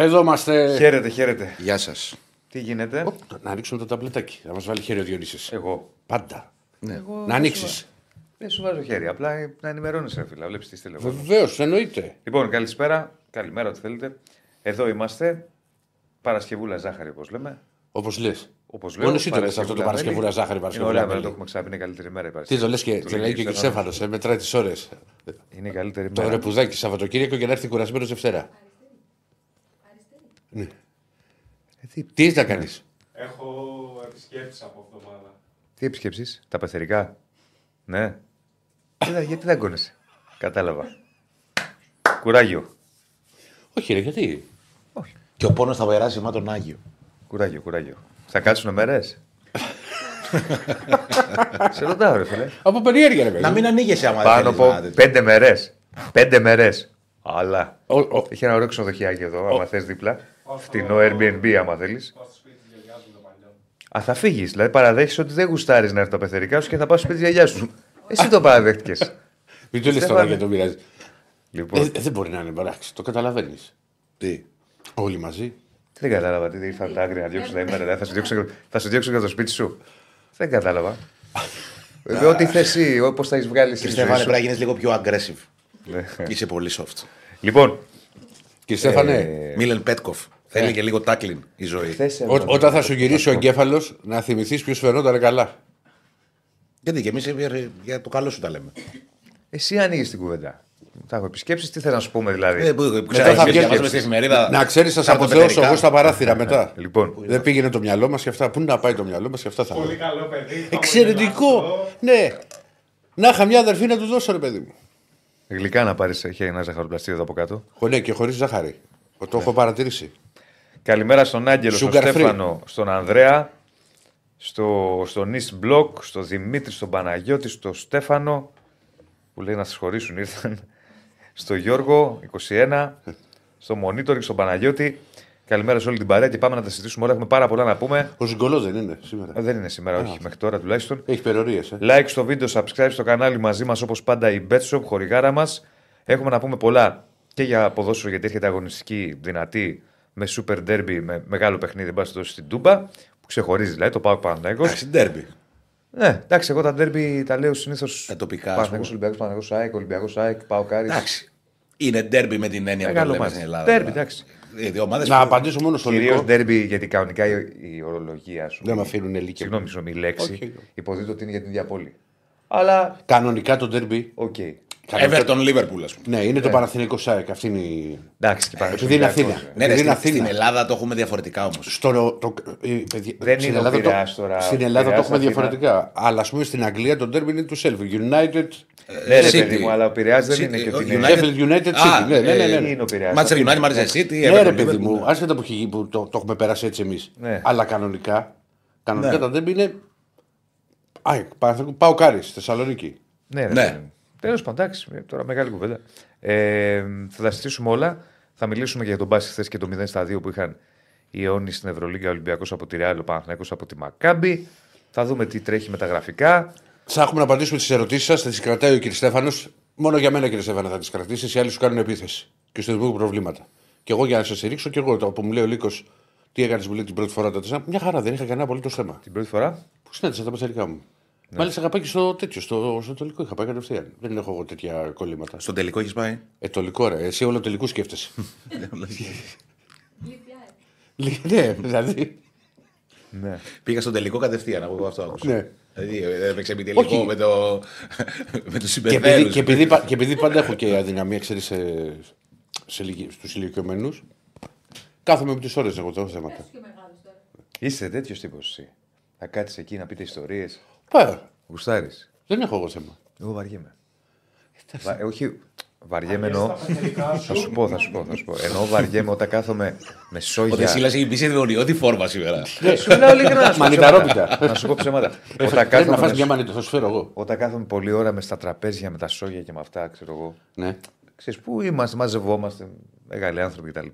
Εδώ είμαστε. Χαίρετε, χαίρετε. Γεια σας. Τι γίνεται; Ω, Να ανοίξουμε το ταμπλετάκι. Να μας βάλει χέρι ο Διονύσης. Εγώ. Πάντα. Εγώ Να ανοίξεις. Δεν σου βάζω χέρι. Απλά να ενημερώνει, ρε φίλε. Βλέπεις τις στείλε. Βεβαίως, εννοείται. Λοιπόν, καλησπέρα. Καλημέρα, ό,τι θέλετε. Εδώ είμαστε. Παρασκευούλα ζάχαρη, όπως λέμε. Όπως λες. Όπως λέω. Μόνος εσύ το λε αυτό το Παρασκευούρα μέλι. ζάχαρη Είναι Παρασκευούρα. ωραία, μέρα, μέλι. το έχουμε ξαναπεί. Είναι η καλύτερη μέρα η Τι Παρασκευή. το λες και Το το λέει και ο ξέρω, ναι. Κυρσέφανο, ε, μετράει τις ώρες. Είναι η καλύτερη Το μέρα. ρεπουδάκι Σαββατοκύριακο και να έρθει κουρασμένος Δευτέρα. Ναι. Τι έχεις να κάνεις; Έχω επισκέψεις από εβδομάδα. Τι επισκέψεις, τα πεθερικά. Ναι. Κοίτα, γιατί δεν κόνεσαι. Κατάλαβα. Κουράγιο. Όχι, ρε, γιατί; Και ο πόνος θα περάσει μα τον Άγιο. Κουράγιο, κουράγιο. Θα κάτσουν μέρε. Σε ρωτάω, ρε φίλε. Από περιέργεια, ρε παιδί. Να μην ανοίγεσαι άμα Πάνω δεν θέλεις από να- πέντε μέρε. Πέντε μέρε. Αλλά. Ο- ο- Έχει ένα ωραίο ξενοδοχιάκι εδώ, άμα θες δίπλα. Φτηνό Airbnb, άμα θέλεις. Πάω στο σπίτι τη γιαγιά μου το παλιό. Α, θα φύγεις. Δηλαδή παραδέχει ότι δεν γουστάρεις να έρθει τα πεθερικά σου και θα πας στο σπίτι της γιαγιάς σου. Εσύ το παραδέχτηκες. Μην το λες τώρα Στέφανε. γιατί το πειράζει. λοιπόν, Ε, Δεν μπορεί να είναι μπαράξει. Το καταλαβαίνεις. Τι; Όλοι μαζί. δεν κατάλαβα τι ήρθαν τα άγρια να διώξουν τα ημέρα. Θα σου διώξω, θα σου διώξω για το σπίτι σου. Δεν κατάλαβα. Βέβαια, ό,τι θες εσύ, όπως θα έχεις βγάλει στη ζωή Στέφανε, σου. πρέπει να γίνεις λίγο πιο aggressive. Ναι. Είσαι πολύ soft. Λοιπόν, Κύριε Στέφανε, Ε, Μίλεν Πέτκοφ. Θέλει και λίγο τάκλιν η ζωή. χθες ό- όταν θα σου γυρίσει ο εγκέφαλος, να θυμηθείς ποιος φαινόταν καλά. Γιατί και εμείς για το καλό σου τα λέμε. εσύ ανοίγει την κουβέντα. Θα έχω επισκέψεις, τι θέλω να σου πούμε δηλαδή; Ε, που- που Μετά ξέρεις, θα βγει διαβάζουμε στη εφημερίδα. Να ξέρεις, θα σε κάτω αποθεώσω πεθερικά. εγώ στα παράθυρα μετά. Λοιπόν, Δεν πήγαινε το μυαλό μας και αυτά. Πού να πάει το μυαλό μας και αυτά θα Πολύ λέω. καλό παιδί. Εξαιρετικό! Ναι! Να είχα μια αδερφή να του δώσω, ρε παιδί μου. γλυκά να πάρεις ένα ζαχαροπλαστείο εδώ από κάτω. Χω, ναι, και χωρίς ζάχαρη. Το έχω παρατηρήσει. Καλημέρα στον Άγγελο, στον Sugar free. Στέφανο, στον Ανδρέα, στο, στον East Block, στον Δημήτρη, στον Παναγιώτη, στον Στέφανο, που λέει να σας χωρίσουν ήρθαν, στο Γιώργο, 21, στο Monitoring, στον Παναγιώτη. Καλημέρα σε όλη την παρέα και πάμε να τα συζητήσουμε όλα. Έχουμε πάρα πολλά να πούμε. Ο Ζυγκολός δεν είναι σήμερα. Ε, δεν είναι σήμερα, όχι, μέχρι τώρα τουλάχιστον. Έχει περιορίες. Ε. Like στο βίντεο, subscribe στο κανάλι μαζί μας όπως πάντα η Betshop, χορηγάρα μας. Έχουμε να πούμε πολλά και για ποδόσφαιρο γιατί έρχεται αγωνιστική δυνατή με super derby, με μεγάλο παιχνίδι μπα στο στην Τούμπα. Που ξεχωρίζει δηλαδή το Πάο Παναγιώ. Εντάξει, ντέρμπι. Ναι, εντάξει, εγώ τα derby τα λέω συνήθως. Τα τοπικά, ας Παναγιώ πούμε. Ολυμπιακός, Παναγιώ ΑΕΚ, Ολυμπιακός ΑΕΚ, Πάο Κάρι. Εντάξει. Είναι ντέρμπι με την έννοια που το Μεγάλο λέμε μάτι. στην Ελλάδα. Derby, δηλαδή. εντάξει. Οι δύο ομάδες Να που- απαντήσω μόνο στο Κυρίως λίγο. derby γιατί κανονικά η, η ορολογία σου. Δεν με αφήνουν ελίκια. Συγγνώμη, συγγνώμη, η λέξη Όχι. υποδίδεται ότι είναι για την ίδια πόλη. Αλλά, Κανονικά το ντερμπι. οκ. Everton Liverpool, ας πούμε. Ναι, είναι το Παναθηνικό ΣΑΕΚ. Αυτή είναι η. Εντάξει, και Επειδή είναι Αθήνα. Παναγιώτης, Ναι, ρε, Επειδή είναι στην, στην Αθήνα. Ελλάδα το έχουμε διαφορετικά όμως. Στο, το, ε, παιδιά, Δεν στην είναι ο Ελλάδα, Πειραιάς τώρα. στην Ο Ελλάδα το Πειραιάς έχουμε Αθήνα. διαφορετικά. Αλλά ας πούμε στην Αγγλία το derby είναι του Sheffield United. Ναι, ρε City. παιδί μου, αλλά ο Πειραιάς δεν City, είναι και ο ότι United- είναι. Sheffield United Α, City. Ναι, ναι, ναι. ε, ναι. είναι ο Πειραιάς. Manchester United, Manchester City, Ναι, ρε Everton, παιδί Liverpool. μου, άσχετα που, έχει- που το, το έχουμε περάσει έτσι εμείς. Ναι. Αλλά κανονικά, κανονικά Ναι. τα derby είναι. ΑΕΚ, Παναθηναϊκό, Πάω Κάρις, Θεσσαλονίκη. Ναι, ρε Ναι. Παιδί μου. Τέλος πάντων, εντάξει, ε, τώρα μεγάλη κουβέντα. Ε, θα τα συζητήσουμε όλα. Θα μιλήσουμε και για τον μπάσκετ χθες και το 0 στα 2 που είχαν οι αιώνιοι στην Ευρωλίγκα, Ολυμπιακός από τη Ρεάλ, ο Παναθηναϊκός από τη Μακάμπη. Θα δούμε τι τρέχει με τα γραφικά. Θα έχουμε να απαντήσουμε τι ερωτήσεις σας, θα τις κρατάει ο κ. Στέφανος. Μόνο για μένα, κ. Στέφανο, θα τις κρατήσεις. Οι άλλοι σου κάνουν επίθεση. Και σου δημιουργούν προβλήματα. Και εγώ για να σε στηρίξω, και εγώ το που μου λέει ο Λίκο, τι έκανες, μου λέει την πρώτη φορά τότε. Μια χαρά, δεν είχα κανένα απολύτως θέμα. Την πρώτη φορά; Που συνάντησα τα πεθαρικά μου. Μάλιστα είχα πάει και στο τέτοιο, στο, στο τελικό είχα πάει κατευθείαν. Δεν έχω εγώ τέτοια κολλήματα. Στον τελικό έχεις πάει; Ε, το λικό, ρε. Εσύ όλο τελικού σκέφτεσαι. Λι- ναι, δηλαδή. Ναι. Πήγα στον τελικό κατευθείαν, εγώ αυτό άκουσα. Ναι. Δηλαδή ε, έπαιξε μη τελικό Όχι. με, το... με τους Και συμπεθέρους. επειδή, και, επειδή, πα- και επειδή πάντα έχω και αδυναμία, ξέρεις, σε, σε, ηλικι- στους ηλικιωμένους, κάθομαι με τις ώρες εγώ τα θέματα. Είσαι τέτοιος τύπος εσύ. Θα κάτσεις εκεί να πείτε ιστορίες. Πάει. Γουστάρεις. Δεν έχω εγώ θέμα. Εγώ βαριέμαι. Βα- ε, όχι, βαριέμαι εννοώ. Θα σου πω, θα σου πω, θα σου πω. Εννοώ βαριέμαι όταν κάθομαι με Ο σόγια. Δεσίλας έχει μπει σε διονιώτη φόρμα σήμερα. Ναι, σου λέω ειλικρινά. να σου πω Μανιταρόπιτα. ψέματα. Να σου πω ψέματα. Όταν Πρέπει να κάθομαι φας με μια μανίτα, θα σου φέρω εγώ. Όταν κάθομαι πολλή ώρα με στα τραπέζια, με τα σόγια και με αυτά, ξέρω εγώ. Ναι. Ξέρεις, πού είμαστε, μαζευόμαστε, μεγάλοι άνθρωποι κτλ.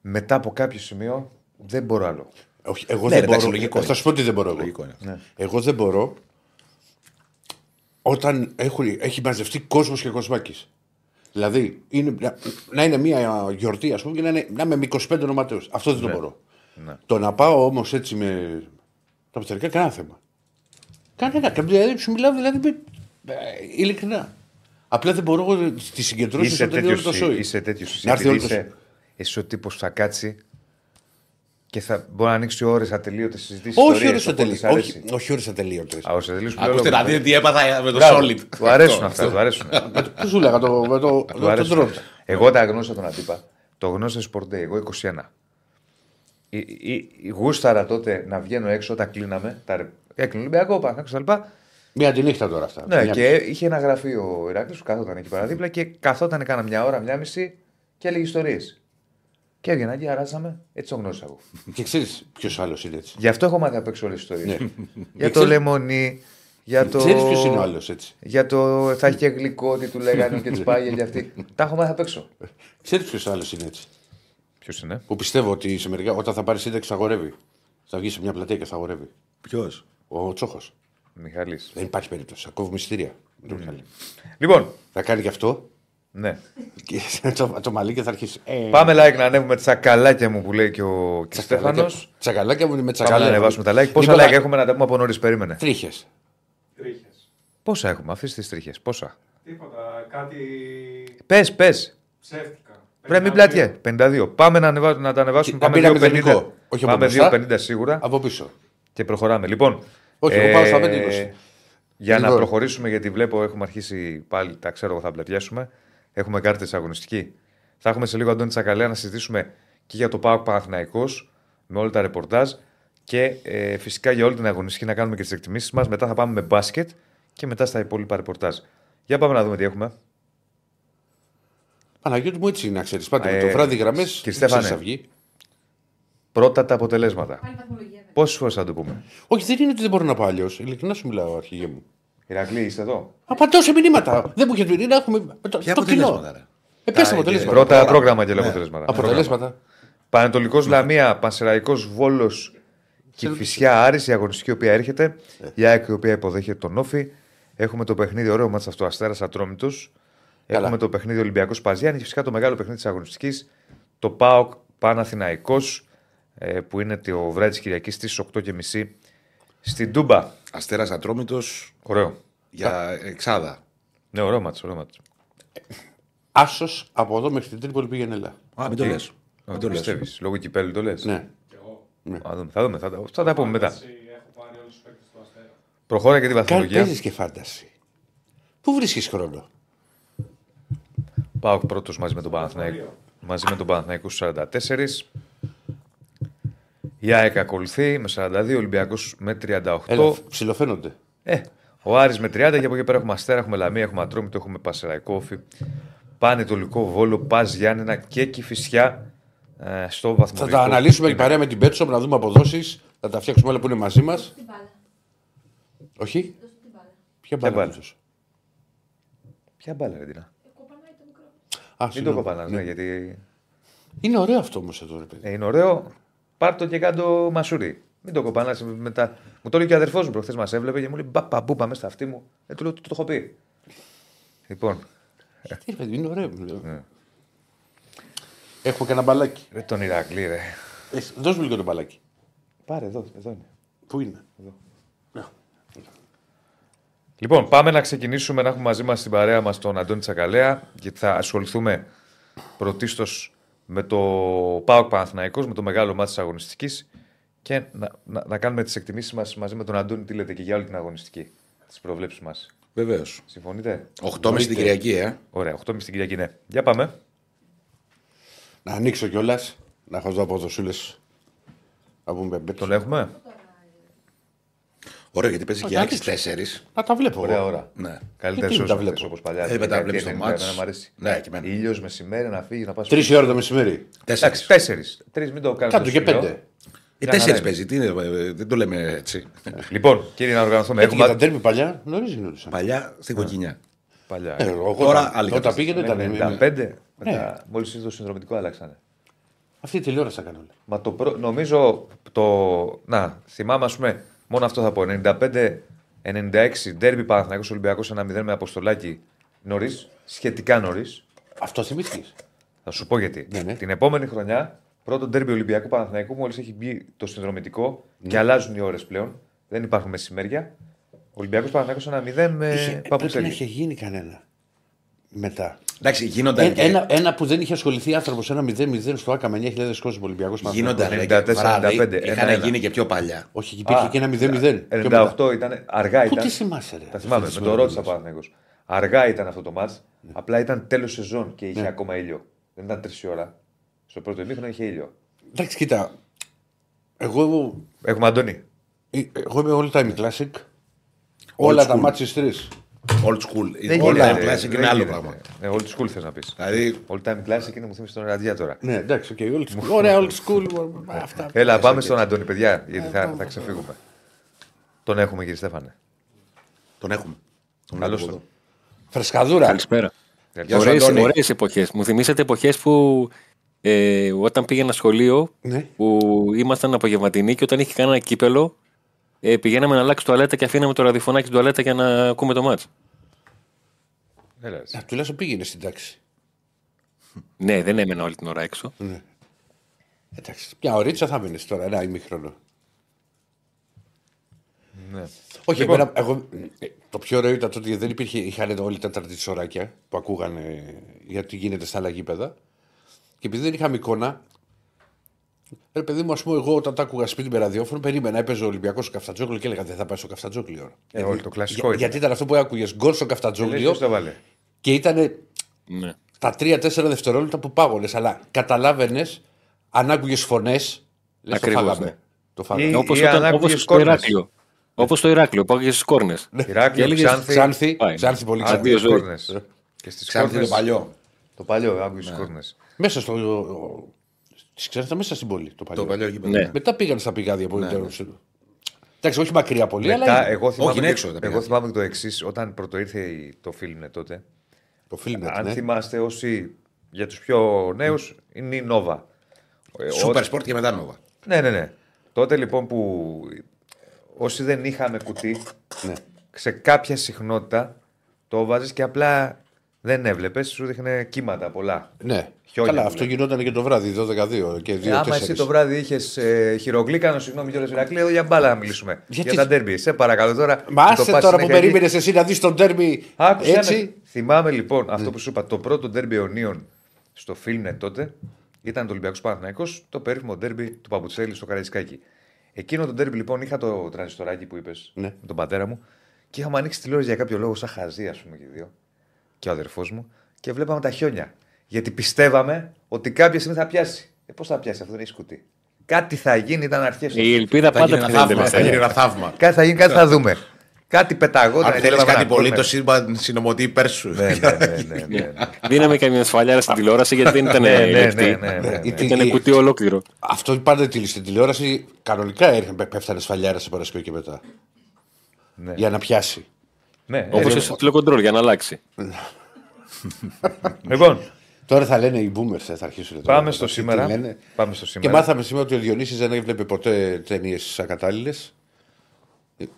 Μετά από κάποιο σημείο δεν μπορώ άλλο. Όχι, εγώ Ναι, δεν ρε, εντάξει, μπορώ. λογικό θα είναι. σου πω τι δεν μπορώ. Εγώ. Λογικό είναι. εγώ δεν μπορώ όταν έχουν, έχει μαζευτεί κόσμος και κοσμάκι. Δηλαδή είναι, να, να είναι μια γιορτή, ας πούμε, και να, είναι, να είμαι με 25 ονοματέους. Αυτό δεν το μπορώ. Ναι. Το να πάω όμως έτσι με τα πειτερικά, κανένα θέμα. Κανένα. Δηλαδή, σου μιλάω δηλαδή με, ε, ειλικρινά. Απλά δεν μπορώ εγώ στι συγκεντρώσεις Είσαι να τέτοιος τέτοιο. το σόι. Είσαι τέτοιος. Να έρθει όλο το Είσαι, είσαι ο τύπος που θα κάτσει και θα μπορεί να ανοίξει ώρες ατελείωτες συζητήσεις. Όχι ώρες ατελείωτες. Όχι, όχι ώρες ατελείωτες. Α, ώρες ατελείωτες, Ακούστε λέω, να δείτε τι έπαθα με το Μπράβο. Solid. Του αρέσουν αυτά, του αρέσουν. Πώ σου λέγα το, με το, Του το, το αρέσουν. τρόπο. Εγώ τα γνώρισα τον Αντίπα. Το γνώρισα στο Sport Day, εγώ 21. Η, η, η γούσταρα τότε να βγαίνω έξω όταν κλείναμε. Τα, ρε- έκλεινε Ολυμπιακό, Παναθηναϊκός κτλ. Μια τη νύχτα τώρα αυτά. Ναι, Μια και είχε ένα γραφείο ο Ηράκλειος που καθόταν εκεί παραδίπλα και καθόταν κάνα μια ώρα, μια μισή και έλεγε ιστορίες. Και έβγαινα και αράσαμε, έτσι τον γνώρισα εγώ. Και ξέρεις ποιος άλλος είναι έτσι. Γι' αυτό έχω μάθει απ' έξω όλε τι ιστορίε. Ναι. για Και το ξέρεις- λεμονί, για το. Ξέρεις ποιος είναι ο άλλος έτσι. Για το θα έχει και γλυκό, ότι του λέγανε και τι πάει για αυτή. Τα έχω μάθει απ' έξω. Ξέρεις ποιος άλλος είναι έτσι. Ποιος είναι; Που πιστεύω ότι σε μερικά, όταν θα πάρει σύνταξη θα αγορεύει. Θα βγει σε μια πλατεία και θα αγορεύει. Ποιος; Ο Τσόχος. Μιχαλής. Δεν υπάρχει περίπτωση. Θα κόβουμε εισιτήρια. Δεν το βγάλει. Λοιπόν, Θα κάνει και αυτό. Ναι. Και το, το μαλλί και θα αρχίσει. Ε, Πάμε like να ανέβουμε τσακαλάκια μου που λέει και ο Στέφανος. Τσακαλάκια μου με Πάμε τσακαλάκια. να ανεβάσουμε τα like. Πόσα Λοιπόν, like έχουμε να τα πούμε από νωρίς, περίμενε. Τρίχες. Τρίχες. Πόσα έχουμε, αυτέ τις τρίχες, πόσα. Τίποτα. Κάτι Πες, πες. ψεύτικα. Πρέπει μην πλατιέ. 52. Πάμε να, ανεβα... να τα ανεβάσουμε. Να Πάμε μπει ένα 2,50. μηδενικό. Όχι από Πάμε μπροστά. 2,50 σίγουρα Από πίσω. και προχωράμε. Λοιπόν, Όχι, εγώ πάω στα 5-20. Για να Λοιπόν. προχωρήσουμε, γιατί βλέπω έχουμε αρχίσει πάλι, τα ξέρω εγώ θα πλατιάσουμε. Έχουμε κάρτες αγωνιστική. Θα έχουμε σε λίγο Αντώνη Τσακαλέα να συζητήσουμε και για το ΠΑΟΚ Παναθηναϊκός με όλα τα ρεπορτάζ και ε, φυσικά για όλη την αγωνιστική να κάνουμε και τις εκτιμήσεις μας. Μετά θα πάμε με μπάσκετ και μετά στα υπόλοιπα ρεπορτάζ. Για πάμε να δούμε τι έχουμε. Παναγιώτη μου έτσι είναι, να ξέρεις. Πάτε με Ε, το βράδυ γραμμές. κύριε Στέφανε. βγει. Πρώτα τα αποτελέσματα. Πάλι βαθμολογία. βέβαια. Πόσες φορές θα το πούμε; Όχι, δεν είναι ότι δεν μπορώ να πάω αλλιώς. Ειλικρινά σου μιλάω, αρχηγέ μου. Ηρακλή, είστε εδώ; Απαντάω σε μηνύματα. Δεν μου έχει πει να έχουμε. Το, Ποια το κοινό. αποτελέσματα, ρε. Ε, πες τα Τα- αποτελέσματα. Πρώτα πρόγραμμα και λέω αποτελέσματα. Αποτελέσματα. Πανετολικός Λαμία, Πανσεραϊκός Βόλος και Φυσιά Άρης, η αγωνιστική η οποία έρχεται. Η ΑΕΚ η οποία υποδέχεται τον Όφη. Έχουμε το παιχνίδι, ωραίο μάτσα αυτό, Αστέρας Ατρόμητος. Καλά. Έχουμε το παιχνίδι Ολυμπιακός Παζιάννη και φυσικά το μεγάλο παιχνίδι της αγωνιστικής, το ΠΑΟΚ Παναθηναϊκός, ε, που είναι το βράδυ της Κυριακής στις 8.30 στην Τούμπα. Αστέρας Ατρόμητος Ωραίο. για εξάδα. Ναι, ωραίο μάτς, ωραίο μάτς. Άσος από εδώ μέχρι την Τρίπολη πήγαινε ελά. Α, μην το λες. Όχι, το πιστεύεις. Λόγω κυπέλου το λες. Ναι. Θα δούμε, θα δούμε. Θα, τα- θα τα πούμε μετά. Έχω πάρει όλους τους παίκτες του Αστέρα. Προχώρα και τη Κάνει βαθμολογία. παίζει και φάνταση. Πού βρίσκεις χρόνο; Πάω πρώτος μαζί με τον Παναθηναϊκό. Μαζί με τον Παναθηναϊκό στου 44. Η ΑΕΚ ακολουθεί με 42, ο Ολυμπιακός με 38. Έλα, ψιλοφαίνονται. Ε, ο Άρης με 30 και από εκεί πέρα έχουμε Αστέρα, έχουμε Λαμία, έχουμε Ατρόμητο, έχουμε Πασεραϊκό, Όφη, Πανετολικό, Βόλο, Πας Γιάννενα και Κηφισιά ε, στο Θα βαθμολογικό. τα αναλύσουμε και παρέα με την Πέτσομ να δούμε αποδόσεις. Θα τα φτιάξουμε όλα που είναι μαζί μας. Την μπάλα. Όχι; Δώσ' του την μπάλα. Ποια Ποια μπάλα. μπάλα; Ποια μπάλα, ρε Τίνα. Ε, Κοπανάει το μικρό. Α, Μην το συγγνώμη. κοπανάς, ναι, γιατί Είναι ωραίο αυτό όμως εδώ, ρε παιδί. ε, είναι ωραίο. Πάρ' το και κάτω μασούρι. Μην το κοπανάς μετά. Μου το λέει και ο αδερφός μου προχθές μας έβλεπε και μου λέει Μπα παμπού μέσα στα αυτή μου. Ε, του λέω, το, το έχω πει. Λοιπόν, Τι, ρε παιδί, είναι ωραίο. μου λέω. Ναι. Έχουμε και ένα μπαλάκι. ρε τον Ηρακλή, ρε. Έχεις- Δώσ' μου λίγο το μπαλάκι. Πάρε εδώ, εδώ είναι. Πού είναι; Λοιπόν, πάμε να ξεκινήσουμε να έχουμε μαζί μας την παρέα μας τον Αντώνη Τσακαλέα, γιατί θα ασχοληθούμε πρωτίστως με το ΠΑΟΚ Παναθηναϊκός, με το μεγάλο μάτι της αγωνιστικής και να, να, να κάνουμε τις εκτιμήσεις μας μαζί με τον Αντώνη, τι λέτε και για όλη την αγωνιστική, τις προβλέψεις μας. Βεβαίως. Συμφωνείτε; 8.30 την Κυριακή, ε. Ωραία, 8.30 την Κυριακή, ναι. Για πάμε. Να ανοίξω κιόλας. Να έχω δω αποδοσούλες. Να πούμε μπέτ. Τον έχουμε; Ωραίο γιατί παίζει και Όχι, Άκη 4. Να τα βλέπω. Ωραία ώρα. Ναι. Καλύτερε Γιατί ώρε τα βλέπω. όπως παλιά. Ε, μετά βλέπεις το μάτς. Να μ' αρέσει. Ναι, και εμένα. Ήλιος μεσημέρι να φύγει να πας. Τρεις ώρα το μεσημέρι. Εντάξει, τέσσερις. Τρεις, μην το κάνουμε. Κάτω και πέντε. Ε, Μια τέσσερις χαρά παίζει. Τι είναι, ε, δεν το λέμε έτσι. Λοιπόν, κύριε, να οργανωθούμε. Έτσι και Έχουμε τα τέρμι παλιά νωρί γινόντουσαν. Παλιά στην κοκκινιά. παλιά. Ε, εγώ Τώρα όταν- άλλη Όταν κατάσταση. πήγαινε ήταν. ε, 95. Μετά, μόλις ήρθε το συνδρομητικό, άλλαξανε. Αυτή η τηλεόραση θα κάνω. όλα. Μα το προ... νομίζω το. Να, θυμάμαι, ας πούμε, μόνο αυτό θα πω. 95-96 ντέρμπι Παναθηναϊκός Ολυμπιακός 1-0 με αποστολάκι νωρίς, σχετικά νωρίς. Αυτό θυμήθηκες. Θα σου πω γιατί. Ναι, ναι. Την επόμενη χρονιά, πρώτο ντέρμπι Ολυμπιακού Παναθηναϊκού, μόλις έχει μπει το συνδρομητικό και αλλάζουν οι ώρες πλέον. Δεν υπάρχουν μεσημέρια. Ο Ολυμπιακός Παναθηναϊκός 1-0 με Είχε, πρέπει να παπούτσελη. είχε γίνει κανένα. Μετά. Εντάξει, γίνονταν. Ε, και- ένα, ένα που δεν είχε ασχοληθεί άνθρωπος, ένα 0-0 στο ΑΚΑ με 9.000 κόσμο Ολυμπιακός Γίνονταν. ρε, 94, και βράδυ, 95, Είχαν ένα-ένα. γίνει και πιο παλιά. Όχι, υπήρχε Α, και ένα 0-0. Πιο μετά. 98 ήταν, αργά Πού ήταν. τι θυμάσαι, ρε. Τα θυμάμαι, με το ρώτησα Παναθηναϊκός. Αργά ήταν αυτό το ματς, απλά ήταν τέλος σεζόν και είχε Ναι. ακόμα ήλιο. Δεν ήταν 3 ώρα. Στο πρώτο ημίχρονο είχε ήλιο. Εντάξει, κοίτα. Εγώ, Έχουμε Αντώνη. εγώ είμαι all time classic. Όλα τα school. ματς τρεις. Old school. Δεν Όλα γίνεται, classic δεν είναι άλλο γίνεται. πράγμα. Ναι, old school θες να πεις. Δηλαδή, All time classic είναι μου θύμισε τον Ραντιά τώρα. Ναι, εντάξει, OK, old school. Ωραία, old school. Αυτά. Έλα, πάμε στον Αντώνη, παιδιά, γιατί θα, θα ξεφύγουμε. Τον έχουμε, κύριε Στέφανε. τον έχουμε. Τον Καλώς έχουμε τον. εδώ. Φρεσκαδούρα. Καλησπέρα. Γεια σου, Ωραίες, Αντώνη. ωραίες εποχές. Μου θυμίσατε εποχές που ε, όταν πήγαινα σχολείο Ναι. που ήμασταν απογευματινοί και όταν είχε κανένα κύπελο ε, πηγαίναμε να αλλάξει τουαλέτα και αφήναμε το ραδιοφωνάκι στην τουαλέτα για να ακούμε το μάτς. Έλα, εσύ. Α, Τουλάχιστον πήγαινε στην τάξη. Ναι, δεν έμενα όλη την ώρα έξω. Εντάξει, μια ωρίτσα θα μείνεις τώρα, ένα ημίχρονο. Ναι. Όχι, Λοιπόν. εμένα, εγώ, ε, το πιο ωραίο ήταν τότε γιατί δεν υπήρχε, είχαν όλοι τα τρατισοράκια που ακούγανε γιατί γίνεται στα άλλα γήπεδα. Και επειδή δεν είχαμε εικόνα, ρε παιδί μου, ας πούμε, εγώ όταν τα άκουγα σπίτι με ραδιόφωνο, περίμενα, έπαιζε ο Ολυμπιακός στο Καφτατζόκλιο και έλεγα δεν θα πάει στο Καφτατζόκλιο. Ε, όλο το κλασικό Για- ήταν. γιατί ήταν αυτό που άκουγες γκολ στο Λες, Καφτατζόκλιο ποιος το βάλε. και ήταν Ναι. τα 3-4 δευτερόλεπτα που πάγωνες. Αλλά καταλάβαινες, αν άκουγες φωνές, λες το Ακριβώς, φάγαμε. ναι. Το φάγαμε. Ή- Όπως, ή όταν, αν όπως άκουγες στο κόρνες. Ηράκλειο. Όπως στο Ηράκλειο που άκουγες στις κόρνες. Ηράκλειο, Και έλεγες Ξάνθη. Ξάνθη, Πάει. Ξάνθη πολύ Αντίο Ξάνθη. Άκουγες ζωή. κόρνες. Και στις Ξάνθη το κόρνες. παλιό. Το παλιό, άκουγες κόρνες. Μέσα στο. Τη Ξάνθη μέσα στην πόλη. Το παλιό. Το παλιό γήπεδο. Ναι. Μετά πήγαν στα πηγάδια που ήταν. Εντάξει, όχι μακριά πολύ, Μετά, αλλά. εγώ θυμάμαι, είναι και- έξω τα εγώ παιδιά. θυμάμαι και το εξής, όταν πρώτο ήρθε η- το φιλμ τότε. Το φίλμ Αν ναι. θυμάστε όσοι για τους πιο νέους είναι η Nova. Ε, Super ό- Sport και μετά Nova. Ναι, ναι, ναι. Τότε λοιπόν που όσοι δεν είχαμε κουτί, Ναι. σε κάποια συχνότητα το βάζεις και απλά δεν έβλεπες, σου δείχνε κύματα πολλά. ναι. Χιόνια Καλά, που αυτό λέμε. γινόταν και το βράδυ, 12-2 και 2 Ε, άμα εσύ το βράδυ είχες ε, χειρογλύκανο, συγγνώμη κιόλας Ηρακλή, εδώ για μπάλα να μιλήσουμε. Γιατί; Για τα ντέρμπι. Σε παρακαλώ τώρα. Μα το άσε πας τώρα που συνέχεια εκεί. περίμενες εσύ να δεις τον τέρμι Άκουσε με. έτσι. Θυμάμαι λοιπόν αυτό που σου είπα. Το πρώτο ντέρμπι αιωνίων στο Φίλνετ τότε ήταν το Ολυμπιακός Παναθυναϊκό, το περίφημο ντέρμπι του Παπουτσέλη στο Καραϊσκάκι. Εκείνο το ντέρμπι λοιπόν είχα το τρανζιστοράκι που είπες Ναι. με τον πατέρα μου και είχαμε ανοίξει τηλεόραση για κάποιο λόγο, σαν χαζί, ας πούμε και οι δύο. Και ο αδερφός μου και βλέπαμε τα χιόνια. Γιατί πιστεύαμε ότι κάποια στιγμή θα πιάσει. Ε, πώς θα πιάσει αυτό, δεν έχει κουτί. Κάτι θα γίνει, ήταν αρχές. Η ελπίδα Θα γίνει πάντα ένα πηγαίνει θαύμα. Θα γίνει τελευταία. ένα θαύμα. Κάτι θα γίνει, κάτι θα δούμε. Κάτι πεταγόταν. Αν θέλεις θέλαμε κάτι ένα πολύ, corner. το σύμπαν συνομωτεί υπέρ σου. Ναι, ναι, ναι, ναι, ναι. Δίναμε καμιά σφαλιάρα στην τηλεόραση γιατί δεν ήταν Ναι, ναι, λεπτή. ναι, ναι, ναι. Η- Ήταν η- κουτί ολόκληρο. Αυτό πάντα τη στην τηλεόραση κανονικά έρχε- πέφτανε σφαλιάρα σε Παρασκευή και μετά. Ναι. Για να πιάσει. Ναι, Όπως ε, στο τηλεκοντρόλ για να αλλάξει. Λοιπόν, Τώρα θα λένε οι boomers, ε, θα αρχίσουν. τώρα. πάμε στο Τι σήμερα. λένε. Πάμε στο Και σήμερα. μάθαμε σήμερα ότι ο Διονύσης δεν έβλεπε ποτέ ταινίες ακατάλληλε. Ήταν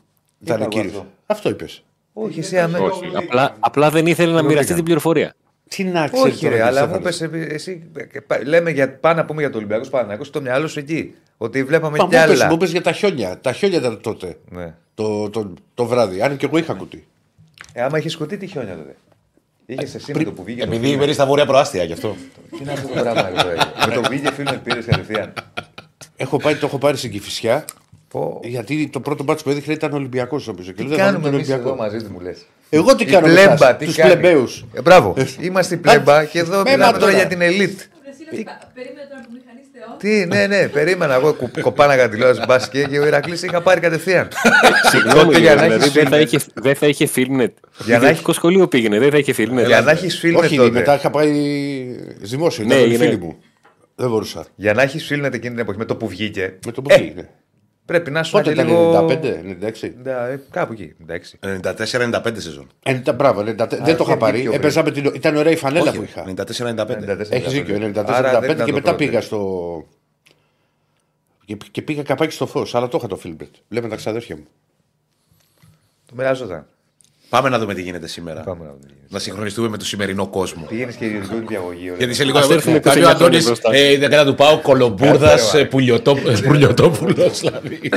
είπα εγώ κύριος. αυτό; Αυτό είπες. Όχι, εσύ αμέ... Όχι. Απλά, απλά δεν ήθελε να μοιραστεί την πληροφορία. Τι να ξέρει. Όχι, ρε, αλλά μου πες, εσύ, ε, πα- λέμε για, πάμε να πούμε για το Ολυμπιακό Παναγιώ, το μυαλό σου εκεί. Ότι βλέπαμε Μα κι μου πες, άλλα. μου πες για τα χιόνια. Τα χιόνια ήταν τότε. Ναι. Το, το, το βράδυ. Αν και εγώ είχα κουτί. Ε, άμα είχε σκοτεί τι χιόνια τότε. Είχες εσύ με το που βγήκε. Επειδή είμαι στα βόρεια προάστια γι' αυτό. Τι είναι αυτό το πράγμα, ρε, τώρα. Με το που βγήκε φίλο πήρες κατευθείαν. Έχω πάει, το έχω πάρει στην Κυφυσιά. Πω. Γιατί το πρώτο μπάτσο που έδειχνε ήταν Ολυμπιακός νομίζω. Και Τι λέω, «Δεν θα κάνουμε δούμε εμείς τον εδώ Ολυμπιακό». μαζί του, μου λες. Εγώ τι Η κάνω με πλέμπα, εσάς, τι τους κάνει; πλεμπαίους. Ε, μπράβο. Είμαστε η πλέμπα και εδώ με μιλάμε μα τώρα τώρα. για την ελίτ. Περίμενε τώρα που μηχανίστε off. Τι, ναι, ναι, περίμενα εγώ κο- κοπάναγα τηλεόραση μπάσκετ και ο Ηρακλής είχα πάρει κατευθείαν. Συγγνώμη, Τότε για να δηλαδή έχεις δεν θα φίλμετ. είχε, δεν θα είχε φίλμετ. Για να Ιδιωτικό σχολείο πήγαινε, δεν θα είχε φίλμετ. Για να έχεις φίλμετ Όχι, τότε. μετά είχα πάει δημόσιο. Ναι, Ήταν όλοι ναι. φίλοι μου. Δεν μπορούσα. Για να έχεις φίλμετ εκείνη την εποχή με το που βγήκε, Με το που Ε, πήγε. Πρέπει να σου Πότε και ήταν, λίγο. 95, 96. Ναι, ε, Κάπου εκεί. Εντάξει. 94-95 σεζόν. 90, μπράβο, 90, δεν το είχε είχα πάρει. δίκιο, Έπαιζα με την... Ήταν ωραία η φανέλα που είχα. 94-95. Έχεις δίκιο, 94-95 Άρα δεν και ήταν το μετά πρώτο. πήγα στο. Και, και πήγα καπάκι στο φως, αλλά το είχα το Φίλμπερτ. Βλέπω τα ξαδέρφια μου. Το μοιραζόταν. Πάμε να δούμε τι γίνεται σήμερα. Πάμε να δούμε. Να συγχρονιστούμε με το σημερινό κόσμο. Πήγαινες και ιδιωτικό νηπιαγωγείο. Γιατί σε λίγο Ας έρθουμε κάνει ο 29 Αντώνης. μπροστά. Ε, η δεκάτα του πάω Κολομπούρδας Κάτσε, ρε, Πουλιοτόπουλος. Δηλαδή.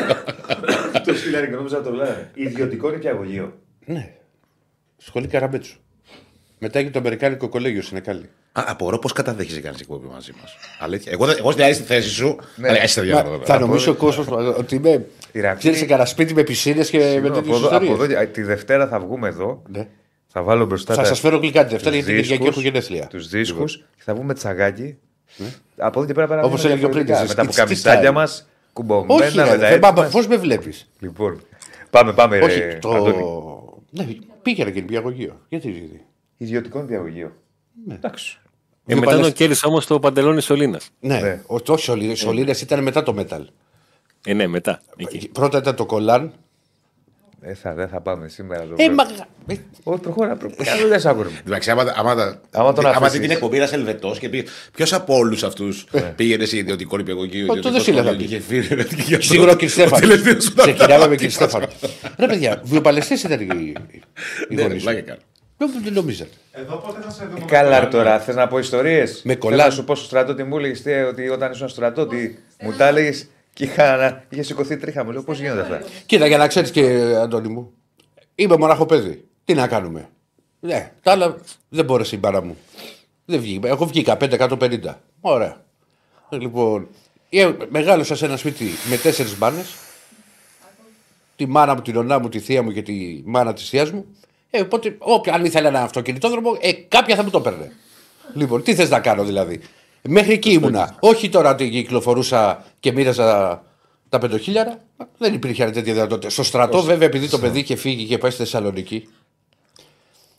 Το σκυλάρικο νόμιζα να το λένε. Ιδιωτικό νηπιαγωγείο. Ναι. Σχολή Καραμπέτσου. Μετά έχει το Αμερικάνικο κολέγιο στην Εκάλη. Α, Απορώ πώς καταδέχεσαι κάνει εκπομπή μαζί μας. Αλήθεια. Εγώ, εγώ στην άλλη στη θέση σου. Ναι. αλλά είσαι Μα, διάλογο. θα νομίσει ο κόσμο ότι είμαι. Ηρακλή- Ξέρεις σε κανένα σπίτι με πισίνες και με Συγγνώμη, τέτοιες από εδώ- από ιστορίε. εδώ- Τη Δευτέρα θα βγούμε εδώ. Ναι. Θα βάλω μπροστά Θα τα- σας φέρω γλυκά τη Δευτέρα τους γιατί την Κυριακή δίσκους, έχω γενέθλια. Τους δίσκους και θα βγούμε τσαγάκι. Από εδώ και πέρα πέρα. Ναι. Όπως βγούμε έλεγε ο διαφορετικά. Πλήτης, Με τα it's πουκαμισάκια style. μας, κουμπωμένα Όχι, με τα ρε, έτσι μας. πώς με βλέπεις; Λοιπόν, πάμε, πάμε. Όχι, ρε, το. Αντώνη. Ναι, πήγαινε και νηπιαγωγείο. Γιατί γιατί. Ιδιωτικό διαγωγείο. Εντάξει. Ε, Δύο μετά παλιές- τον κέρδισε όμως το παντελόνι Σολίνα. Ναι, Ναι. ο- όχι σωλήνε. Σωλήνε ήταν μετά το metal. Ε, ναι, μετά. Εκεί. Πρώτα ήταν το κολάν. Ε, θα, δεν θα πάμε σήμερα. το Ε, βράδυ. μα. ε, Όχι, προχώρα. προ- Κάνω δεν σ' άκουρε. Εντάξει, άμα, άμα, άμα, Άμα τον άμα αφήσεις. δει την εκπομπή ένα Ελβετός και πει Ποιος από όλους αυτούς πήγαινε σε ιδιωτικό νηπιαγωγείο. το ιδιωτικό δεν σύλλαβα σχολείο πει. και είχε φύγει, ρε, και γι' αυτό Σίγουρα ο κ. ο Στέφανος. τελευταίος σου ήταν Ξεκινάμε με κ. αυτός. Στέφανος. Ρε παιδιά, βιοπαλαιστές ήταν οι, οι Ναι, γονείς. ρε, πλάκα κάνω. Δεν νομίζατε; Εδώ πότε θα σε δούμε. Καλά ρε, τώρα, θες να πω ιστορίες; Με κολλά- Να σου πω στο στρατό τι μου έλεγες ότι όταν ήσουν στο στρατό, ότι μου τα έλεγες; Και είχα, να- είχε σηκωθεί τρίχα μου. Λέω πώς γίνονται αυτά; Κοίτα, για να ξέρεις και, Αντώνη μου, είμαι μονάχο παιδί. Τι να κάνουμε; Ναι, τα άλλα δεν μπόρεσε η μπάρα μου. Δεν βγήκα. Εγώ βγήκα 5-150. Ωραία. Λοιπόν, ε, μεγάλωσα σε ένα σπίτι με τέσσερις μπάνες. Τη μάνα μου, την ονά μου, τη θεία μου και τη μάνα της θείας μου. Ε, οπότε, όποια αν ήθελε ένα αυτοκινητόδρομο, ε, κάποια θα μου το παίρνε. Λοιπόν, τι θες να κάνω δηλαδή; Μέχρι εκεί ήμουνα. Όχι τώρα ότι κυκλοφορούσα και μοίραζα τα πεντοχίλιαρα. Δεν υπήρχε τέτοια δυνατότητα. Στο στρατό, βέβαια, επειδή το παιδί είχε φύγει και πάει στη Θεσσαλονίκη,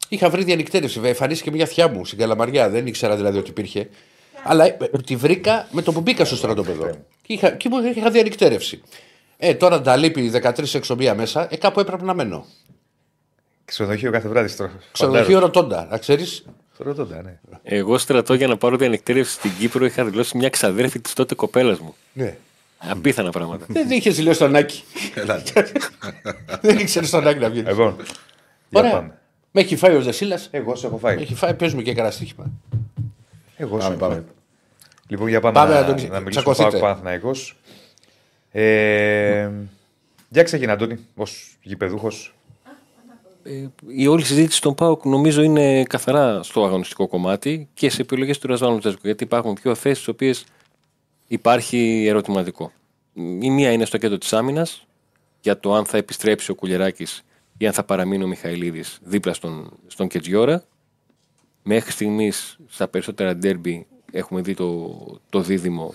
είχα βρει διανυκτέρευση. Βέβαια, Εμφανίστηκε μια θιά μου στην Καλαμαριά. Δεν ήξερα δηλαδή ότι υπήρχε. Αλλά ε, τη βρήκα με το που μπήκα στο στρατόπεδο. Και είχα, και μου είχα διανυκτέρευση. Ε, τώρα τα λείπει 13 εξομία μέσα, ε, κάπου έπρεπε να μένω. Ξενοδοχείο κάθε βράδυ στο Ξενοδοχείο ρωτώντα, να ξέρεις. Στο Ρωτώντα, ναι. Εγώ στρατό για να πάρω διανυκτήρευση στην Κύπρο είχα δηλώσει μια ξαδέρφη της τότε κοπέλας μου. Ναι. Απίθανα πράγματα. Δεν είχες δηλώσει τον Άκη. Δεν ήξερες τον Άκη να βγεις. Λοιπόν, για Ωραία. πάμε. Με έχει φάει ο Δεσίλα. Εγώ σε έχω φάει. Έχει φάει, παίζουμε και κανένα στοίχημα. Εγώ σε Πάμε, έχω φάει. πάμε. Λοιπόν, για πάμε, Πάμε, να, Αντώνη, να μιλήσουμε τσακωθείτε. πάω Παναθηναϊκός. Ε, για ξεκινά, Αντώνη, ως γηπεδούχος. Ε, η όλη συζήτηση των ΠΑΟΚ νομίζω είναι καθαρά στο αγωνιστικό κομμάτι και σε επιλογές του Ρασβάνου Τσέσκου. Γιατί υπάρχουν πιο θέσεις στις οποίες υπάρχει ερωτηματικό. Η μία είναι στο κέντρο της άμυνας για το αν θα επιστρέψει ο Κουλεράκη ή αν θα παραμείνει ο Μιχαηλίδης δίπλα στον, στον Κετζιόρα. Μέχρι στιγμής στα περισσότερα ντέρμπι έχουμε δει το, το δίδυμο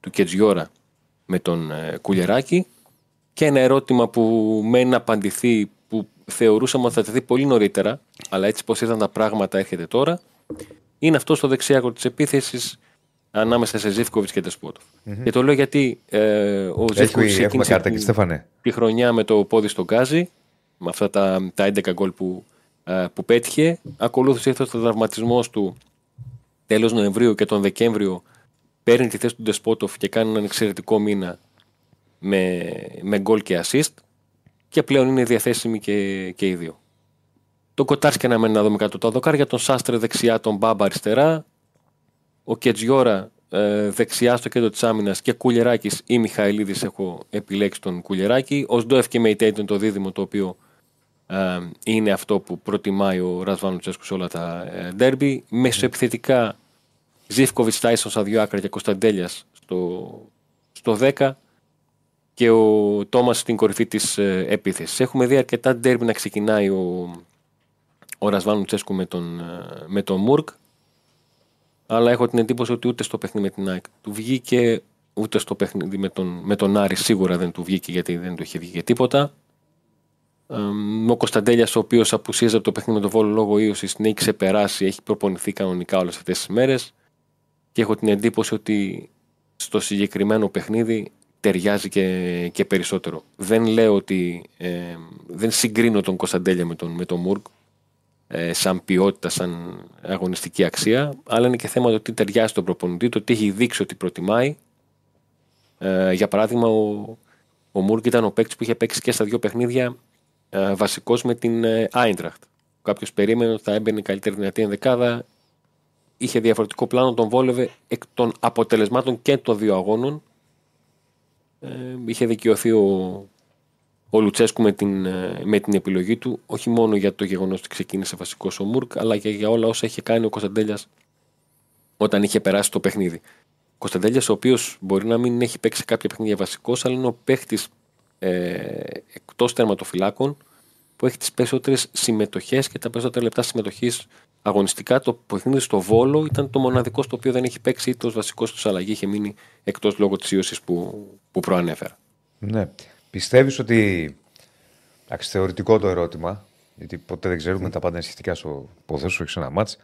του Κετζιόρα με τον ε, Κουλεράκη και ένα ερώτημα που μένει να απαντηθεί που θεωρούσαμε ότι θα τεθεί πολύ νωρίτερα, αλλά έτσι πως είδαν τα πράγματα έρχεται τώρα, είναι αυτό στο δεξιάκο της επίθεσης ανάμεσα σε Ζήφκοβιτς και τεσποτοφ Και το λέω γιατί ε, ο Ζήφκοβιτς έχουμε ξεκίνησε κάρτα τη- εκεί, Στέφανε. τη χρονιά με το πόδι στον Γκάζι, με αυτά τα, τα 11 γκολ που, ε, που πέτυχε. Ακολούθησε ήρθε ο τραυματισμό του τέλος Νοεμβρίου και τον Δεκέμβριο παίρνει τη θέση του Ντεσπότοφ και κάνει έναν εξαιρετικό μήνα με, με γκολ και assist και πλέον είναι διαθέσιμοι και, και οι δύο. Το Κοτάρσκι αναμένει να δούμε κάτω τα δοκάρια, τον Σάστρε δεξιά, τον Μπάμπα αριστερά, ο Κετζιόρα ε, δεξιά στο κέντρο της άμυνας και Κουλεράκη ή Μιχαηλίδης έχω επιλέξει τον Κουλεράκη. Ο Σντόεφ και Μέιτέιντ είναι το δίδυμο το οποίο ε, είναι αυτό που προτιμάει ο Ρασβάνο Τσέσκου σε όλα τα ε, ντέρμπι. Μεσοεπιθετικά Ζήφκοβιτς Τάισον στα δύο άκρα και Κωνσταντέλιας στο, στο 10 και ο Τόμας στην κορυφή της ε, επίθεσης. Έχουμε δει αρκετά ντέρμπι να ξεκινάει ο, ο Ρασβάνου Τσέσκου με τον, ε, με τον Μουρκ. Αλλά έχω την εντύπωση ότι ούτε στο παιχνίδι με την ΑΕΚ του βγήκε, ούτε στο παιχνίδι με τον, με τον Άρη σίγουρα δεν του βγήκε γιατί δεν του είχε βγει και τίποτα. Ε, ο Κωνσταντέλιας, ο οποίος απουσίαζε από το παιχνίδι με τον Βόλο λόγω ίωσης, την έχει ξεπεράσει, έχει προπονηθεί κανονικά όλες αυτές τις μέρες. Και έχω την εντύπωση ότι στο συγκεκριμένο παιχνίδι ταιριάζει και, και περισσότερο. Δεν λέω ότι. Ε, δεν συγκρίνω τον Κωνσταντέλια με τον, με τον Μουρκ ε, σαν ποιότητα, σαν αγωνιστική αξία, αλλά είναι και θέμα το τι ταιριάζει στον προπονητή, το τι έχει δείξει ότι προτιμάει. Ε, για παράδειγμα, ο, ο Μουρκ ήταν ο παίκτης που είχε παίξει και στα δύο παιχνίδια ε, βασικός με την ε, Άιντραχτ. Κάποιος περίμενε ότι θα έμπαινε η καλύτερη δυνατή ενδεκάδα. Είχε διαφορετικό πλάνο, τον βόλευε εκ των αποτελεσμάτων και των δύο αγώνων. Ε, είχε δικαιωθεί ο, ο Λουτσέσκου με την, ε, με την επιλογή του, όχι μόνο για το γεγονός ότι ξεκίνησε βασικός ο Μουρκ, αλλά και για όλα όσα είχε κάνει ο Κωνσταντέλιας όταν είχε περάσει το παιχνίδι. Ο Κωνσταντέλιας, ο οποίος μπορεί να μην έχει παίξει σε κάποια παιχνίδια βασικός, αλλά είναι ο παίχτη ε, εκτός τερματοφυλάκων που έχει τις περισσότερες συμμετοχές και τα περισσότερα λεπτά συμμετοχής αγωνιστικά. Το παιχνίδι στο Βόλο ήταν το μοναδικό στο οποίο δεν έχει παίξει είτε ω βασικό του αλλαγή, είχε μείνει εκτός λόγω της ίωση που, που προανέφερα. Ναι. Πιστεύεις ότι. Εντάξει, θεωρητικό το ερώτημα, γιατί ποτέ δεν ξέρουμε τα πάντα είναι σχετικά στο ποδόσφαιρο και σε ένα μάτς.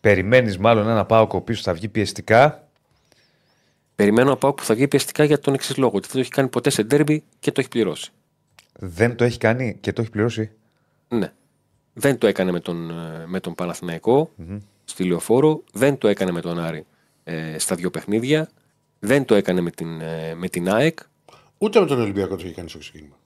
Περιμένεις μάλλον ένα πάο ο οποίο θα βγει πιεστικά; Περιμένω να πάω που θα βγει πιεστικά για τον εξής λόγο. Ότι δεν το έχει κάνει ποτέ σε ντέρμπι και το έχει πληρώσει. Δεν το έχει κάνει και το έχει πληρώσει; Ναι. Δεν το έκανε με τον, ε, με τον παναθηναικο στη Λεωφόρο. Δεν το έκανε με τον Άρη ε, στα δύο παιχνίδια. Δεν το έκανε με την, ε, με την ΑΕΚ. Ούτε με τον Ολυμπιακό το είχε κάνει στο ξεκίνημα.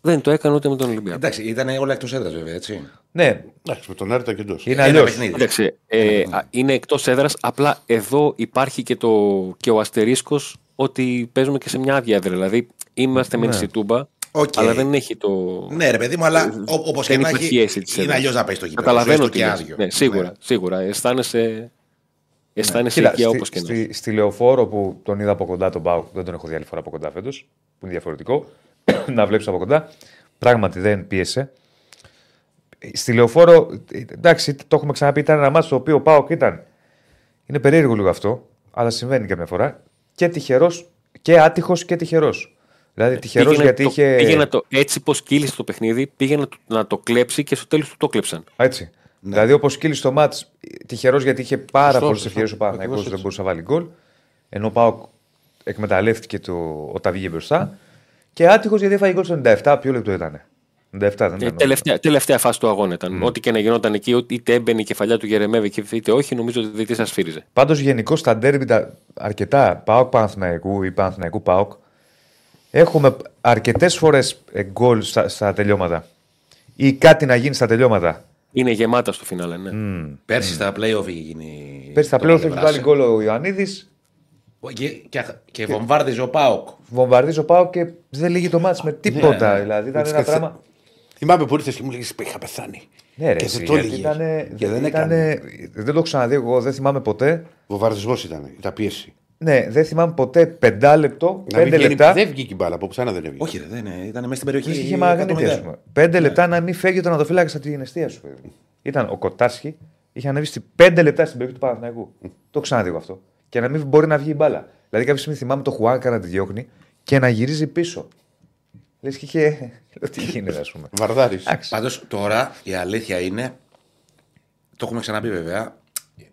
Δεν το έκανε ούτε με τον Ολυμπιακό. Εντάξει, ήταν όλα εκτός έδρας βέβαια, έτσι. Ναι, Εντάξει, με τον Άρη ήταν και εντός. είναι Ένα αλλιώ. παιχνίδι. Κοίταξε, ε, α, είναι εκτός έδρας. Απλά εδώ υπάρχει και, το, και ο αστερίσκος ότι παίζουμε και σε μια άδεια έδρα. Δηλαδή είμαστε μεν στη Τούμπα, Οκ. αλλά δεν έχει το. Ναι, ρε παιδί μου, αλλά όπως και δεν να υπάρχει έχει. αίσθηση της Είναι έδρας. αλλιώς να πάει στο γήπεδο. Καταλαβαίνω έστω τι και λες. άδειο. Ναι, σίγουρα, Ναι. σίγουρα. Αισθάνεσαι, αισθάνεσαι Κοίτα, οικεία στη, όπως και να στη, στη Λεωφόρο που τον είδα από κοντά τον ΠΑΟΚ, δεν τον έχω δει άλλη φορά από κοντά φέτος, που είναι διαφορετικό, να βλέπεις από κοντά. Πράγματι δεν πίεσε. Στη Λεωφόρο, εντάξει, το έχουμε ξαναπεί, ήταν ένα μάτσο το οποίο ο Πάουκ ήταν. Είναι περίεργο λίγο αυτό, αλλά συμβαίνει καμιά φορά. Και τυχερός και άτυχος και τυχερός. Δηλαδή τυχερός Πήγαινε γιατί το, είχε. Πήγε να το, έτσι πως κύλησε το παιχνίδι, πήγε να το, να το κλέψει και στο τέλος του το κλέψαν. Έτσι. Δηλαδή, όπως κύλησε το μάτς, τυχερός γιατί είχε πάρα Σωστό, πολλές σωστό. ευκαιρίες ο Παναγιώτο, Ακριβώς δεν έτσι. μπορούσε να βάλει γκολ. Ενώ ο Πάοκ εκμεταλλεύτηκε το, όταν βγήκε μπροστά. Και άτυχος γιατί έφαγε γκολ στο 97. Ποιο λεπτό ήταν. 97 δεν Ε, ήταν. τελευταία, τελευταία φάση του αγώνα ήταν. Ό,τι και να γινόταν εκεί, ότι είτε έμπαινε η κεφαλιά του Γερεμέβη είτε όχι, νομίζω ότι δεν σας σφύριζε. Πάντως γενικώς στα ντέρμπι τα αρκετά Πάοκ Παναθηναϊκού ή Παναθηναϊκού Πάοκ έχουμε αρκετές φορές γκολ στα, στα τελειώματα. Ή κάτι να γίνει στα τελειώματα. Είναι γεμάτα στο φινάλε, ναι. Πέρσι στα playoff είχε γίνει. Πέρσι στα το πλέον έχει Λεβράση. βάλει γκολ ο Ιωαννίδης, Και, και, και βομβάρδιζε ο Πάοκ. βομβαρδίζει ο Πάοκ και δεν λύγει το μάτς με τίποτα. δηλαδή ήταν Έτσι ένα και πράγμα. Θυμάμαι που ήρθες και μου λέγες είχα πεθάνει. Ναι, ρε, και εσύ, δεν το γιατί έλεγες. ήτανε- Και δεν ήτανε- έκανε. δεν το έχω ξαναδεί εγώ, δεν θυμάμαι ποτέ. Βομβαρδισμός ήταν, ήταν πίεση. Ναι, δεν θυμάμαι ποτέ πεντάλεπτο, Να μην πέντε βγαίνει- λεπτά. Δεν βγήκε η μπάλα, από πουθενά δεν έβγαινε. Όχι, ρε, δεν είναι. Ήταν μέσα στην περιοχή. Είχε μαγανίτη, 100 α πούμε. Πέντε λεπτά να μην φεύγει ο τερματοφύλακα από την αιστεία σου. παιδί. Ήταν ο Κοτάσχη, είχε ανέβει στη πέντε λεπτά στην περιοχή του Παναθηναϊκού. το έχω ξαναδεί εγώ αυτό. Και να μην μπορεί να βγει η μπάλα. Δηλαδή κάποια στιγμή θυμάμαι το Χουάνκα να τη διώχνει και να γυρίζει πίσω. Λες και είχε. Λέω, Τι γίνεται, ας πούμε. Βαρδάρη. Πάντως τώρα η αλήθεια είναι. Το έχουμε ξαναπεί βέβαια.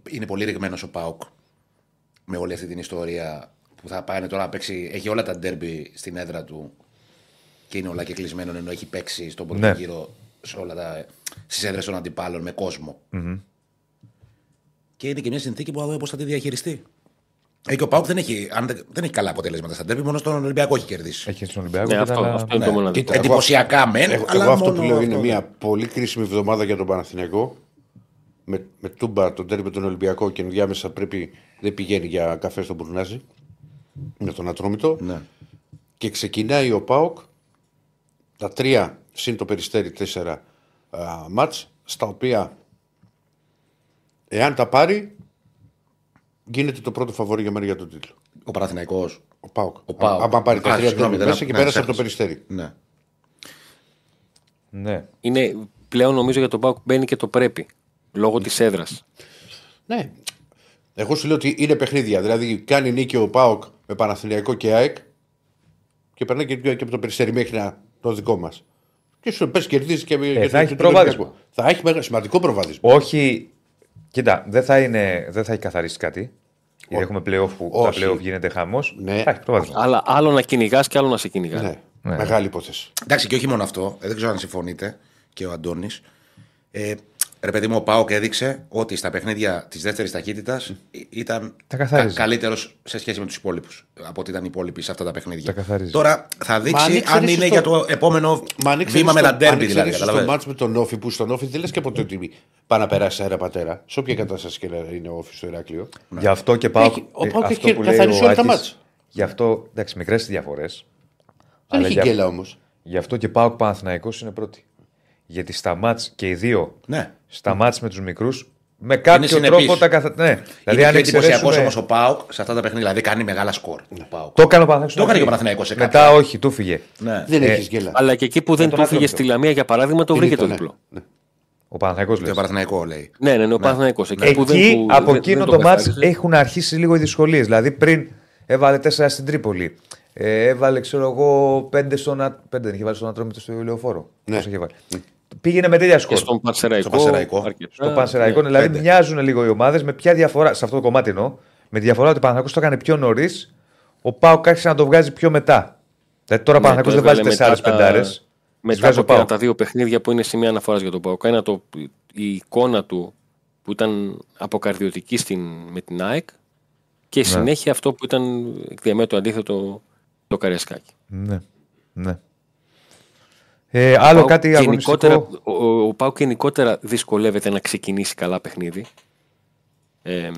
Είναι πολύ ρηγμένος ο Πάοκ με όλη αυτή την ιστορία που θα πάει τώρα να παίξει. Έχει όλα τα ντέρμπι στην έδρα του και είναι όλα και κλεισμένο ενώ έχει παίξει στον πρώτο Ναι. γύρο σε όλα τα, στις έδρες των αντιπάλων με κοσμο Και είναι και μια συνθήκη που θα δούμε πώς θα τη διαχειριστεί. Ε, και ο Πάουκ δεν έχει, αν δεν, δεν έχει καλά αποτελέσματα στα ντέρμπι, μόνο στον Ολυμπιακό έχει κερδίσει. Έχει στον Ολυμπιακό. Ναι, και αυτό, ήταν- αυτό είναι ναι. το μοναδικό. Κοίτα, εγώ- Εντυπωσιακά μεν, Εγώ, αλλά εγώ αυτό μόνο που λέω είναι αυτό. μια πολύ κρίσιμη εβδομάδα για τον Παναθηναϊκό. Με, με τούμπα τον τέρμι τον Ολυμπιακό και ενδιάμεσα πρέπει δεν πηγαίνει για καφέ στον Μπουρνάζι. Με τον Ατρόμητο. Ναι. Και ξεκινάει ο Πάοκ τα τρία συν το περιστέρι τέσσερα α, μάτς στα οποία εάν τα πάρει γίνεται το πρώτο φαβόρι για μένα για τον τίτλο. Ο Παναθηναϊκός. Ο Πάοκ. Ο ΠΑΟΚ. Αν πάρει τα Α, τρία συγγνώμη, τέρμι δεν μέσα άκου- και ναι, πέρασε από το ξέχασα. περιστέρι. Ναι. Ναι. Είναι πλέον νομίζω για τον Πάουκ μπαίνει και το πρέπει. Λόγω της έδρας. Ναι. Εγώ σου λέω ότι είναι παιχνίδια. Δηλαδή κάνει νίκη ο Πάοκ με Παναθηναϊκό και ΑΕΚ και περνάει και, και από το περιστέρι μέχρι να, το δικό μας. Και σου πες κερδίζεις και, και Ε, θα το- έχεις το- το προβάδισμα. Ολυμπιακό. Θα έχει μεγα- σημαντικό προβάδισμα. Όχι. Κοίτα, δεν θα, είναι, δεν θα έχει καθαρίσει κάτι. Γιατί έχουμε playoff που Όχι. τα playoff γίνεται χαμός. Ναι. Θα έχει προβάδισμα. Αλλά άλλο να κυνηγάς και άλλο να σε κυνηγάς. Ναι. Μεγάλη υπόθεση. Εντάξει, και όχι μόνο αυτό, ε, δεν ξέρω αν συμφωνείτε και ο Αντώνης. Ε, Ρε παιδί μου, ο Πάοκ έδειξε ότι στα παιχνίδια της δεύτερης ταχύτητας ήταν Τα καθάριζε. καλύτερος σε σχέση με τους υπόλοιπους. Από ότι ήταν οι υπόλοιποι σε αυτά τα παιχνίδια. Τα καθάριζε. Τώρα θα Μα δείξει αν αν ξέρεις είναι στο- για το επόμενο Μα αν βήμα με τα το, ντέρμπι δηλαδή. στο καταλαβαίνεις. μάτς με τον Όφη που στον Όφη δεν λες και ποτέ ότι πάει να περάσει αέρα πατέρα. Σε όποια κατάσταση και να είναι ο Όφης στο Ηράκλειο. Γι' αυτό και πάω. Έχει- ο Πάοκ αυτό έχει που λέει καθαρίσει ο όλα τα Άκης, μάτς. Γι' αυτό, εντάξει, μικρές διαφορές. Δεν έχει γι' αυτό- γκέλα όμως. Γι' αυτό και πάω Παναθηναϊκός είναι πρώτη. Γιατί στα μάτς και οι δύο Ναι. Στα μάτς με τους μικρούς με κάποιο συνεπής. τρόπο τα καθα... Ναι, Δηλαδή, είναι πιο εντυπωσιακός εξαιρέσουμε- όμως ο Πάοκ σε αυτά τα παιχνίδια. Δηλαδή κάνει μεγάλα σκορ. ο ΠΑΟΚ. Το έκανε ο Παναθηναϊκός. Το έκανε και ο Παναθηναϊκός σε Μετά κάποια. όχι, του φύγε. Ναι. Δεν Ε, έχεις γκέλα. Αλλά και εκεί που δεν τον του φύγε άτροπο. στη Λαμία για παράδειγμα, το βρήκε το ναι. διπλό. Ναι. Ο Παναθηναϊκός Το λες. Παναθηναϊκό λέει. Ναι, ναι, ναι, ο Παναθηναϊκός. Εκεί, που δεν Εκεί του- από δεν- εκείνο δεν το μάτς καθάρισε. έχουν αρχίσει λίγο οι δυσκολίες. Δηλαδή πριν έβαλε 4 στην Τρίπολη. Ε, έβαλε, ξέρω εγώ, 5 στον. Α- Πέντε δεν είχε βάλει στον Ατρόμητο στο ηλιοφόρο. Ναι. Πώς είχε βάλει. Πήγαινε με τέτοια σκορ. Και στον Πανσεραϊκό. Στο Πανσεραϊκό. αρκετά. Στο Πανσεραϊκό. Ναι. δηλαδή πέντε. μοιάζουν λίγο οι ομάδες με ποια διαφορά. Σε αυτό το κομμάτι εννοώ. Με τη διαφορά ότι ο Παναθηναϊκός το έκανε πιο νωρίς. Ο Πάοκ άρχισε να το βγάζει πιο μετά. Δηλαδή τώρα ο Ναι, Παναθηναϊκός το δεν βάζει έβγαλε τεσσάρε μετά τα- πεντάρε. Μετά από εκείνα τα δύο παιχνίδια που είναι σημεία αναφοράς για τον Πάοκ. Ένα το, η εικόνα του που ήταν αποκαρδιωτική στην, με την ΑΕΚ και η Ναι. συνέχεια αυτό που ήταν εκ διαμέτρου αντίθετο το Καριασκάκι. Ναι. ναι. Ε, άλλο Πάοκ κάτι γενικότερα, αγωνιστικό; ο, ο, ο Πάουκ γενικότερα δυσκολεύεται να ξεκινήσει καλά παιχνίδι. Ε,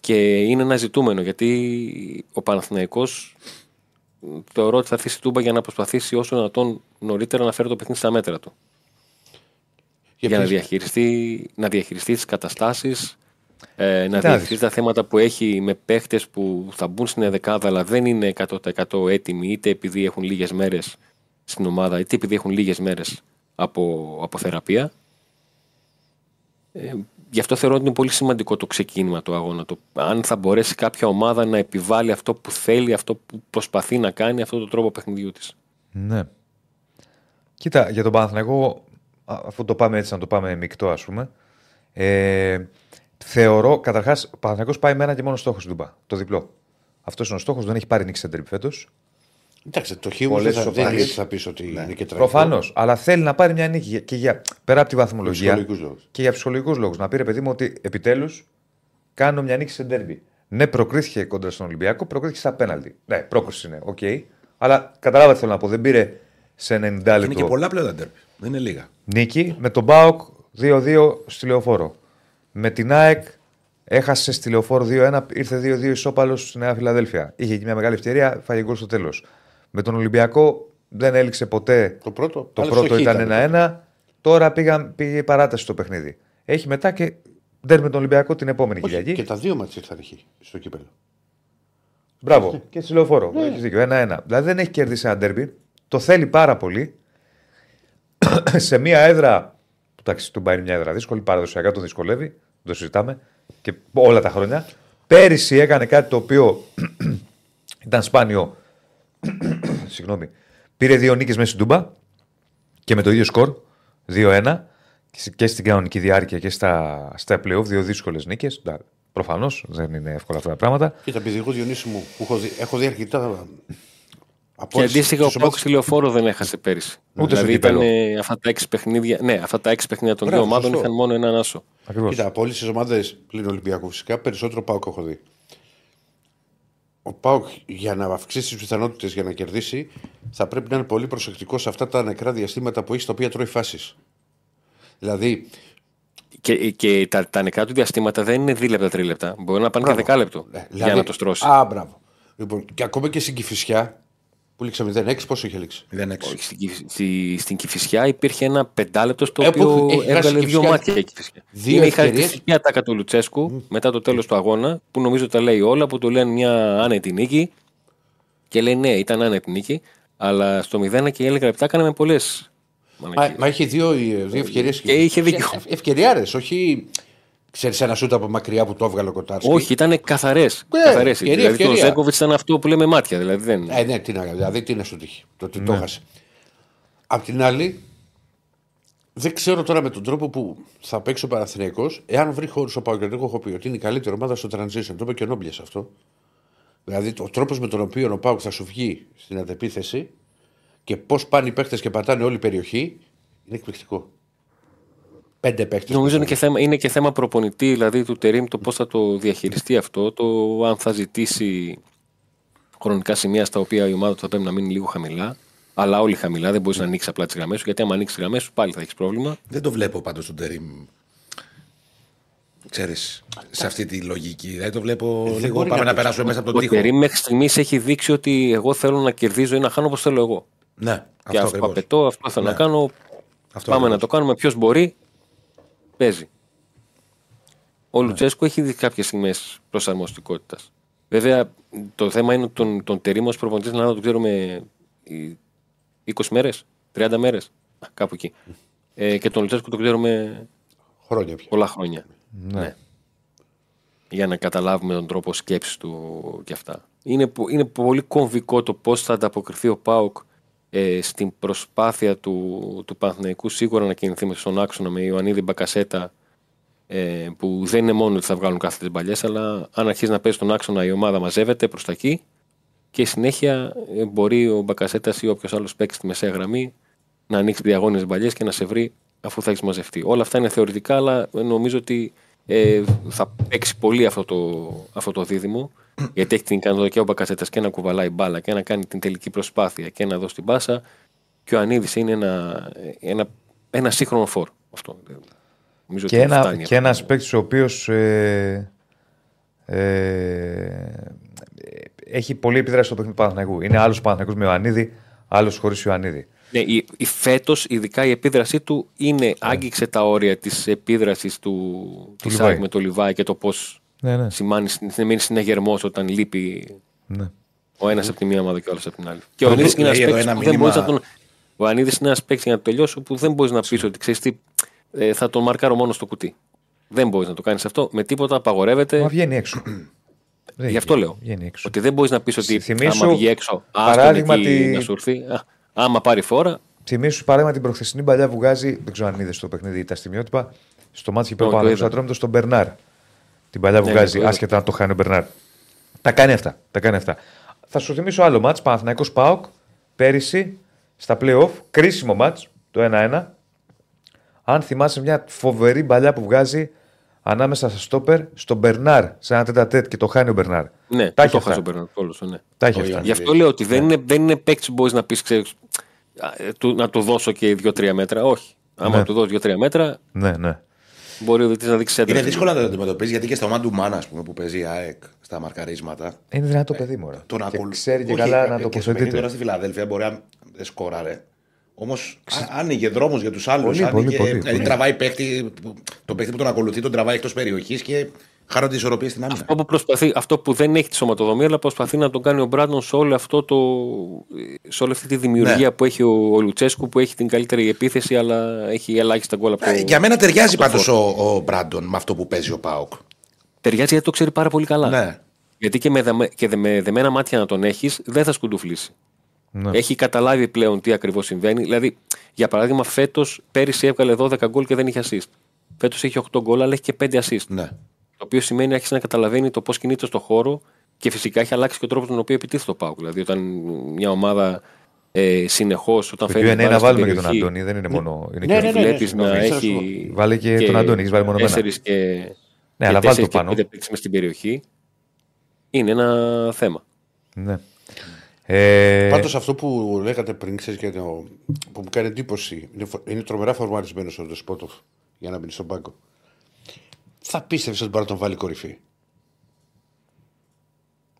και είναι ένα ζητούμενο γιατί ο Παναθηναϊκός μ, θεωρώ ότι θα αφήσει τούμπα για να προσπαθήσει όσο δυνατόν νωρίτερα να φέρει το παιχνίδι στα μέτρα του. Για για να ποιες- διαχειριστεί, να διαχειριστεί τις καταστάσεις, ε, να Κοιτάξτε. διαχειριστεί τα θέματα που έχει με παίχτες που θα μπουν στην δεκάδα αλλά δεν είναι 100% έτοιμοι είτε επειδή έχουν λίγες μέρες στην ομάδα είτε επειδή έχουν λίγες μέρες από, από θεραπεία. Ε, γι' αυτό θεωρώ ότι είναι πολύ σημαντικό το ξεκίνημα του αγώνα. Το, αν θα μπορέσει κάποια ομάδα να επιβάλλει αυτό που θέλει, αυτό που προσπαθεί να κάνει, αυτό το τρόπο παιχνιδιού της. Ναι. Κοίτα, για τον Παναθηναϊκό, α, αφού το πάμε έτσι, να το πάμε μεικτό, ας πούμε. Ε, θεωρώ, καταρχάς, ο Παναθηναϊκός πάει με ένα και μόνο στόχο στην Τούμπα. Το διπλό. Αυτός είναι ο στόχος, δεν έχει πάρει νίκη σε φέτος. Εντάξει, το χείμωνα Πολλές δεν θα, δεν σοβαρές. είναι έτσι θα πεις ότι είναι και τραγικό. Προφανώς. Αλλά θέλει να πάρει μια νίκη για- και για, πέρα από τη βαθμολογία. ψυχολογικούς λόγους. Και για ψυχολογικούς λόγους. Να πει ρε παιδί μου ότι επιτέλους κάνω μια νίκη σε ντέρμπι. Ναι, προκρίθηκε κόντρα στον Ολυμπιακό, προκρίθηκε στα πέναλτι. Ναι, πρόκριση είναι, οκ. Αλλά καταλάβατε θέλω να πω, δεν πήρε σε 90 Είναι και λεπτό πολλά πλέον τα ντέρμπι. Δεν είναι λίγα. νίκη. Με τον Μπάουκ 2-2 στη λεωφόρο. Με την ΑΕΚ έχασε στη λεωφόρο 2-1, ήρθε 2-2 ισόπαλος στη Νέα Φιλαδέλφια. Είχε και μια μεγάλη ευκαιρία, φάγε γκολ στο τέλος. Με τον Ολυμπιακό δεν έληξε ποτέ Το πρώτο, το αλλά πρώτο στο χ ήταν 1-1. Τώρα πήγαν, πήγε η παράταση στο παιχνίδι. Έχει μετά και δεν με τον Ολυμπιακό την επόμενη Όχι, Κυριακή. και τα δύο μάτια ήρθαν χ στο κύπελο. Μπράβο. και στη λεωφόρο. Έχεις δίκιο. 1-1. Δηλαδή δεν έχει κερδίσει ένα ντέρμπι. Το θέλει πάρα πολύ. σε μια έδρα. που Εντάξει, του πάει μια έδρα δύσκολη. Παραδοσιακά τον δυσκολεύει. Δεν το συζητάμε. Και όλα τα χρόνια. Πέρυσι έκανε κάτι το οποίο ήταν σπάνιο. Συγγνώμη. Πήρε δύο νίκες μέσα στην Τούμπα και με το ίδιο σκορ. 2-1 και στην κανονική διάρκεια και στα, στα playoff. Δύο δύσκολες νίκες. Προφανώς δεν είναι εύκολα αυτά τα πράγματα. Κοίτα, επειδή εγώ Διονύση μου που έχω δει, έχω δει αρκετά. Από Και όλες αντίστοιχα ο τις Πάουκ ομάδες- στη λεωφόρο δεν έχασε πέρυσι. Ούτε στο δηλαδή ήταν κύπελλο. ε, αυτά τα έξι παιχνίδια, ναι, αυτά τα έξι παιχνίδια των Μπράβο, δύο ομάδων σωστό. είχαν μόνο έναν άσο. Ακριβώς. Κοίτα, από όλες τις ομάδες πλην Ολυμπιακού φυσικά περισσότερο Πάουκ έχω δει. Ο Πάουκ για να αυξήσει τις πιθανότητες για να κερδίσει θα πρέπει να είναι πολύ προσεκτικός σε αυτά τα νεκρά διαστήματα που έχει στα οποία τρώει φάσεις. Δηλαδή, Και, και τα, τα νεκρά του διαστήματα δεν είναι δίλεπτα τρίλεπτα. Μπορεί να πάνε και Μπράβο. δεκάλεπτο ε, για να το στρώσει. Α, μπράβο. Λοιπόν, και ακόμα και στην Κυφυσιά που λήξαμε 0-6, πόσο είχε λήξει; 0-6. Όχι, στην, Κυφ- στη, στην Κυφυσιά υπήρχε ένα πεντάλεπτο στο Ε, που οποίο έχει χάσει έβγαλε η δύο Κυφσιά. μάτια η Κυφυσιά. Δύο είναι η ευκαιρίες. χαρακτηριστική ατάκα του Λουτσέσκου μετά το τέλος του αγώνα που νομίζω τα λέει όλα που του λένε μια άνετη νίκη και λέει ναι, ήταν άνετη νίκη, αλλά στο 0 και 11 λεπτά κάναμε πολλές. Μα, μα είχε δύο, δύο ευκαιρίες. Και είχε δίκιο. Ευκαιριάρες, όχι. Ξέρεις ένα σούτ από μακριά που το έβγαλε ο Κοτάρσκι. Όχι, ήταν καθαρές. Ναι, καθαρές. ευκαιρία, Δηλαδή το ευκαιρία. Ζέκοβιτς ήταν αυτό που λέμε μάτια. Δηλαδή δεν... Ε, ναι, τι να κάνει. Δηλαδή, τι να σου τύχει. Το ότι Ναι. το έχασε. Απ' την άλλη, δεν ξέρω τώρα με τον τρόπο που θα παίξει ο Παναθηναϊκός εάν βρει χώρους ο Παγκρατικό. Εγώ έχω πει ότι είναι η καλύτερη ομάδα στο transition. Το είπε και ο Νόμπλιας αυτό. Δηλαδή, ο τρόπος με τον οποίο ο Πάουκ θα σου βγει στην αντεπίθεση και πώς πάνε οι παίχτε και πατάνε όλη η περιοχή είναι εκπληκτικό. Πέντε παίχτε. Νομίζω είναι και, θέμα, είναι και θέμα προπονητή, δηλαδή του Τερήμ, το πώς θα το διαχειριστεί αυτό, το αν θα ζητήσει χρονικά σημεία στα οποία η ομάδα του θα πρέπει να μείνει λίγο χαμηλά. Αλλά όλοι χαμηλά, δεν μπορείς να ανοίξεις απλά τις γραμμές σου, γιατί άμα ανοίξεις τις γραμμές σου πάλι θα έχεις πρόβλημα. Δεν το βλέπω πάντως τον Τερήμ. Ξέρεις, σε αυτή τη λογική. Δηλαδή το βλέπω Δεν λίγο. μπορεί Πάμε να να το περάσουμε μέσα από Ο τον τοίχο. Τερήμ μέχρι στιγμής έχει δείξει ότι εγώ θέλω να κερδίζω ή να χάνω όπως θέλω εγώ. Ναι, και αυτό αυτό ακριβώς. απαιτώ, αυτό θέλω Ναι. να κάνω. Αυτό Πάμε ακριβώς. να το κάνουμε. Ποιος μπορεί, παίζει. Ο Ναι. Λουτσέσκο έχει δει κάποιες στιγμές προσαρμοστικότητας. Βέβαια, το θέμα είναι τον, τον Τερήμ ως προπονητής να τον ξέρουμε οι 20 μέρες, 30 μέρες, κάπου εκεί. Ε, και τον Λουτσέσκο τον ξέρουμε Χρόνια πια. πολλά χρόνια. Ναι. Για να καταλάβουμε τον τρόπο σκέψης του και αυτά. Είναι, πο- είναι πολύ κομβικό το πώς θα ανταποκριθεί ο Πάουκ ε, στην προσπάθεια του, του Παναθηναϊκού σίγουρα να κινηθεί μέσα στον άξονα με Ιωαννίδη Μπακασέτα ε, που δεν είναι μόνο ότι θα βγάλουν κάθετε μπαλιές, αλλά αν αρχίσει να παίζει στον άξονα η ομάδα μαζεύεται προς τα εκεί και συνέχεια ε, μπορεί ο Μπακασέτας ή όποιος άλλος παίξει στη μεσαία γραμμή να ανοίξει διαγώνιε μπαλιές και να σε βρει αφού θα έχεις μαζευτεί. Όλα αυτά είναι θεωρητικά, αλλά νομίζω ότι ε, θα παίξει πολύ αυτό το, αυτό το δίδυμο. Γιατί έχει την ικανότητα και ο Μπακασέτας και να κουβαλάει μπάλα και να κάνει την τελική προσπάθεια και να δώσει την πάσα. Και ο Ανίδης είναι ένα, ένα, ένα σύγχρονο φόρ. Αυτό. Νομίζω Και, ότι ένα, φτάνει και αυτό. ένας παίκτης ο οποίος ε, ε, έχει πολλή επίδραση στο παιχνίδι του Παναθηναϊκού. Είναι άλλος Παναθηναϊκός με Ιωαννίδη, άλλος χωρίς Ιωαννίδη. Ναι, η, η φέτος, ειδικά η επίδρασή του, είναι, Ναι. άγγιξε τα όρια της επίδρασης του, του Λιβάη. Σάκ με το Λιβάη και το πώς Ναι, ναι. σημαίνει, σημαίνει συναγερμός όταν λείπει ναι. ο ένας από τη μία ομάδα και ο άλλος από την άλλη. Και ο Πρώτο, Ανίδη είναι λέει ένας εδώ παίκτης ένα που δεν μήνυμα- μπορείς να τον. Ο Ανίδη είναι ένας παίκτης για να το τελειώσω που δεν μπορείς να πεις ότι ξέρεις τι, ε, θα τον μαρκάρω μόνο στο κουτί. Δεν μπορείς να το κάνεις αυτό. Με τίποτα απαγορεύεται. Μα βγαίνει έξω. Δεν Γι' αυτό λέω. Βγαίνει έξω. Ότι δεν μπορείς να πεις ότι Θυμήσου, άμα βγει έξω, παράδειγμα, άστον εκεί τη- να σου έρθει. Α, Άμα πάρει φόρα, Θυμήσου παράδειγμα την προχθεσινή παλιά που βγάζει, δεν ξέρω αν είδες το παιχνίδι ή τα στιγμιότυπα, στο μάτι και Το- πέρα το πάνω είδα. στο Ατρόμητο στον Μπερνάρ. Την παλιά που Ναι, βγάζει, ναι, το είδα. άσχετα να το χάνει ο Μπερνάρ. Τα κάνει αυτά. Τα κάνει αυτά. Θα σου θυμίσω άλλο μάτς, Παναθηναϊκός ΠΑΟΚ, πέρυσι, στα play-off, κρίσιμο μάτς, το 1-1. Αν θυμάσαι μια φοβερή παλιά που βγάζει ανάμεσα στα στόπερ, στον Μπερνάρ, σε ένα τέτα και το χάνει ο Μπερνάρ. ναι, τα έχει το αυτά. χάσει ο Μπερνάρ όλος, ναι. Τα έχει Το αυτά. Ιωάννη. Γι' αυτό λέω ότι Ναι. δεν είναι, δεν είναι παίκτης που μπορείς να πεις να του δώσω και δύο-τρία μέτρα. Όχι. Άμα Ναι. του δώσει δύο-τρία μέτρα, Ναι, ναι. Μπορεί ο διαιτητής να δείξει ένταση. Είναι δύσκολο να το αντιμετωπίζεις γιατί και στο Μάντου Μάνα ας πούμε, που παίζει η ΑΕΚ στα μαρκαρίσματα. Είναι δυνατό παιδί μου. ρε. Τον Και ακολου- ξέρει και Όχι, καλά ε, να και στο παιχνίδι τοποθετείται. Τώρα στη Φιλαδέλφια μπορεί να δεν σκόραρε. Όμως άνοιγε δρόμους για τους άλλους. Πολύ, πολύ, πολύ, Δηλαδή πολύ. τραβάει παίχτη, που- το παίχτη που τον ακολουθεί, τον τραβάει εκτός περιοχής και χάνονται ισορροπίε στην άμυνα. Αυτό που, προσπαθεί, αυτό που δεν έχει τη σωματοδομία, αλλά προσπαθεί να τον κάνει ο Μπράντον σε, όλο αυτό το, σε όλη αυτή τη δημιουργία Ναι. που έχει ο, ο Λουτσέσκου, που έχει την καλύτερη επίθεση, αλλά έχει ελάχιστα γκολ από το. Ε, Για μένα ταιριάζει από το πάντως φόρ. ο, ο Μπράντον με αυτό που παίζει ο Πάοκ. Ταιριάζει γιατί το ξέρει πάρα πολύ καλά. Ναι. Γιατί και με, δαμε- και δε- με δεμένα μάτια να τον έχεις, δεν θα σκουντουφλήσει. Ναι. Έχει καταλάβει πλέον τι ακριβώς συμβαίνει. Δηλαδή, για παράδειγμα, φέτος πέρυσι έβγαλε 12 γκολ και δεν είχε assist. Φέτος έχει 8 γκολ, αλλά έχει και 5 assist. Ναι. Το οποίο σημαίνει άρχισε να καταλαβαίνει το πώς κινείται στο χώρο και φυσικά έχει αλλάξει και ο τρόπος τον οποίο επιτίθεται το Πάουκ. Δηλαδή, όταν μια ομάδα ε, συνεχώς. Όταν Το φέρνει οποίο είναι την να μπάλα στην βάλουμε και τον περιοχή, Αντώνη, δεν είναι μόνο. Είναι Ναι, και... ναι, ναι. Βλέπεις να ήθελα να σου έχει. Βάλε και τον Αντώνη, έχεις βάλει μόνο εμένα. τέσσερις και. Ναι, και αλλά βάλ τέσσερις το και πάνω. πέντε παίκτες μες στην περιοχή. Είναι ένα θέμα. Ναι. Ε, Πάντως αυτό που λέγατε πριν, ξέρεις, για το, που μου κάνει εντύπωση, είναι, φο- είναι τρομερά φορμαρισμένος ο Δεσπότοφ για να μπει στον πάγκο. Θα πίστευες ότι μπορεί να τον βάλει κορυφή.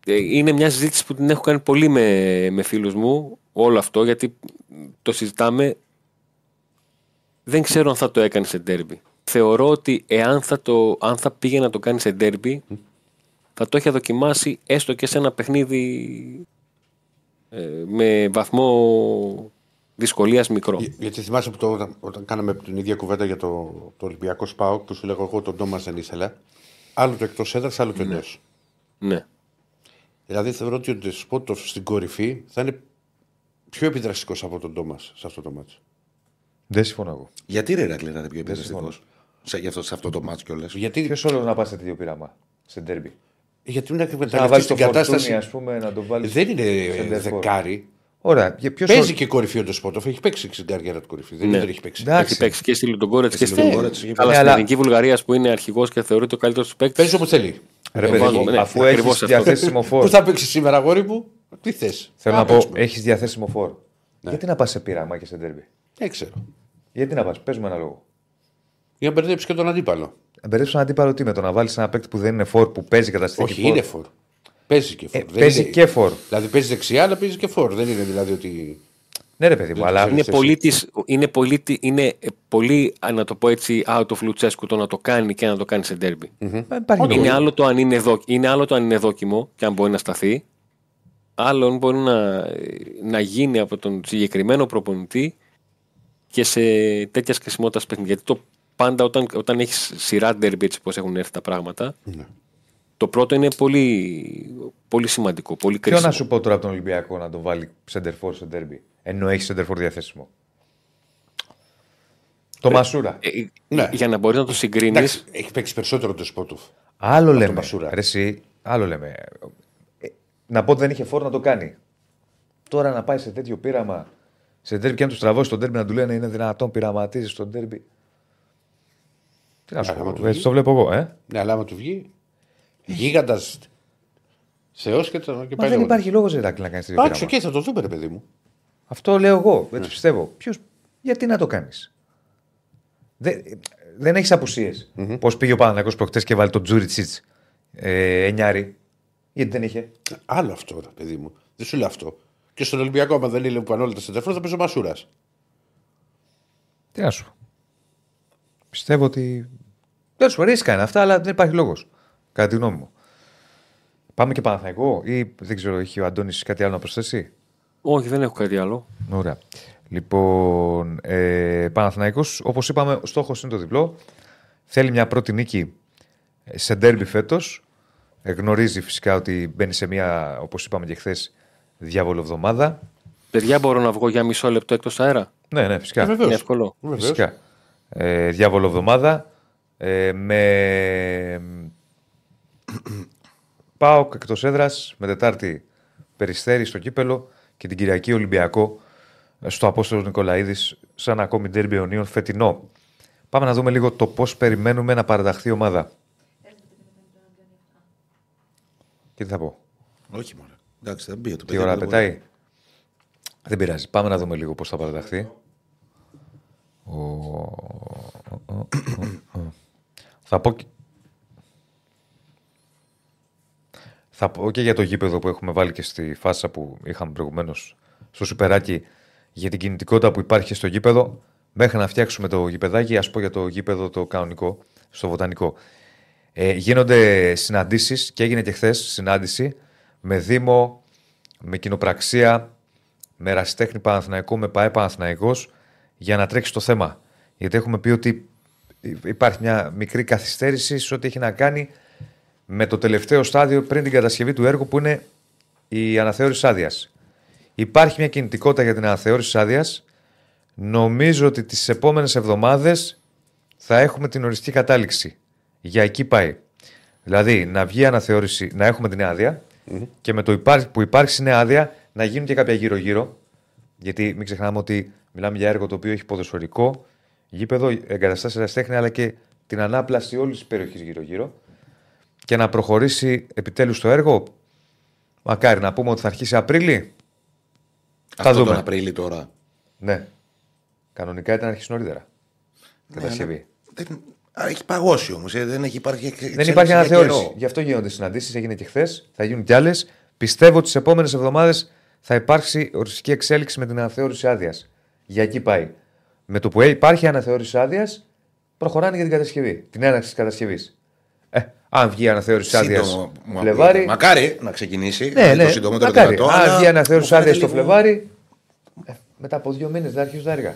Ε, Είναι μια συζήτηση που την έχω κάνει πολύ με, με φίλους μου όλο αυτό γιατί το συζητάμε δεν ξέρω αν θα το έκανε σε ντέρμπι. Θεωρώ ότι εάν θα, το, αν θα πήγε να το κάνει σε ντέρμπι θα το είχε δοκιμάσει έστω και σε ένα παιχνίδι ε, με βαθμό δυσκολίας μικρό. Για- Γιατί θυμάσαι που το, όταν, όταν κάναμε την ίδια κουβέντα για το, το Ολυμπιακό Σπάοκ που σου λέγω εγώ τον Τόμας δεν ήθελα. Άλλο το εκτός έδρας, άλλο το εντός. Ναι. Δηλαδή θεωρώ ότι ο Ντεσπότοφ στην κορυφή θα είναι πιο επιδραστικός από τον Τόμας σε αυτό το μάτσο. Δεν συμφωνώ εγώ. Γιατί ρε Ρακλή να είναι πιο επιδραστικός; συμφωνώ. σε, γι' αυτό, σε αυτό το μάτσο κιόλας. Γιατί, Ποιος όλο να πας σε τέτοιο πείραμα σε ντέρμπι; γιατί είναι να Να εκμεταλλευτεί βάλεις την το κατάσταση. φορτούνι, ας πούμε, να το βάλεις. Δεν είναι δεκάρι. Ωραία. Για ποιος Παίζει ο- και κορυφή ο Ντεσπότοφ. Έχει παίξει στην καριέρα του κορυφή. Δεν Ναι. είναι ότι δεν έχει παίξει. Εντάξει. Έχει παίξει και στη Λουντογκόρετς και στη στην Λουντογκόρετς, έχει Αλλά παίξει. στην Ναι, εθνική Βουλγαρία που είναι αρχηγός και θεωρείται ο καλύτερο του παίκτης. Παίζει όπου θέλει. Ρε Ε, παιδί βάζουμε, μου, ναι, αφού ακριβώς έχει αυτό. διαθέσιμο φόρ. Πού θα παίξει σήμερα, αγόρι μου, τι θες; Θέλω να πω, έχεις διαθέσιμο φόρ. Ναι. Γιατί να πας σε πείραμα και σε ντέρμπι; Δεν ξέρω. Γιατί να πας, πες μου ένα λόγο. Για να μπερδέψεις και τον αντίπαλο. Μπερδέψεις τον αντίπαλο τι με το να βάλεις ένα παίκτη που δεν είναι φόρ που παίζει καταστική Όχι, φόρ. είναι φορ. Παίζει και φορ. Ε, Δεν παίζει είναι- και φόρ. Δηλαδή παίζει δεξιά, αλλά παίζει και φορ. Δεν είναι δηλαδή ότι. Ναι, ρε παιδί μου, αλλά. ξέρεις. Είναι θέση. πολύ, της, είναι, πολύ, τη- είναι ε, πολύ, α, να το πω έτσι, out of Λουτσέσκου το να το κάνει και να το κάνει σε ντέρμπι. Δεν υπάρχει Είναι, λόγο. άλλο το αν είναι, δο, είναι άλλο το αν είναι δόκιμο και αν μπορεί να σταθεί. Άλλο μπορεί να, να γίνει από τον συγκεκριμένο προπονητή και σε τέτοια σκεσιμότητας παιχνίδια. Γιατί το πάντα όταν, όταν έχεις σειρά ντέρμπι έτσι όπως έχουν έρθει τα πράγματα, Ναι. Το πρώτο είναι πολύ, πολύ σημαντικό, πολύ Ποιο κρίσιμο. να σου πω τώρα από τον Ολυμπιακό να τον βάλει σεντερφόρ σε ντέρμπι. Ενώ έχει σεντερφόρ διαθέσιμο; Το Μασούρα. Ε, ε, Ναι. Για να μπορείς να το συγκρίνει. Εντάξει, έχει παίξει περισσότερο ο Ντεσπότοφ. Άλλο λέμε. Μασούρα. Ρε, εσύ, άλλο λέμε. Ε, να πω ότι δεν είχε φόρ να το κάνει. Τώρα να πάει σε τέτοιο πείραμα, σε ντέρμπι και να του τραβώσει τον ντέρμπι να του λένε είναι δυνατόν πειραματίζει στον ντέρμπι. Τι να σου άμα πω, του έτσι βγει. το βλέπω εγώ, ε. Ναι, αλλά άμα του βγει. Γίγαντας. Θεό και, το, και Μα πάει δεν λέγοντας. υπάρχει λόγος Ζεράκλη να κάνεις τέτοιο Εντάξει, πείραμα. οκ, θα το δούμε, ρε παιδί μου. Αυτό λέω εγώ, έτσι πιστεύω. Ποιος, γιατί να το κάνεις; Δεν, δεν έχεις απουσίες. Πώς πήγε ο Παναγιώ προχτές και βάλει τον Τζούριτσιτς ε, εννιάρι. Γιατί δεν είχε; Άλλο αυτό, ρε παιδί μου. Δεν σου λέω αυτό. Και στον Ολυμπιακό, άμα δεν είναι που πάνε όλα τα σεντερφόρ, θα παίζει ο Μασούρας. Τι να σου. πω. Πιστεύω ότι. Δεν σου ρίσκα είναι αυτά, αλλά δεν υπάρχει λόγος. Κατά τη γνώμη μου. Πάμε και Παναθηναϊκό ή δεν ξέρω, έχει ο Αντώνης κάτι άλλο να προσθέσει; Όχι, δεν έχω κάτι άλλο. Ωραία. Λοιπόν, ε, Παναθηναϊκός, όπως είπαμε, ο στόχος είναι το διπλό. Θέλει μια πρώτη νίκη σε ντέρμπι φέτος. Ε, γνωρίζει φυσικά ότι μπαίνει σε μια, όπως είπαμε και χθες, διάβολο εβδομάδα. Παιδιά, μπορώ να βγω για μισό λεπτό εκτός αέρα; Ναι, ναι, φυσικά. Βεβαίως. Είναι εύκολο. Φυσικά. Ε, διάβολο εβδομάδα. Ε, με πάω εκτός έδρας με Τετάρτη Περιστέρη στο κύπελο και την Κυριακή Ολυμπιακό ε, στο Απόστολος Νικολαίδης σαν ακόμη ντέρμπι αιωνίων φετινό. Πάμε να δούμε λίγο το πώς περιμένουμε να παραταχθεί η ομάδα. Και τι θα πω; Όχι μόνο. Εντάξει, δεν πήγε το Τι παιδί. ώρα δεν πετάει; Δεν πειράζει. Πάμε να δούμε λίγο πώς θα παραταχθεί. Ο... ο- ο- ο- Θα πω... και- Θα πω και για το γήπεδο που έχουμε βάλει και στη φάσα που είχαμε προηγουμένως στο σουπεράκι για την κινητικότητα που υπάρχει στο γήπεδο. Μέχρι να φτιάξουμε το γήπεδάκι, ας πω για το γήπεδο το κανονικό, στο βοτανικό. Ε, γίνονται συναντήσεις και έγινε και χθες συνάντηση με Δήμο, με κοινοπραξία, με ερασιτέχνη Παναθηναϊκό, με ΠαΕ Παναθηναϊκός για να τρέξει το θέμα. Γιατί έχουμε πει ότι υπάρχει μια μικρή καθυστέρηση σε ό,τι έχει να κάνει με το τελευταίο στάδιο πριν την κατασκευή του έργου που είναι η αναθεώρηση άδειας. Υπάρχει μια κινητικότητα για την αναθεώρηση άδειας. Νομίζω ότι τις επόμενες εβδομάδες θα έχουμε την οριστική κατάληξη. Για εκεί πάει. Δηλαδή να βγει η αναθεώρηση, να έχουμε την άδεια και με το υπάρ- που υπάρξει νέα άδεια να γίνουν και κάποια γύρω-γύρω. Γιατί μην ξεχνάμε ότι μιλάμε για έργο το οποίο έχει ποδοσφαιρικό, γήπεδο, εγκαταστάσεις ερασιτέχνη, αλλά και την ανάπλαση όλης της περιοχής γύρω-γύρω. Και να προχωρήσει επιτέλους το έργο. Μακάρι να πούμε ότι θα αρχίσει Απρίλη. Θα Αυτό δούμε. τον Απρίλη τώρα. Ναι. Κανονικά ήταν να αρχίσει νωρίτερα. Κατασκευή. Δεν... Α, έχει παγώσει όμως. Δεν έχει υπάρχει εξέλιξη Δεν υπάρχει για αναθεώρηση. καιρό. Γι' αυτό γίνονται συναντήσεις. Έγινε και χθες. Θα γίνουν κι άλλες. Πιστεύω ότι τις επόμενες εβδομάδες θα υπάρξει οριστική εξέλιξη με την αναθεώρηση άδειας. Για εκεί πάει. Με το που υπάρχει αναθεώρηση άδειας, προχωράνε για την κατασκευή. Την έναρξη της κατασκευής. Ε, αν βγει η αναθεώρηση άδειας Σύντομο, μου Φλεβάρι. ακούγεται. Μακάρι να ξεκινήσει. Ναι, ναι. Το συντομότερο μακάρι. δυνατό. Αν αλλά βγει η αναθεώρηση μου φαίνεται άδεια στο λίγο- Φλεβάρι, ε, μετά από δύο μήνες θα αρχίσουν τα έργα.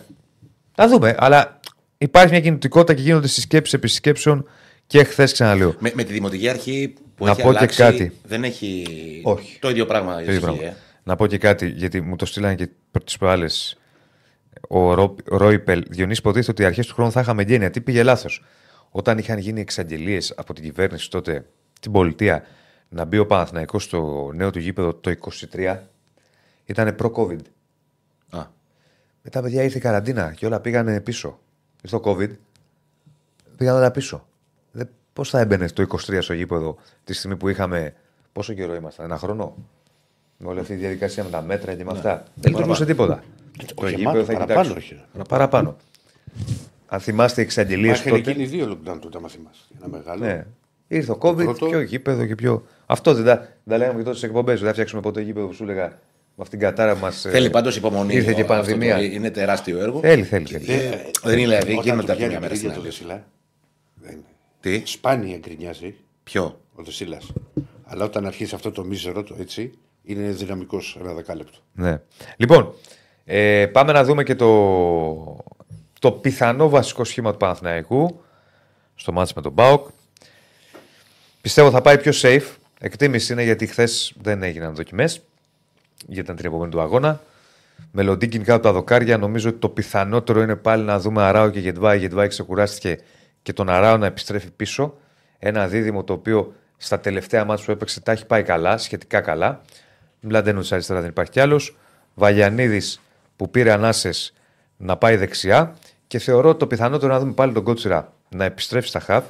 Θα δούμε. Αλλά υπάρχει μια κινητικότητα και γίνονται συσκέψεις επί συσκέψεων και χθες ξαναλέω. Με, με τη δημοτική αρχή που Να έχει πω και αλλάξει, κάτι. δεν έχει Όχι. το ίδιο πράγμα. Το ίδιο ισχύει, πράγμα. ε. Να πω και κάτι, γιατί μου το στείλανε και τις προάλλες ο Ρο, Ρόιπελ. Διονύση, υποτίθεται ότι αρχές του χρόνου θα είχαμε γένεια. Τι πήγε λάθος. Όταν είχαν γίνει εξαγγελίες από την κυβέρνηση τότε, την πολιτεία, να μπει ο Παναθηναϊκός στο νέο του γήπεδο το 23, ήταν προ-COVID. Α, Μετά, παιδιά, ήρθε η καραντίνα και όλα πήγανε πίσω. Ήρθε το COVID. Πήγαν όλα πίσω. Πώς θα έμπαινε το 23 στο γήπεδο τη στιγμή που είχαμε. Πόσο καιρό ήμασταν, ένα χρόνο; Με όλη αυτή τη διαδικασία με τα μέτρα και με αυτά. Δεν λειτουργούσε τίποτα. Το Όχι, γήπεδο μάλλον, θα παραπάνω, κοιτάξω. όχι, ρε. Παραπάνω. Αν θυμάστε οι εξαγγελίες Είχαν τότε. γίνει δύο lockdown τότε, άμα θυμάσαι. Ένα μεγάλο. Ναι. Ήρθε ο COVID, πρώτο- πιο γήπεδο και πιο. Αυτό δεν τα, δεν τα λέγαμε και τότε στι εκπομπές. Δεν θα φτιάξουμε ποτέ γήπεδο που σου έλεγα με αυτήν την κατάρα που μα. Θέλει πάντως υπομονή. Ήρθε και η αυτό το- πανδημία. Είναι τεράστιο έργο. Θέλει, θέλει. θέλει. Ε, δεν είναι δηλαδή, Όταν γίνονται του από τη βγαίνει μια μέρα το στην ίδιο το άλλη. Δεσίλα, δεν είναι. Τι, Σπάνια γκρινιάζει ποιο; ο Δεσίλας. Αλλά όταν αρχίσει αυτό το μίζερο το έτσι, είναι δυναμικός ένα δεκάλεπτο. Ναι. Λοιπόν, ε, πάμε να δούμε και το, το πιθανό βασικό σχήμα του Παναθηναϊκού στο μάτς με τον ΠΑΟΚ. Πιστεύω θα πάει πιο safe. Εκτίμηση είναι γιατί χθες δεν έγιναν δοκιμές για την επόμενη του αγώνα. Με Λοντίνκιν κάτω από τα δοκάρια, νομίζω ότι το πιθανότερο είναι πάλι να δούμε Αράο και Γετβάη. Η Γετβάη ξεκουράστηκε και τον Αράο να επιστρέφει πίσω. Ένα δίδυμο το οποίο στα τελευταία μάτια που έπαιξε τα έχει πάει καλά, σχετικά καλά. Μλαντένο αριστερά δεν υπάρχει κι άλλος. Βαγιανίδη που πήρε ανάσες να πάει δεξιά. Και θεωρώ ότι το πιθανότερο να δούμε πάλι τον Κότσιρα να επιστρέψει στα χαφ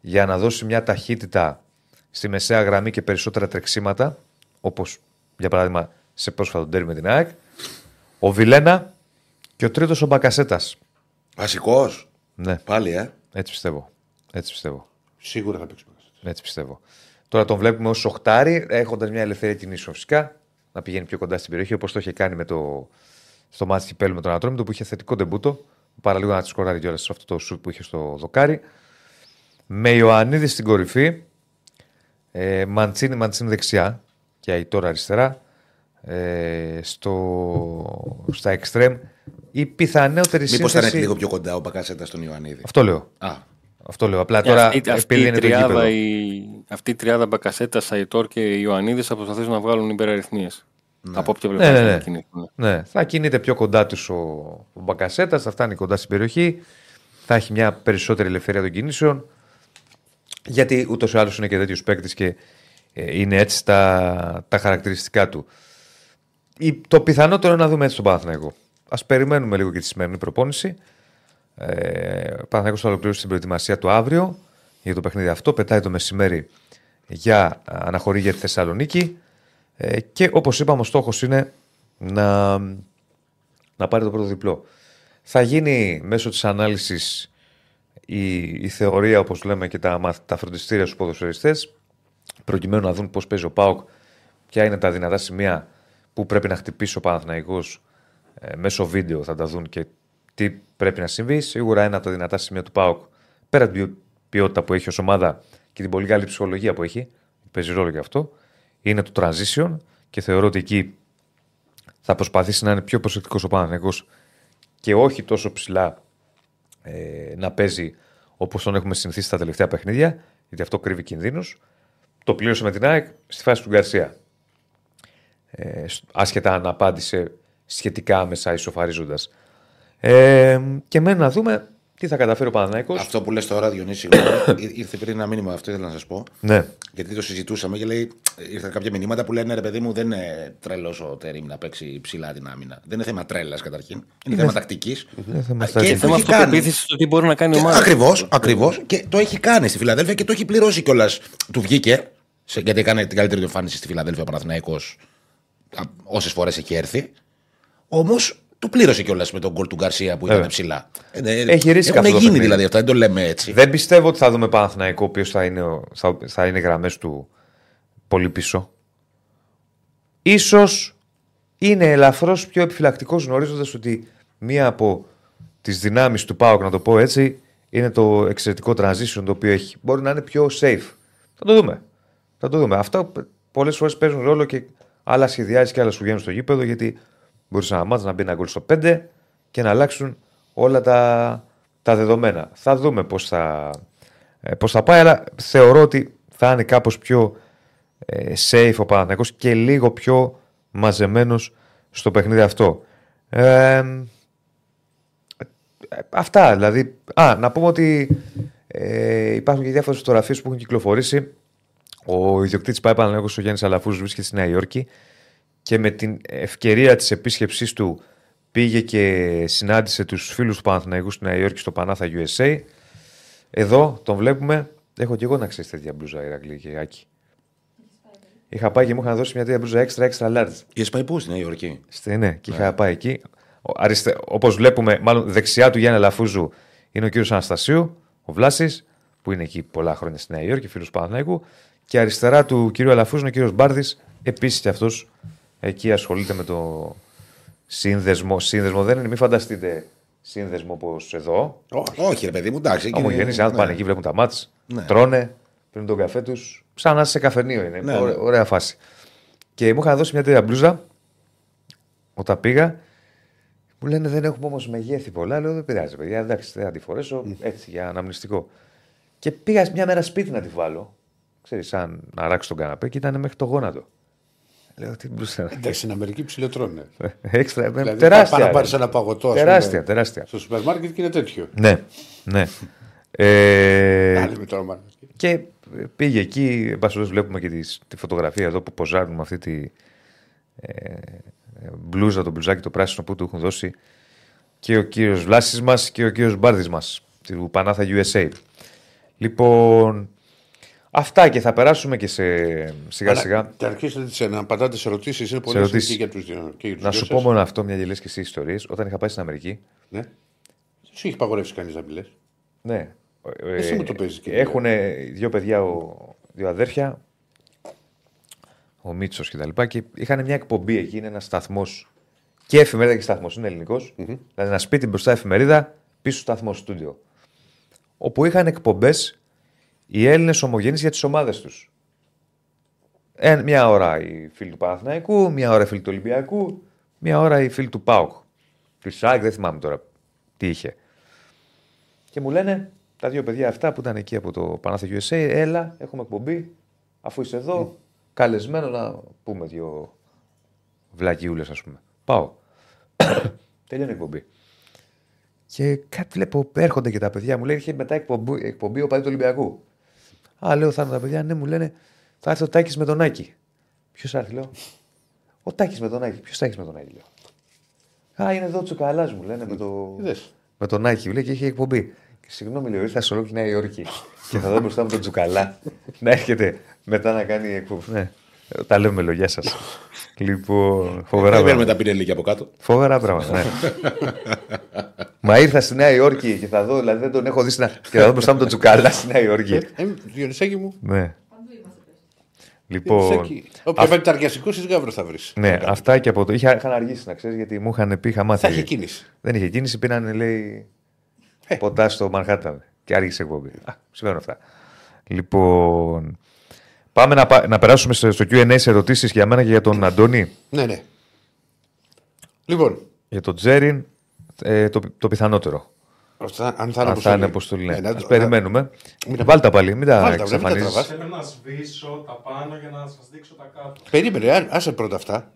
για να δώσει μια ταχύτητα στη μεσαία γραμμή και περισσότερα τρεξίματα, όπως για παράδειγμα σε πρόσφατο τέρμι με την ΑΕΚ. Ο Βιλένα και ο τρίτος ο Μπακασέτας. Βασικός. Ναι, Πάλι, ε. έτσι πιστεύω. Έτσι πιστεύω. Σίγουρα θα παίξει. Έτσι πιστεύω. Τώρα τον βλέπουμε ως οχτάρι, έχοντας μια ελευθερία κινήσεων φυσικά, να πηγαίνει πιο κοντά στην περιοχή όπως το είχε κάνει με το, στο μάτι κυπέλου με τον Ατρόμητο που είχε θετικό τεμπούτο. Παραλίγο να της σκοράρει κιόλας σε αυτό το σουτ που είχε στο δοκάρι. Με Ιωαννίδη στην κορυφή. Ε, Μαντσίνη, Μαντσίνη δεξιά και Αϊτόρα αριστερά. Ε, στο, στα εξτρέμ. Η πιθανότερη Μήπως σύνθεση. ήταν λίγο πιο κοντά ο Μπακασέτα στον Ιωαννίδη. Αυτό λέω. Α, Αυτό λέω. Απλά τώρα αυτή, αυτή, επειδή η είναι το τριάδα, γήπεδο. η, αυτή η τριάδα Μπακασέτα, Σαϊτόρ και Ιωαννίδης θα προσπαθήσουν να βγάλουν υπεραριθμίες. Από όποια Ναι, πλευρά ναι, θα ναι. κινηθούν. Ναι, θα κινείται πιο κοντά τους ο, ο Μπακασέτα, θα φτάνει κοντά στην περιοχή, θα έχει μια περισσότερη ελευθερία των κινήσεων. Γιατί ούτως ή άλλως είναι και τέτοιος παίκτης και ε, είναι έτσι τα, τα χαρακτηριστικά του. Η, το πιθανότερο είναι να δούμε έτσι τον Παναθηναϊκό. Α περιμένουμε λίγο και τη σημερινή προπόνηση. Ε, ο Παναθηναϊκός θα ολοκληρώσει την προετοιμασία του αύριο για το παιχνίδι αυτό. Πετάει το μεσημέρι για αναχωρή για τη Θεσσαλονίκη. Ε, και όπως είπαμε ο στόχος είναι να, να πάρει το πρώτο διπλό. Θα γίνει μέσω της ανάλυσης η, η θεωρία όπως λέμε και τα, μαθ- τα φροντιστήρια στους ποδοσφαιριστές προκειμένου να δουν πώς παίζει ο ΠΑΟΚ ποια είναι τα δυνατά σημεία που πρέπει να χτυπήσει ο Παναθηναϊκός ε, μέσω βίντεο θα τα δουν και τι πρέπει να συμβεί. Σίγουρα ένα από τα δυνατά σημεία του ΠΑΟΚ πέρα από την ποιότητα που έχει ως ομάδα και την πολύ καλή ψυχολογία που έχει, παίζει ρόλο και αυτό, είναι το transition και θεωρώ ότι εκεί θα προσπαθήσει να είναι πιο προσεκτικός ο Παναθηναϊκός και όχι τόσο ψηλά ε, να παίζει όπως τον έχουμε συνηθίσει στα τελευταία παιχνίδια, γιατί αυτό κρύβει κινδύνους. Το πλήρωσε με την ΑΕΚ στη φάση του Γκαρσία. Ε, σ- άσχετα αν απάντησε σχετικά άμεσα ισοφαρίζοντας. Ε, και μένει να δούμε τι θα καταφέρει ο Παναθηναϊκός; αυτό που λες τώρα, Διονύση, συγγνώμη, ήρ- ήρθε πριν ένα μήνυμα, αυτό ήθελα να σας πω. Ναι. Γιατί το συζητούσαμε και λέει, ήρθαν κάποια μηνύματα που λένε ρε παιδί μου, δεν είναι τρελός ο Τερήμ να παίξει ψηλά την άμυνα. Δεν είναι θέμα τρέλας καταρχήν. Είναι θέμα τακτικής. θέμα Και τακτικής. το Θέμα έχει κάνει. αυτοπεποίθηση στο τι μπορεί να κάνει η ομάδα. Ακριβώς, ακριβώς. Και το έχει κάνει στη Φιλαδέλφια και το έχει πληρώσει κιόλας. Του βγήκε. Σε, γιατί έκανε την καλύτερη του εμφάνιση στη Φιλαδέλφια ο Παναθηναϊκός όσες φορές έχει έρθει. Όμως το πλήρωσε κιόλας με τον γκολ του Γκαρσία που ήταν Βέβαια. ψηλά. Ε, Έχει ρίσκα Έχουν αυτό το γίνει παιχνίδι. δηλαδή αυτά, δεν το λέμε έτσι. Δεν πιστεύω ότι θα δούμε Παναθηναϊκό ο οποίος θα είναι, ο- θα, θα είναι γραμμές του πολύ πίσω. Ίσως είναι ελαφρώς πιο επιφυλακτικός γνωρίζοντας ότι μία από τις δυνάμεις του ΠΑΟΚ, να το πω έτσι, είναι το εξαιρετικό transition το οποίο έχει. Μπορεί να είναι πιο safe. Θα το δούμε. Θα το δούμε. Αυτά πολλές φορές παίζουν ρόλο και άλλα σχεδιάζει και άλλα σου βγαίνουν στο γήπεδο γιατί μπορείς να μάθεις να μπει ένα γκολ στο 5 και να αλλάξουν όλα τα, τα δεδομένα. Θα δούμε πώς θα, ε, πώς θα πάει, αλλά θεωρώ ότι θα είναι κάπως πιο ε, safe ο Παναθηναϊκός και λίγο πιο μαζεμένος στο παιχνίδι αυτό. Ε, ε, αυτά δηλαδή. Α, να πούμε ότι ε, υπάρχουν και διάφορες φωτογραφίες που έχουν κυκλοφορήσει. Ο ιδιοκτήτης πάει Παναθηναϊκός ο Γιάννης Αλαφούς βρίσκεται στη Νέα Υόρκη και με την ευκαιρία της επίσκεψής του πήγε και συνάντησε τους φίλους του Παναθηναϊκού στη Νέα Υόρκη στο Πανάθα USA. Εδώ τον βλέπουμε. Έχω και εγώ να ξέρεις τέτοια μπλούζα, Ηρακλή και Άκη. Είχα πάει και μου είχαν δώσει μια τέτοια μπλούζα extra extra large. Είχες πάει πού στη Νέα Υόρκη; Στη, ναι, και είχα πάει εκεί. Αριστε... Όπως βλέπουμε, μάλλον δεξιά του Γιάννη Λαφούζου είναι ο κύριος Αναστασίου, ο Βλάσης, που είναι εκεί πολλά χρόνια στη Νέα Υόρκη, φίλος Παναθηναϊκού. Και αριστερά του κύριου Αλαφούζου είναι ο κύριος Μπάρδης, επίσης και αυτός εκεί ασχολείται με το σύνδεσμο. Σύνδεσμο δεν είναι, μην φανταστείτε σύνδεσμο όπω εδώ. Όχι, ρε παιδί μου, εντάξει. εκεί είναι- Ομογενεί άνθρωποι πάνε εκεί, βλέπουν τα μάτς, Ναι. τρώνε, πίνουν τον καφέ τους. Σαν να είσαι σε καφενείο είναι. Ναι, Ωραία, ναι. ωραία φάση. Και μου είχαν δώσει μια τέτοια μπλούζα όταν πήγα. Μου λένε δεν έχουμε όμως μεγέθη πολλά. Λέω δεν πειράζει, παιδιά. Εντάξει, δεν θα τη φορέσω έτσι για αναμνηστικό. Και πήγα μια μέρα σπίτι να τη βάλω. Ξέρεις, σαν να ράξει τον καναπέ και ήταν μέχρι το γόνατο. Λέω τι μπλούζα. Εντάξει, στην Αμερική ψιλοτρώνε. Έξτρα, Δηλαδή, τεράστια. Πάει να ρε. πάρεις ένα παγωτό. ας Τεράστια, πούμε, τεράστια. Στο σούπερ μάρκετ και είναι τέτοιο. Ναι, ναι. Ε, Άλλη με το όνομα. Και πήγε εκεί, εν πάση περιπτώσει, βλέπουμε και τις- τη φωτογραφία εδώ που ποζάρουν με αυτή τη ε, μπλούζα, το μπλουζάκι το πράσινο που του έχουν δώσει και ο κύριος Βλάσης μας και ο κύριος Μπάρδης μας του Πανάθα USA. Λοιπόν, αυτά και θα περάσουμε και σε σιγά σιγά. Και αρχίσετε τις- να απαντάτε σε ερωτήσεις. Είναι πολύ ερωτήσεις. σημαντικό για τους δύο. και για τους Να δυο σου σας. πω μόνο αυτό, μια και λες και εσύ ιστορίες. Όταν είχα πάει στην Αμερική, Ναι. Σου έχει παγορεύσει κανείς να μιλές; Ναι. Εσύ μου το παίζεις, κύριε. Έχουν δύο παιδιά, ο, δύο αδέρφια, ο Μίτσος και τα λοιπά, και είχαν μια εκπομπή εκεί, είναι ένας σταθμός. Και εφημερίδα και σταθμός, είναι ελληνικός. Δηλαδή ένα σπίτι μπροστά εφημερίδα, πίσω σταθμό στούντιο. Όπου είχαν εκπομπές οι Έλληνες ομογενεί για τις ομάδες τους. Ε, μια ώρα οι φίλοι του Παναθηναϊκού, μια ώρα οι φίλοι του Ολυμπιακού, μια ώρα οι φίλοι του ΠΑΟΚ. Του ΣΑΚ, δεν θυμάμαι τώρα τι είχε. Και μου λένε τα δύο παιδιά αυτά που ήταν εκεί από το Πανάθα USA, έλα, έχουμε εκπομπή, αφού είσαι εδώ, καλεσμένο να πούμε δύο βλακιούλες ας πούμε. Πάω. Τελειώνει η εκπομπή. Και κάτι βλέπω, έρχονται και τα παιδιά μου λέει, είχε μετά εκπομπή, εκπομπή ο παδί του Ολυμπιακού. Α, λέω, θα είναι τα παιδιά, ναι, μου λένε, θα έρθει ο Τάκης με τον Άκη. Ποιος θα έρθει, λέω. Ο Τάκης με τον Άκη. Ποιος Τάκης με τον Άκη, λέω. Α, είναι εδώ ο Τσουκαλάς μου λένε με το. Είδες. Με τον Άκη, μου λέει και είχε εκπομπή. Και συγγνώμη, λέω, ήρθα σε ολόκληρη Νέα Υόρκη. και θα δω μπροστά μου τον Τσουκαλά να έρχεται μετά να κάνει εκπομπή. Ναι, τα λέμε λόγια σας. Λοιπόν, φοβερά Δεν παίρνουμε πράγματα. τα πινελίκια από κάτω. Φοβερά πράγματα, ναι. Μα ήρθα στη Νέα Υόρκη και θα δω, δηλαδή δεν τον έχω δει στην... και θα δω μπροστά μου τον Τσουκαλά στη Νέα Υόρκη. Ε, Διονυσάκη μου. ναι. Παντού είμαστε πες. Λοιπόν, Διονυσάκη. Όποια βάλει ταριασικό, εσύ γάβρο θα βρεις. ναι, αυτά και από το. Είχα, είχαν αργήσει να ξέρεις γιατί μου είχαν πει, είχα μάθει. Θα έχει κίνηση. Δεν είχε κίνηση, πήραν, λέει, Ε. ποτά στο Μανχάταν και άργησε εκπομπή. Α, συμβαίνουν αυτά. Λοιπόν, πάμε να, πα- να περάσουμε στο στο Q&A σε ερωτήσεις για μένα και για τον Αντώνη. Ναι, ναι. Λοιπόν, Για τον Τζέριν, ε, το, το πιθανότερο. αυτά, αν θα είναι Αν θα είναι αποστολή. αποστολή. Ναι, Ναι, να- Ας περιμένουμε. Μην τα- Βάλτε τα πάλι, μην τα Βάλτε τα, μην τα εξαφανίζεις. τραβάς. Θέλω να σβήσω τα πάνω για να σας δείξω τα κάτω. Περίμενε, α- άσε πρώτα αυτά.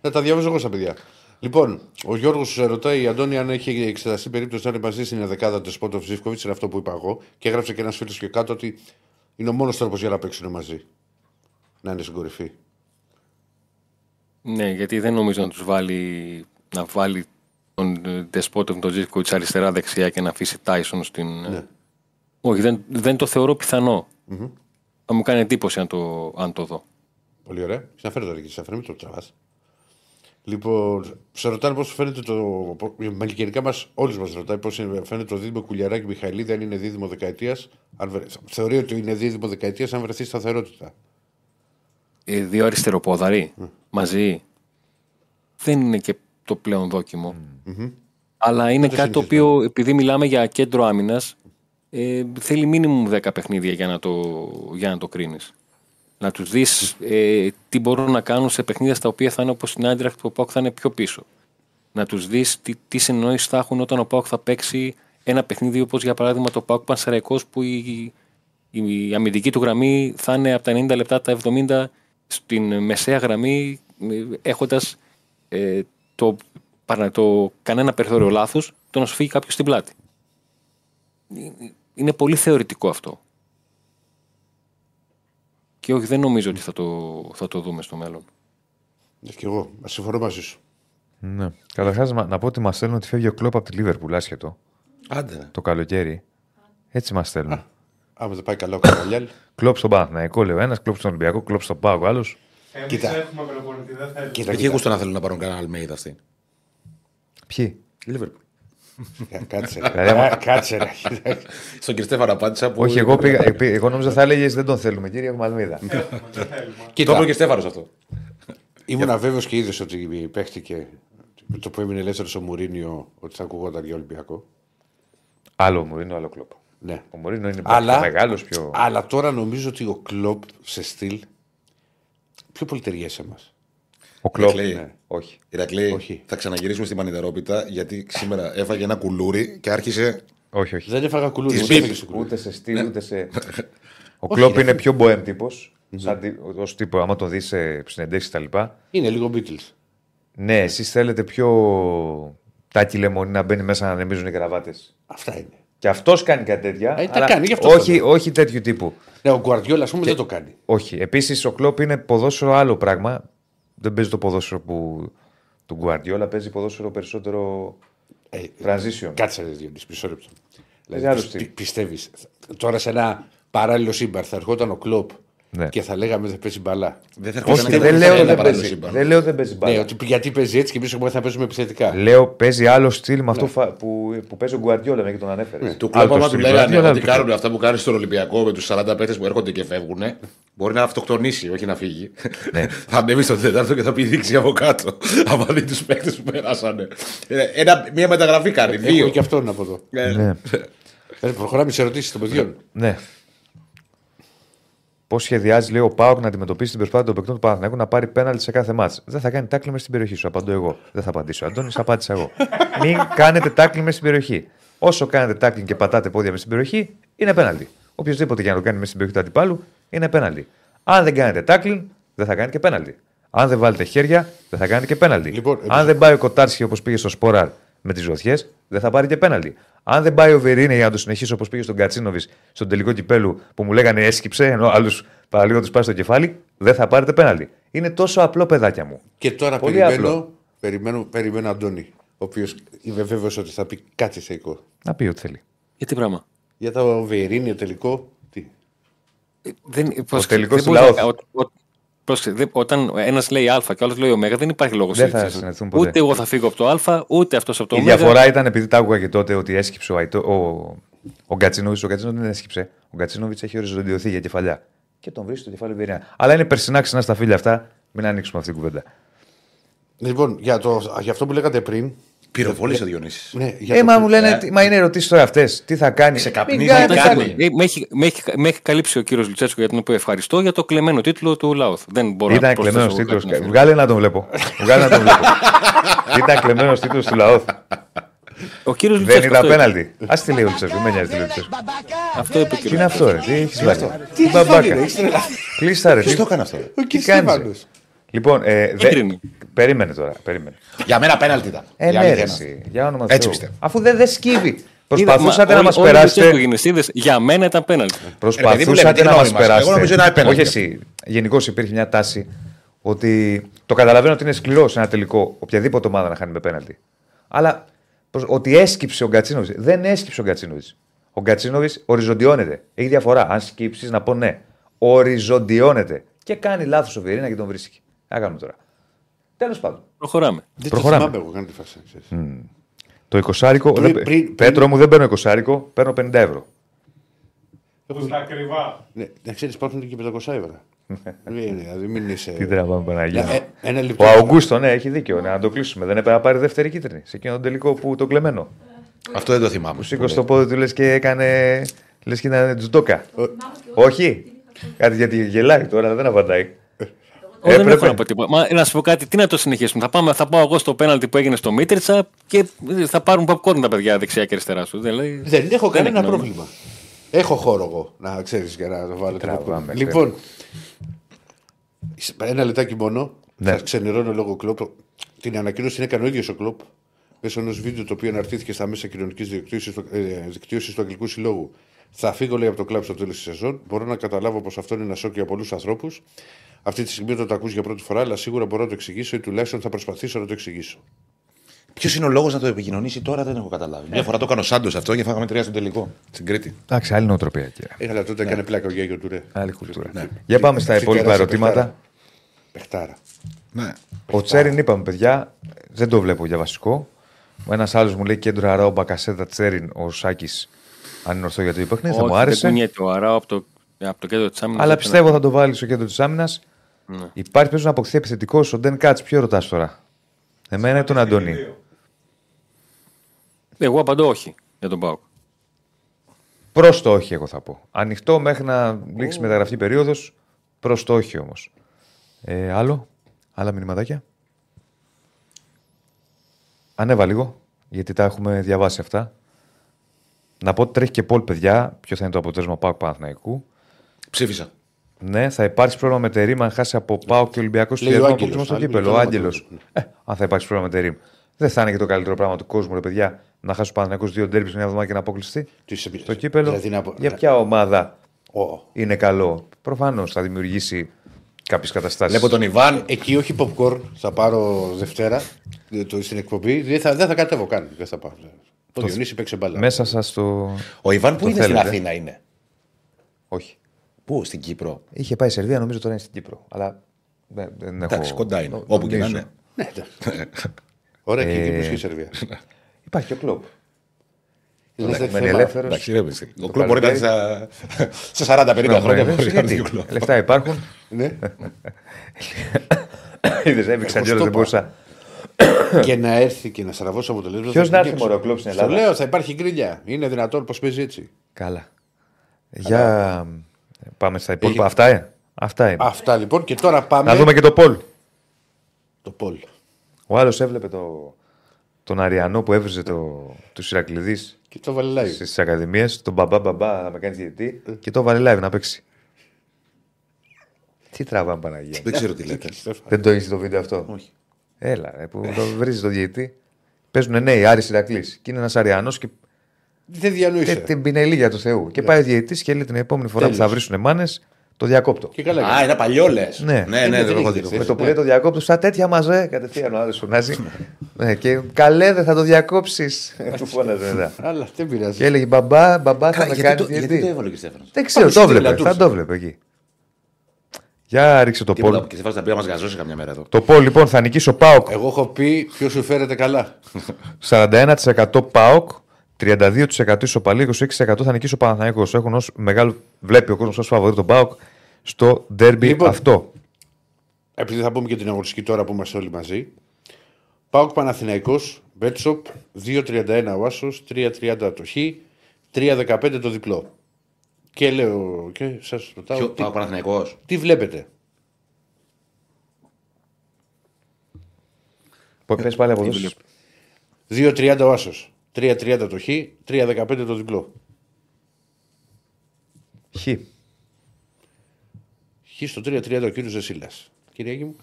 Να τα διαβάζω εγώ στα παιδιά. Λοιπόν, ο Γιώργος σου ρωτάει η Αντώνη αν έχει εξεταστεί περίπτωση να είναι μαζί στην δεκάδα του Σπότοφ Ζήφκοβιτς. Είναι αυτό που είπα εγώ. Και έγραψε και ένας φίλος και κάτω ότι είναι ο μόνος τρόπος για να παίξουν μαζί. Να είναι στην κορυφή. Ναι, γιατί δεν νομίζω να τους βάλει να βάλει τον Ντεσπότοβ, τον Ζήφκοβιτ αριστερά-δεξιά και να αφήσει Τάισον στην. Ναι. Όχι, δεν, δεν το θεωρώ πιθανό. Θα μου κάνει εντύπωση αν το, αν το δω. Πολύ ωραία. Ξαναφέρω τώρα και ξαναφέρω, μην το τραβάς. Λοιπόν, σε ρωτάνε πώς φαίνεται το. Με γενικά μας, όλους μας ρωτάει πώς φαίνεται το δίδυμο Κουλιαράκη Μιχαηλίδη, αν είναι δίδυμο δεκαετίας. Θεωρεί ότι είναι δίδυμο δεκαετίας αν βρεθεί σταθερότητα. Ε, δύο αριστεροπόδαροι μαζί δεν είναι και το πλέον δόκιμο. Αλλά είναι το κάτι το συνηθισμένο. οποίο, επειδή μιλάμε για κέντρο άμυνας, ε, θέλει μίνιμουμ 10 παιχνίδια για να το, για να το κρίνεις. Να τους δεις ε, τι μπορούν να κάνουν σε παιχνίδια στα οποία θα είναι όπως στην Άντραχτ που ο Πάουκ θα είναι πιο πίσω. Να τους δεις τι, τι συνεννόηση θα έχουν όταν ο Πάουκ θα παίξει ένα παιχνίδι όπως για παράδειγμα το Πάουκ Πανσεραϊκός που η, η αμυντική του γραμμή θα είναι από τα 90 λεπτά τα 70 στην μεσαία γραμμή έχοντας ε, το, παρα- το κανένα περιθώριο λάθος το να σου φύγει κάποιος στην πλάτη. Είναι πολύ θεωρητικό αυτό. Και όχι, δεν νομίζω ότι θα το, θα το δούμε στο μέλλον. Ναι, και εγώ. Μα συμφωνώ μαζί σου. Ναι. Καταρχάς, να, να πω ότι μας στέλνουν ότι φεύγει ο κλοπ από τη Λίβερπουλ, άσχετο. Άντε. ναι. Το καλοκαίρι. Έτσι μας στέλνουν. Άμα δεν πάει καλά ο Καραλιάλ. κλοπ στον Παναθηναϊκό, λέει ο ένας, κλοπ στον Ολυμπιακό, κλοπ στον Πάο, άλλος. Εμείς Κοίτα. έχουμε προπονητή, δεν θέλουμε. Κοίτα, Εκεί κοίτα. γούστο να θέλουν να πάρουν κανένα Αλμέιδα αυτή. Ποιοι; Λίβερπουλ. Ε, Κάτσε. Δηλαδή, άμα- Ε, Κάτσε. ρε. Στον κύριο Στέφανα απάντησα που. Όχι, εγώ, πήγα, ε, πήγα- εγώ νόμιζα θα έλεγες δεν τον θέλουμε, κύριε Μαλμίδα. Έχουμε, δεν θέλουμε. Το Κοίτα, είπε και Στέφανο αυτό. ήμουν βέβαιος και είδες ότι παίχτηκε με το που έμεινε ελεύθερος ο Μουρίνιο ότι θα ακουγόταν για Ολυμπιακό. άλλο μου είναι άλλο κλοπ. Ναι. Ο Μωρίνο είναι Αλλά, πιο μεγάλος, πιο. αλλά τώρα νομίζω ότι ο Κλοπ σε στυλ πιο πολύ ταιριάζει σε εμάς. Ο κλοπ. Ηρακλή. Ναι. Όχι. Ηρακλή, Όχι. θα ξαναγυρίσουμε στην πανητερόπιτα γιατί σήμερα έφαγε ένα κουλούρι και άρχισε. Όχι, όχι. Δεν έφαγα κουλούρι. Της ούτε μπίπ. έφαγε στο κουλούρι. Ούτε σε στυλ, ούτε σε. Ο κλοπ είναι πιο μποέμ τύπος. Σαν τι- ως τύπο, άμα το δεις σε συνεντεύξεις κτλ. Είναι λίγο Beatles. Ναι, εσείς θέλετε πιο τάκι λεμονί να μπαίνει μέσα να ανεμίζουν οι κραβάτε. Αυτά είναι. Και αυτός κάνει κάτι τέτοια. Ε, τα αλλά κάνει, γι' αυτό όχι, το λέω. όχι τέτοιου τύπου. Ναι, ο Γκουαρδιόλα, ας πούμε, δεν το κάνει. Όχι. Επίσης ο κλοπ είναι ποδόσφαιρο άλλο πράγμα. Δεν παίζει το ποδόσφαιρο που του Γκουαρδιόλα, παίζει ποδόσφαιρο περισσότερο Ε, transition. Κάτσε ρε Διονύση, μισό λεπτό. Παίζει άλλο πι- στυλ. πι- πιστεύεις, τώρα σε ένα παράλληλο σύμπαν θα ερχόταν ο Κλοπ Ναι. και θα λέγαμε δεν παίζει μπαλά. Δεν θα Όχι, έρχονταν δεν κανένα λέω δεν παράλληλο παίζει. σύμπαν. Δεν λέω δεν παίζει μπάλα. Ναι, ότι γιατί παίζει έτσι και εμείς έχουμε θα παίζουμε επιθετικά. Λέω παίζει άλλο στυλ με αυτό φα- που, που παίζει ο Γκουαρδιόλα, μια και τον ανέφερες. Του κλόπ, άμα του λέγανε ότι κάνουν αυτά που κάνει στον Ολυμπιακό με τους 40 παίχτε που έρχονται και φεύγουν, μπορεί να αυτοκτονήσει, όχι να φύγει. θα ανέβει στον Τετάρτο και θα πει δείξει από κάτω. άμα δει τους παίχτε που περάσανε. Ε, Ένα, μία μεταγραφή κάνει, Έχουμε δύο. και αυτόν από εδώ. Ε, Ναι. Ε, προχωράμε σε ερωτήσεις των παιδιών. ναι. Πώς σχεδιάζει, λέει ο Πάοκ, να αντιμετωπίσει την προσπάθεια των παικτών του Παναθηναϊκού να πάρει πέναλτι σε κάθε μάτς. Δεν θα κάνει τάκλι μέσα στην περιοχή σου. Απαντώ εγώ. Δεν θα απαντήσω. Αντώνης, απάντησα εγώ. Μην κάνετε τάκλι μέσα στην περιοχή. Όσο κάνετε τάκλι και πατάτε πόδια μέσα στην περιοχή, είναι πέναλτι. Οποιοδήποτε και να το κάνει μέσα στην περιοχή του αντιπάλου, είναι πέναλτι. Αν δεν κάνετε τάκλι, δεν θα κάνει και πέναλτι. Αν δεν βάλετε χέρια, δεν θα κάνει και πέναλτι. Λοιπόν, Αν δεν πάει ο Κοτάρσκι όπως πήγε στο Σπόραρ με τις ζωθιές, δεν θα πάρει και πέναλτι. Αν δεν πάει ο Βερίνε για να το συνεχίσει όπως πήγε στον Κατσίνοβις στον τελικό κυπέλου που μου λέγανε έσκυψε, ενώ άλλους παραλίγο τους πάει στο κεφάλι, δεν θα πάρετε πέναλτι. Είναι τόσο απλό, παιδάκια μου. Και τώρα Πολύ περιμένω, απλό. περιμένω, περιμένω Αντώνη, ο οποίος είμαι βέβαιος ότι θα πει κάτι θεϊκό. Να πει ό,τι θέλει. Για τι πράγμα; Για το Βερίνιο τελικό. Τι; Δεν, πώς- τελικός δεν του μπορεί λαού. Να- ο- ο- πρόσεξε, δεν- όταν ένας λέει Α και ο άλλος λέει Ω, δεν υπάρχει λόγος Δεν θα συναντηθούν ποτέ. Ούτε εγώ θα φύγω από το Α, ούτε αυτός από το Η Ω. διαφορά ήταν επειδή τα άκουγα και τότε ότι έσκυψε ο, Αϊτό, ο, ο Γκατσίνοβιτ. Ο Γκατσίνοβιτ δεν έσκυψε. Ο Γκατσίνοβιτ έχει οριζοντιωθεί για κεφαλιά. Και τον βρίσκει στο κεφάλι Βερίνε. Αλλά είναι περσινά ξινά στα φίλια αυτά. Μην ανοίξουμε αυτή την κουβέντα. Λοιπόν, για, το, για αυτό που λέγατε πριν. Πυροβόλησε ο Διονύσης. Ναι, για Ε, το- μα μου λένε, τι- μα είναι ερωτήσεις τώρα αυτές. Τι θα κάνει; Σε Μην καπνίζει, κάνετε κάτι. κάτι. Ε, με, έχει, με, έχει, με έχει καλύψει ο κύριος Λουτσέσκο για τον οποίο ευχαριστώ για το κλεμμένο τίτλο του Λάουθ. Δεν μπορώ Ήταν να προσθέσω κλεμμένος κάτι τίτλος. να αυτό. Βγάλε να τον βλέπω. Βγάλε να τον βλέπω. Ήταν κλεμμένος τίτλος του λαό. Ο κύριος Δεν Λουτσέσκο. ήταν αυτό είπε. πέναλτι. Α τη λέει ο Λουτσέσκο. Με νοιάζει τι λέει ο Λουτσέσκο. Αυτό είπε ο Τι κύριο είναι αυτό, ρε; Τι έχεις βάλει; Τι έχεις μπαμπάκα. βάλει, ρε, έχεις τρελαθεί. Κλείστα, ρε. Ποιος τι- το έκανε αυτό. Ο Τι κύριος κάνεις, Στέφανος. Λοιπόν, ε, δε- Ήτρινη. περίμενε τώρα. Περίμενε. Για μένα πέναλτι ήταν. Ε, Η ναι, αλήθεια ρε, είναι εσύ. Για όνομα Έτσι Θεού. πιστεύω. Αφού δεν δε σκύβει. Είδα, Προσπαθούσατε μα, να όλοι- μας όλοι οι Λουτσέσκο περάσετε. γίνες, είδες, Για μένα ήταν πέναλτι. Ρε παιδί μου, Προσπαθούσατε λέμε, τι να μας γνώμη μας. περάσετε. Εγώ νομίζω ένα πέναλτι Όχι εσύ. Γενικώς υπήρχε μια τάση ότι το καταλαβαίνω ότι είναι σκληρό σε ένα τελικό οποιαδήποτε ομάδα να χάνει με πέναλτι. Αλλά προς- ότι έσκυψε ο Γκατσίνοβιτς. Δεν έσκυψε ο Γκατσίνοβιτς. Ο Γκατσίνοβιτς οριζοντιώνεται. Έχει διαφορά. Αν σκύψεις, να πω ναι. Οριζοντιώνεται. Και κάνει λάθος ο Βιερίνα και τον βρίσκει. Να κάνουμε τώρα. Τέλος πάντων. Προχωράμε. Δεν το Προχωράμε. θυμάμαι εγώ, κάνω τη φάση. ξέρεις. Το 20 Πριν- δεν- πριν- Πέτρο μου δεν παίρνω 20 παίρνω 50 ευρώ. Του στα ακριβά. Ναι, να ξέρεις, υπάρχουν και 500 ευρώ. Ναι, δηλαδή μην είσαι. Τι τραβάμε Παναγία. Ε, ένα λεπτό. Ο Αουγκούστο, ναι, έχει δίκιο. Ναι, να το κλείσουμε. Δεν έπρεπε να πάρει δεύτερη κίτρινη. Σε εκείνο τον τελικό που το κλεμμένο. Αυτό δεν το θυμάμαι. Που σήκωσε το πόδι του λες και έκανε. λες και ήταν τζουτόκα. Όχι. Κάτι γιατί γελάει τώρα, δεν απαντάει. Εγώ δεν Έπρεπε. έχω να πω τίποτα. Μα, να σου πω κάτι, τι να το συνεχίσουμε. Θα, πάμε, θα πάω εγώ στο πέναλτι που έγινε στο Μίτριτσα και θα πάρουν popcorn τα παιδιά δεξιά και αριστερά σου. Δηλαδή, Δεν έχω κανένα έχει νόημα. πρόβλημα. Έχω χώρο εγώ, να ξέρεις για να το βάλω. το Τραβάμε, popcorn. Λοιπόν, ένα λεπτάκι μόνο. Ναι. Θα ξενερώνω λόγω κλοπ. Την ανακοίνωση την έκανε ο ίδιος ο κλοπ μέσω ενός βίντεο το οποίο αναρτήθηκε στα μέσα κοινωνικής δικτύωσης του, ε, δικτύωσης του Αγγλικού Συλλόγου. Θα φύγω λέει από το κλαμπ στο τέλος της σεζόν. Μπορώ να καταλάβω πως αυτό είναι ένα σοκ για πολλούς ανθρώπους. Αυτή τη στιγμή όταν το ακούς για πρώτη φορά, αλλά σίγουρα μπορώ να το εξηγήσω ή τουλάχιστον θα προσπαθήσω να το εξηγήσω. Ποιος είναι ο λόγος να το επικοινωνήσει τώρα, δεν έχω καταλάβει. Μια φορά το έκανε ο Σάντος αυτό και φάγαμε τρία στον τελικό. Στην Κρήτη. Εντάξει, άλλη νοοτροπία κύριε. Ε, αλλά τότε έκανε πλάκα ο Γιώργος Τουρέ. Άλλη κουλτούρα. Ναι. Για πάμε στα Φυτέρα υπόλοιπα σε ερωτήματα. Πεχτάρα. Ναι. Ο Τσέριν είπαμε, παιδιά, δεν το βλέπω για βασικό. Ένας άλλος μου λέει κέντρο Αράο Μπακασέτα Τσέριν, ο Σάκης, αν είναι ορθό για το υπέχνη, θα Όχι, μου δεν άρεσε. κουνιέται ο Αράο από το, από το κέντρο της άμυνας. Αλλά πιστεύω θα το βάλει στο κέντρο της άμυνας. Ναι. Υπάρχει παίζει να αποκτηθεί επιθετικό ο Ντεν Κάτς. Ποιο ρωτάς τώρα; Εμένα ή τον Αντώνη; Εγώ απαντώ όχι για τον Πάουκ. Προς το όχι, εγώ θα πω. Ανοιχτό μέχρι να λήξει η μεταγραφή περίοδος. Προς το όχι όμως. Ε, άλλο; Άλλα μηνυματάκια; Ανέβα λίγο, γιατί τα έχουμε διαβάσει αυτά. Να πω ότι τρέχει και πόλ, παιδιά. Ποιο θα είναι το αποτέλεσμα Πάουκ Παναθηναϊκού. Ψήφισα. Ναι, θα υπάρξει πρόβλημα με τερίμ αν χάσει από Πάο και Ολυμπιακό Λέει ο σχεδόν Άγγελος, αποκλεισμό στο άλλη κύπελο. Ο το Άγγελος. όνομα Ε, αν θα υπάρξει πρόβλημα με τερίμ. Δεν θα είναι και το καλύτερο πράγμα του κόσμου, ρε παιδιά, να χάσει ο Παναθηναϊκός δύο ντέρμπις μια εβδομάδα και να αποκλειστεί. Τις επι- Το κύπελο. δηλαδή να πω- Για ποια ομάδα Ω. είναι καλό. Προφανώς θα δημιουργήσει κάποιες καταστάσεις. Βλέπω τον Ιβάν. Εκεί όχι popcorn, θα πάρω Δευτέρα ε, το, στην εκπομπή. Δεν θα, δεν θα κατέβω καν. Δεν θα πάω. Το Διονύση παίξε μπάλα. Μέσα σας το. Ο Ιβάν που Το είναι στην θέλετε. Αθήνα είναι; Όχι. Πού, στην Κύπρο; Είχε πάει η Σερβία, νομίζω τώρα είναι στην Κύπρο. Αλλά δεν, δεν έχω. Εντάξει, κοντά είναι. νο- Όπου και να νομίζω. είναι. Ναι, εντάξει. Ωραία, και η Κύπρος και η Σερβία. Υπάρχει και ο κλοπ. Δεν θα Μένει θέμα. ελεύθερος. Εντάξει, ρε, παιδί. Ο κλουμπ μπορεί να είναι στα- σε 40-50 χρόνια. μπορεί να είναι Γιατί, δύο κλουμπ. λεφτά υπάρχουν. Ναι. Είδες, έβηξαν κιόλα, δεν το μπορούσα. και να έρθει και να στραβώσει αποτελέσματα. Ποιος θα να έρθει, κυνηγέψει. μωρέ, ο κλοπ στην Στο Ελλάδα; λέω, θα υπάρχει γκριλιά. Είναι δυνατόν πώς παίζει έτσι. Καλά. Για. Πάμε στα υπόλοιπα. Αυτά, ε; Αυτά είναι. Αυτά λοιπόν και τώρα πάμε. Να δούμε και το Πολ. το Πολ. Ο άλλος έβλεπε το, τον Αριανό που έβριζε το, τους Ηρακλειδείς Και το βάλει live. στις ακαδημίες. Τον μπαμπά μπαμπά να με κάνει διαιτητή και το βάλε live να παίξει. Τι τραβάμε Παναγία. Δεν ξέρω τι λέτε. Δεν το έχεις το βίντεο αυτό; Όχι. Έλα, ρε, που το βρίζεις το διαιτητή. Παίζουν νέοι, Άρης Ηρακλής. Και είναι ένας Αριανός και Δεν διανοείσαι. τε- την πινελίγια του Θεού. Και πάει ο διαιτητής και λέει την επόμενη φορά που θα Τέλος. βρίσουν μάνες, το διακόπτω. Και καλά. Α, είναι παλιό λες. Ναι. ναι, ναι, δεν δεν έχω έχεις δει. δει. Με το που λέει το διακόπτω, στα τέτοια μαζέ, κατευθείαν ο άλλος φωνάζει. ναι, και καλέ, δεν θα το διακόψεις. Του φώναζε μετά. Αλλά δεν πειράζει. Και έλεγε μπαμπά, μπαμπά θα με Γιατί κάνει το- Γιατί το διαιτητή. έβαλε και Στέφανος; Δεν ξέρω, Πάνω το στη βλέπε. Λατούσα. Θα το βλέπε εκεί. Για ρίξε το Τίποτα πόλ. και Στέφανο θα πει να μα γαζώσει καμιά μέρα εδώ. Το πόλ λοιπόν θα νικήσει ο Πάοκ Εγώ έχω πει ποιος σου φέρεται καλά. 41% ΠΑΟΚ, 32% ισοπαλή, 26% θα νικήσει ο Παναθηναϊκός. Έχουν ως μεγάλο, βλέπει ο κόσμος ως φαβορή τον ΠΑΟΚ στο ντέρμπι Λοιπόν. αυτό. Επειδή θα πούμε και την αγωνιστική τώρα που είμαστε όλοι μαζί. Πάοκ Παναθηναϊκός, Μπέτσοπ, 2.31 ο Άσος, 3.30 το Χ, 3.15 το διπλό. Και λέω και σας ρωτάω. Ποιο τι, πάω Παναθηναϊκός; τι βλέπετε; Πες πάλι από εδώ. 2.30 ο Άσος, 3.30 το Χ, 3.15 το διπλό. Χ. Χ στο 3.30 ο κύριος Ζεσίλας. Κυριακή μου.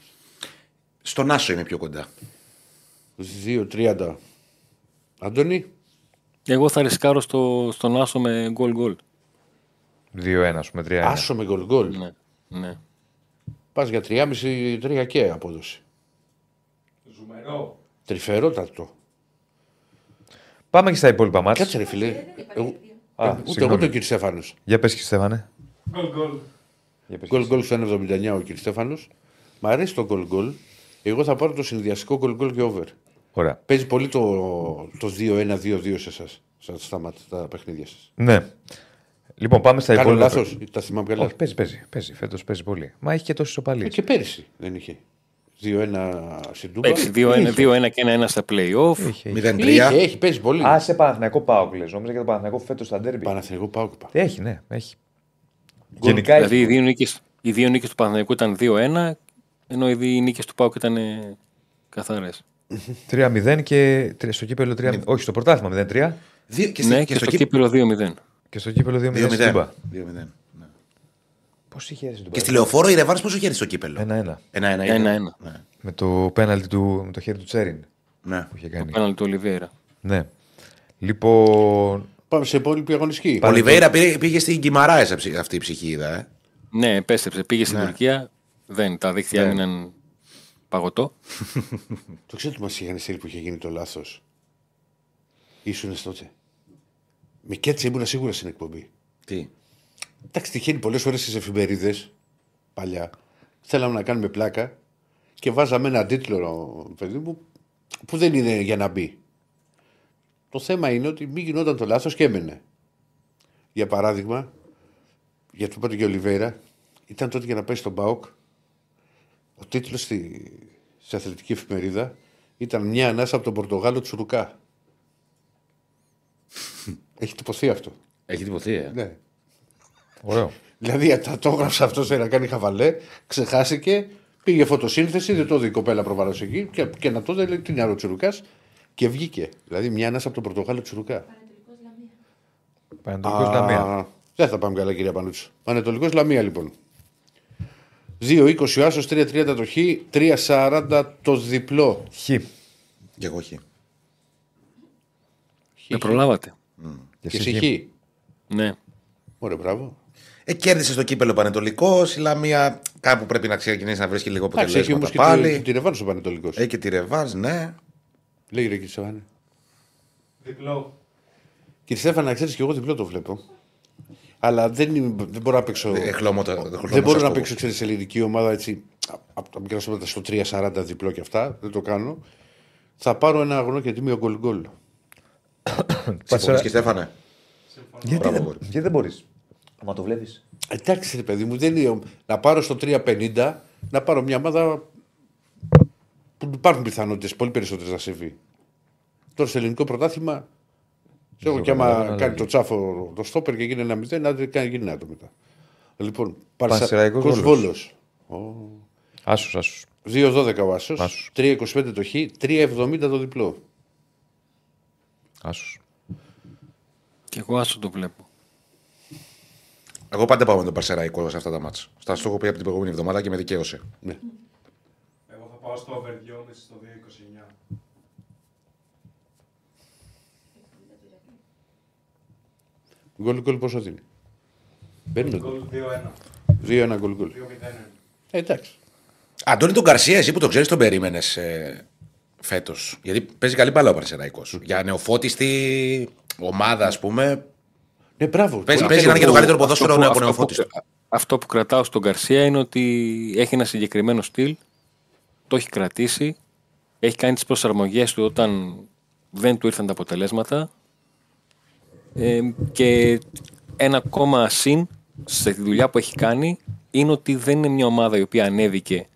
Στον Άσο είμαι πιο κοντά. 2.30 Αντώνη. Εγώ θα ρισκάρω στο, στον Άσο με γκολ γκολ. 2-1, ας πούμε, 3-1. Άσο με γκολ γκολ. Ναι. ναι. Πας για 3,5-3 και απόδοση. Ζουμερό. Τρυφερότατο. Πάμε και στα υπόλοιπα μάτια. Κάτσε ρε φίλε. Δεν υπάρχει Εγώ, αλήθεια. Α, ούτε συγγνώμη. εγώ τον κύριο Στέφανος. Για πες και Στέφανε. Γκολ γκολ. Για πες Γκολ και γκολ στο 1,79 ο κύριος Στέφανος. Μ' αρέσει το γκολ γκολ. Εγώ θα πάρω το συνδυαστικό γκολ γκολ και over. Ωραία. Παίζει πολύ το, το 2-1-2-2 σε εσάς. Στα, μάτια, στα παιχνίδια σας. Ναι. Λοιπόν, πάμε στα Κάνω υπόλοιπα. λάθος. Τα θυμάμαι καλά. Όχι, παίζει, παίζει. παίζει. Φέτος παίζει πολύ. Μα έχει και τόσες Ε, ισοπαλίε. Και πέρυσι δεν είχε. 2-1 στην Τούμπα. Έτσι, 2-1 2-1 και 1-1 στα playoff. Έχει, έχει. 0-3. Έχει, έχει, παίζεις πολύ. Α, σε Παναθηναϊκό πάω, λες. Νόμιζα για το Παναθηναϊκό φέτος στα ντέρμπι. Παναθηνικό πάω και πάω. Έχει, ναι, έχει. Γενικά Δηλαδή οι έχει. δύο νίκες, οι δύο νίκες του Παναθηναϊκού ήταν 2-1, ενώ οι δύο νίκες του Πάουκ ήταν ε, καθαρές. 3-0 και τρία- στο κύπελο 3 Όχι, στο πρωτάθλημα 0-3 Δύο- Και, ναι, στο- και, στο κύπελο 2-0. και στο κύπελο 2-0 στην 2-0. Τούμπα. 2-0. ναι. Πώ είχε έρθει Και στη λεωφόρο η Ρεβάνς πόσο είχε έρθει στο κύπελο; 1-1. 1-1. 1-1. Ναι. Με το πέναλτι του, με το χέρι του Τσέριν Ναι. που είχε κάνει. Πέναλ του Ολιβέρα. Ναι. Λοιπόν. Πάμε σε υπόλοιπη αγωνιστική. Ο Λιβέιρα πήγε, πήγε στην Κιμαράε αυτή η ψυχή, είδα. Ε. Ναι, επέστρεψε. Πήγε στην Τουρκία. Δεν, τα δίχτυα Ναι. έμειναν παγωτό. Το ξέρω ότι μας είχαν στείλει που είχε γίνει το λάθος. Ήσουν τότε. Με κέτσε ήμουν σίγουρα στην εκπομπή. Τι; Εντάξει, τυχαίνει πολλές φορές στις εφημερίδες παλιά. Θέλαμε να κάνουμε πλάκα και βάζαμε ένα τίτλο, παιδί μου, που δεν είναι για να μπει. Το θέμα είναι ότι μην γινόταν το λάθος και έμενε. Για παράδειγμα, για το πρώτο και Ολιβέρα, ήταν τότε για να πέσει στον Μπάουκ. Ο τίτλος στη, στη αθλητική εφημερίδα ήταν Μια ανάσα από τον Πορτογάλο Τσουρουκά. Έχει τυπωθεί αυτό. Έχει τυπωθεί, ε. Ναι. Ωραίο. Δηλαδή τα το έγραψε αυτό σε να κάνει χαβαλέ, ξεχάστηκε, πήγε φωτοσύνθεση, δεν το δει η κοπέλα προβάλλω εκεί και, και να το δει λέει, τι είναι ο Τσουρουκά και βγήκε. Δηλαδή μια ανάσα από τον Πορτογάλο Τσουρουκά. Πανετολικός Λαμία. Α, Δεν θα πάμε καλά, κυρία Πανούτσου. Ανατολικό Λαμία λοιπόν. 2-20 ο Άσος, 3-30 το Χ, 3-40 το διπλό. Χ. Και εγώ όχι. Με προλάβατε. Και εσύ σε Χ. Χ. Ναι. Ωραία, μπράβο. Ε, κέρδισε στο κύπελο Πανετολικός. Η Λαμία κάπου πρέπει να ξεκινήσει να βρίσκει λίγο Εντάξει, έχει όμως αποτελέσματα και, τη- πάλι. τη Ρεβάνο ο Πανετολικός. Έχει και τη Ρεβάζ, ναι. Λέει ρε κύριε Σαββάνη. Διπλό. Κύριε Στέφανα, ξέρεις και εγώ διπλό το βλέπω. Αλλά δεν, είμαι- δεν μπορώ να παίξω. Ε, χλωμό το- χλωμό δεν μπορώ σας να το- παίξω ξέρεις, σε ελληνική ομάδα έτσι από τα μικρά σώματα στο 3-40 διπλό και αυτά. Δεν το κάνω. Θα πάρω ένα αγωνό και τίμιο γκολ γκολ. Συμφωνείς και Στέφανε; Γιατί, Μπράβο, δεν- Γόρι. γιατί δεν μπορείς; Άμα το βλέπεις; Εντάξει, ρε παιδί μου, δεν είναι. Να πάρω στο 3-50 να πάρω μια ομάδα που υπάρχουν πιθανότητες πολύ περισσότερες να συμβεί. Τώρα στο ελληνικό πρωτάθλημα. Ξέρω και άμα καταλαβαίνω, κάνει αλλά- το τσάφο το στόπερ και γίνει ένα μηδέν, να δεν κάνει γίνει άτομο μετά. Λοιπόν, Πανσεραϊκός Παρσαϊκός Βόλος. Βόλος. Άσου, άσου. 2-12 ο Άσος, Άσος. 3-25 το Χ, 3-70 το διπλό. Άσου. Και εγώ άσο το βλέπω. Εγώ πάντα πάω με τον Παρσεραϊκό σε αυτά τα μάτια. Στα στο έχω πει από την προηγούμενη εβδομάδα και με δικαίωσε. Ναι. Εγώ θα πάω στο over 2,5 στο 2,29. Γκολ γκολ πόσο δίνει; Μπαίνει το Γκολ 2-1. 2-1 γκολ γκολ. 2-0. Ε, εντάξει. Αντώνη τον Καρσία, εσύ που τον ξέρεις, τον περίμενες ε, φέτος. Γιατί παίζει καλή μπάλα ο Παρσεραϊκό. Για νεοφώτιστη ομάδα, ας πούμε. Ναι, μπράβο. Παίζει, Πολύ παίζει να είναι και το καλό. καλύτερο ποδόσφαιρο που- από αυτό, που, νεοφώτιστο. αυτό που κρατάω στον Καρσία είναι ότι έχει ένα συγκεκριμένο στυλ, το έχει κρατήσει, έχει κάνει τις προσαρμογές του όταν δεν του ήρθαν τα αποτελέσματα ε, και ένα ακόμα συν στη δουλειά που έχει κάνει είναι ότι δεν είναι μια ομάδα η οποία ανέβηκε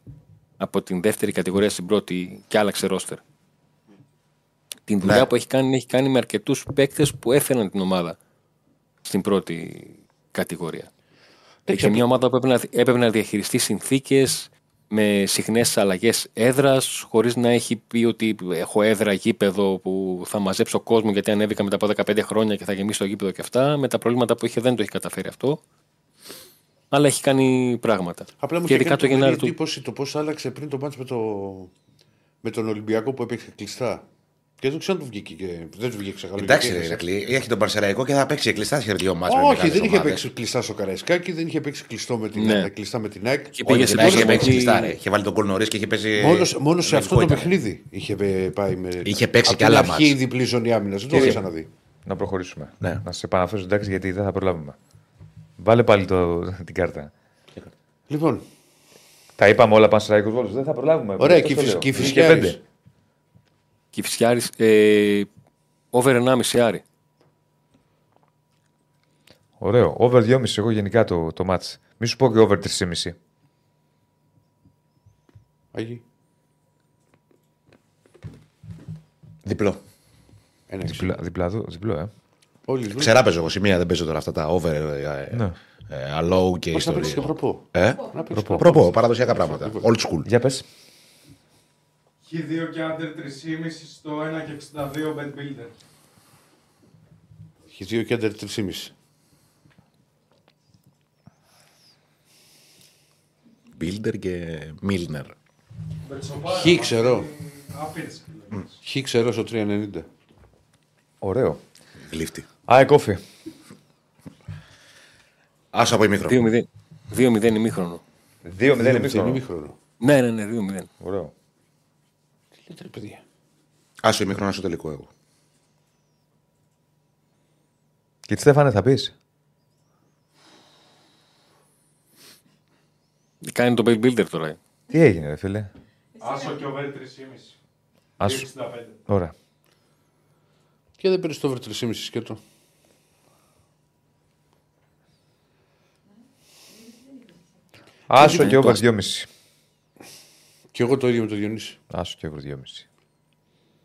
από την δεύτερη κατηγορία στην πρώτη και άλλαξε ρόστερ. Την δουλειά Ναι. που έχει κάνει έχει κάνει με αρκετούς παίκτες που έφεραν την ομάδα στην πρώτη κατηγορία. Είχε μια ομάδα που έπρεπε να, έπρεπε να διαχειριστεί συνθήκες με συχνές αλλαγές έδρας, χωρίς να έχει πει ότι έχω έδρα γήπεδο που θα μαζέψω κόσμο γιατί ανέβηκα μετά από 15 χρόνια και θα γεμίσει το γήπεδο και αυτά. Με τα προβλήματα που είχε δεν το έχει καταφέρει αυτό. Αλλά έχει κάνει πράγματα. Απλά μου και είχε ειδικά κάνει το Γενάρη τρομερή του. εντύπωση το πώς άλλαξε πριν το μάτς με, το... με τον Ολυμπιακό που έπαιξε κλειστά. Και δεν ξέρω αν του βγήκε. Και... Δεν του βγήκε ξεχαλό. Εντάξει, ρε Ηρακλή, έχει τον Παρσεραϊκό και θα παίξει κλειστά σε δύο μάτια. Όχι, δεν είχε παίξει κλειστά στο Καραϊσκάκι, δεν είχε παίξει κλειστό με την, Ναι. κλειστά με την ΑΕΚ. Και Όχι, πήγε την σε ΑΕΚ είχε παίξει προσαρμογή- κλειστά, ρε. Είχε βάλει τον κολ νωρίς και είχε παίζει. Μόνο, μόνος σε αυτό το ήταν. παιχνίδι είχε ε, πάει με. Είχε παίξει από και την άλλα αρχή μάτς. η διπλή ζώνη άμυνα. Δεν το Κύριε. είχα ξαναδεί. Να προχωρήσουμε. Ναι. Να σε επαναφέρω εντάξει γιατί δεν θα προλάβουμε. Βάλε πάλι το, την κάρτα. Λοιπόν, Τα είπαμε όλα πάνω στου Βόλου. Δεν θα προλάβουμε. ωραία, Πώς και το η λέω. φυσική Είναι και πέντε. φυσική. Κηφισιάρης, ε, over 1,5 άρι. Ωραίο. Over 2,5 εγώ γενικά το, το match. Μη σου πω και over 3,5. Άγιοι. Διπλό. Ένα εξή. Διπλά, διπλά, διπλό, ε. Όλοι οι Ξερά παίζω εγώ σημεία, δεν παίζω τώρα αυτά τα over, ε, ε, Ναι. ε, allow και Πώς θα παίξει και ιστορία. προπό. Ε; Να παίξει Προπό, παραδοσιακά πράγματα. Old school. Για πες. Χ2 και under 3,5 στο 1 και 62 bet builder. Έχει δύο και άντερ 3,5. Builder και Milner. Μπετσοπάρα, Χ, ξέρω. μαζί, Άπειρες επιλογές. Χ ξέρω στο 3,90. Ωραίο. Γλύφτη. Α, κόφι. Άσο από ημίχρονο. 2-0. 2-0 ημίχρονο. 2-0 Δεν είναι ημίχρονο. ημίχρονο. Ναι, ναι, ναι, 2-0. Ωραίο. Γιατί ρε παιδιά. Άσο ημίχρονο, άσο τελικό εγώ. Και τι Στέφανε θα πεις; Κάνει το build builder τώρα. Τι έγινε, ρε φίλε; Άσο και over 3,5. Άσο. 65. Ωραία. Και δεν πήρες το over 3,5 σκέτο. Άσο και over το- 2,5. Και εγώ το ίδιο με το Διονύση. Άσο και over 2,5.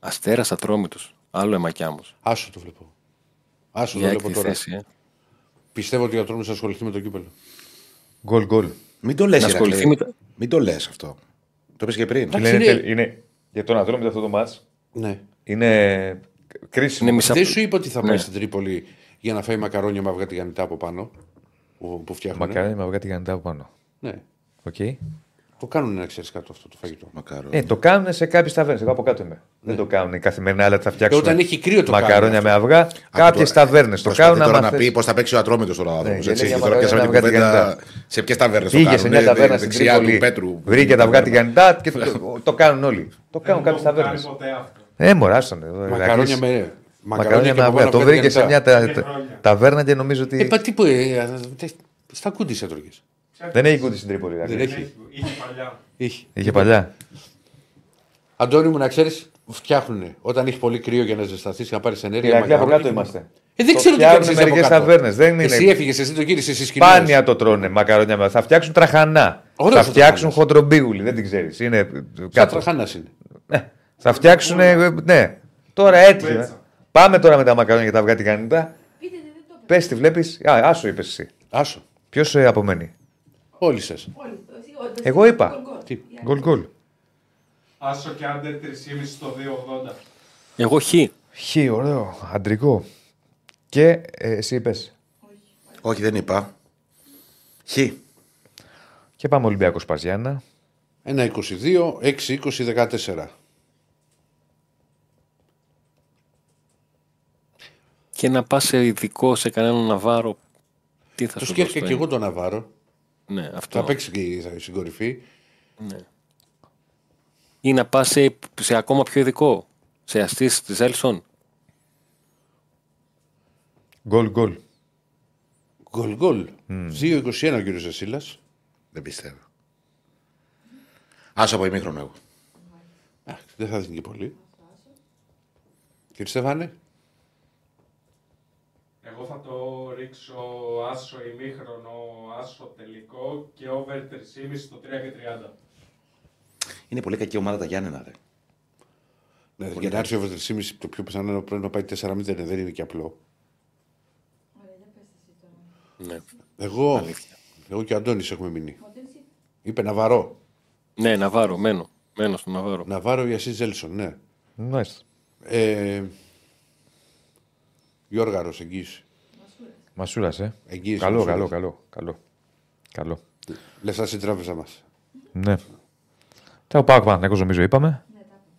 Αστέρας ατρόμητος. Άλλο εμακιάμο. Άσο το βλέπω. Άσο το Για βλέπω έκτη τώρα. θέση. Ε. Πιστεύω ότι ο Ατρόμητος θα ασχοληθεί με το κύπελο. Γκολ γκολ. Μην το λες, Να ασχοληθεί με τα- Μην το λες αυτό. Το είπες και πριν. Εντάξει, Είναι, είναι- τελ- είναι, για τον Ατρόμητο αυτό το ματς Ναι. είναι κρίσιμο. Είναι μισά. Δεν σου είπα ότι θα πάει Ναι. στην Τρίπολη για να φάει μακαρόνια με αυγά τηγανιτά από πάνω. Που, που φτιάχνουν. Μακαρόνια με αυγά τηγανιτά από πάνω. Ναι. Οκ. Το κάνουν να ξέρεις κάτω αυτό το φαγητό. Μακάρο. Ε, το κάνουν σε κάποιες ταβέρνες. Εγώ από κάτω είμαι. Δεν το κάνουν καθημερινά, αλλά θα φτιάξουν. Και όταν έχει κρύο το Μακαρόνια κάνουν με αυγά. Κάποιες τώρα- ταβέρνες το Προσπαθεί κάνουν. τώρα άμα να θες- πει πώ θα παίξει ο Ατρόμητος τώρα ο άνθρωπο. Ναι, Έτσι. λέει Και για τώρα πιάσαμε την μακαρόνια με αυγά κουβέντα. τηγανιτά. Σε ποιες ταβέρνες το Πήγε κάνουν. σε μια ε, ταβέρνα στην δεξιά του Τρίπολη. Πέτρου. Βρήκε τα αυγά τηγανιτά και το, το κάνουν όλοι. Το κάνουν Δεν κάποιες το έχω κάνει ταβέρνε. ποτέ αυτό. Ε, μωράσαν. Μακαρόνια με. Μακαρόνια με και από αυγά. πάνω Το αυγά βρήκε σε μια τηγανιτά. τα- Και χρόνια. ταβέρνα και νομίζω Ε, ότι. πα τι που. ε, ε, τε- Στα κούντι έτρωγες. Δεν έχει κούτι στην Τρίπολη. Δεν δηλαδή. έχει. Είχε παλιά. Είχε. Είχε παλιά. Αντώνη μου, να ξέρεις, φτιάχνουν όταν έχεις πολύ κρύο για να ζεσταθείς και να πάρεις ενέργεια. Ηρακλή από μακαρόνια κάτω και- είμαστε. Ε, δεν Το ξέρω τι φτιάχνουν κάνεις από μερικές κάτω. ταβέρνες, δεν Εσύ είναι- έφυγες, εσύ το γύρισες εσύ Σπάνια το τρώνε μακαρόνια με. Θα φτιάξουν τραχανά. Ωραίος θα ο φτιάξουν τραχανάς. χοντρομπίγουλη, δεν την ξέρεις. Είναι Κάτω. κάτω. Χάνα είναι. Ναι. Θα φτιάξουν. Ναι. Τώρα έτυχε. Πέτσα. Πάμε τώρα με τα μακαρόνια και τα αυγά τηγανιτά. Πείτε, δεν το είπα. Πες τη, βλέπεις. Α, άσο είπες εσύ. Άσο. Ποιος απομένει. Όλοι σας. Όλοι. Εσύ, ο- Εγώ είπα. γκολ, γκολ. Τι. Για- Γκολ γκολ. Άσο και άντερ 3,5 στο 2,80. Εγώ χ. Χ, ωραίο. Αντρικό. Και ε, εσύ είπες. Όχι, δεν είπα. Χ. Και πάμε Ολυμπιακός Παζιάννα. 1-22, 6-20, 14. Και να πας σε ειδικό σε κανέναν Ναβάρο. Τι θα Το σου σκέφτηκα δώσει, και εγώ τον Ναβάρο. Ναι, αυτό. Θα παίξει και στην κορυφή. Ή να πας σε, σε ακόμα πιο ειδικό. Σε αστή της Έλσον. Γκολ γκολ. Γκολ γκολ. 2-21 ο κύριος Ζεσίλα. Δεν πιστεύω. Άσο από ημίχρονο εγώ. Δεν θα δίνει και πολύ. Κύριε Στεφάνε. Εγώ θα το ρίξω άσο ημίχρονο, άσο τελικό και over 3,5 στο 3 και 30. Είναι πολύ κακή ομάδα τα Γιάννενα. Ρε. Ναι, για να έρθει ο 3,5 το πιο πιθανό είναι πρέπει να πάει 4-0. Δεν είναι και απλό. Ναι. Εγώ, Αλήθεια. εγώ και ο Αντώνης έχουμε μείνει. Είπε Ναβαρό. ναι, Ναβάρο, μένω. Μένω στο Ναβάρο. Ναβάρο ή Ασή Ζέλσον, ναι. Μάλιστα. Ε, Γιώργαρος, εγγύηση. Μασούρας, ε. Εγγύηση. Καλό, Μασούρας. καλό, καλό, καλό. Καλό. Λεφτά στην τράπεζα μα. Ναι. Τα πάω Παναθηναϊκός νομίζω είπαμε.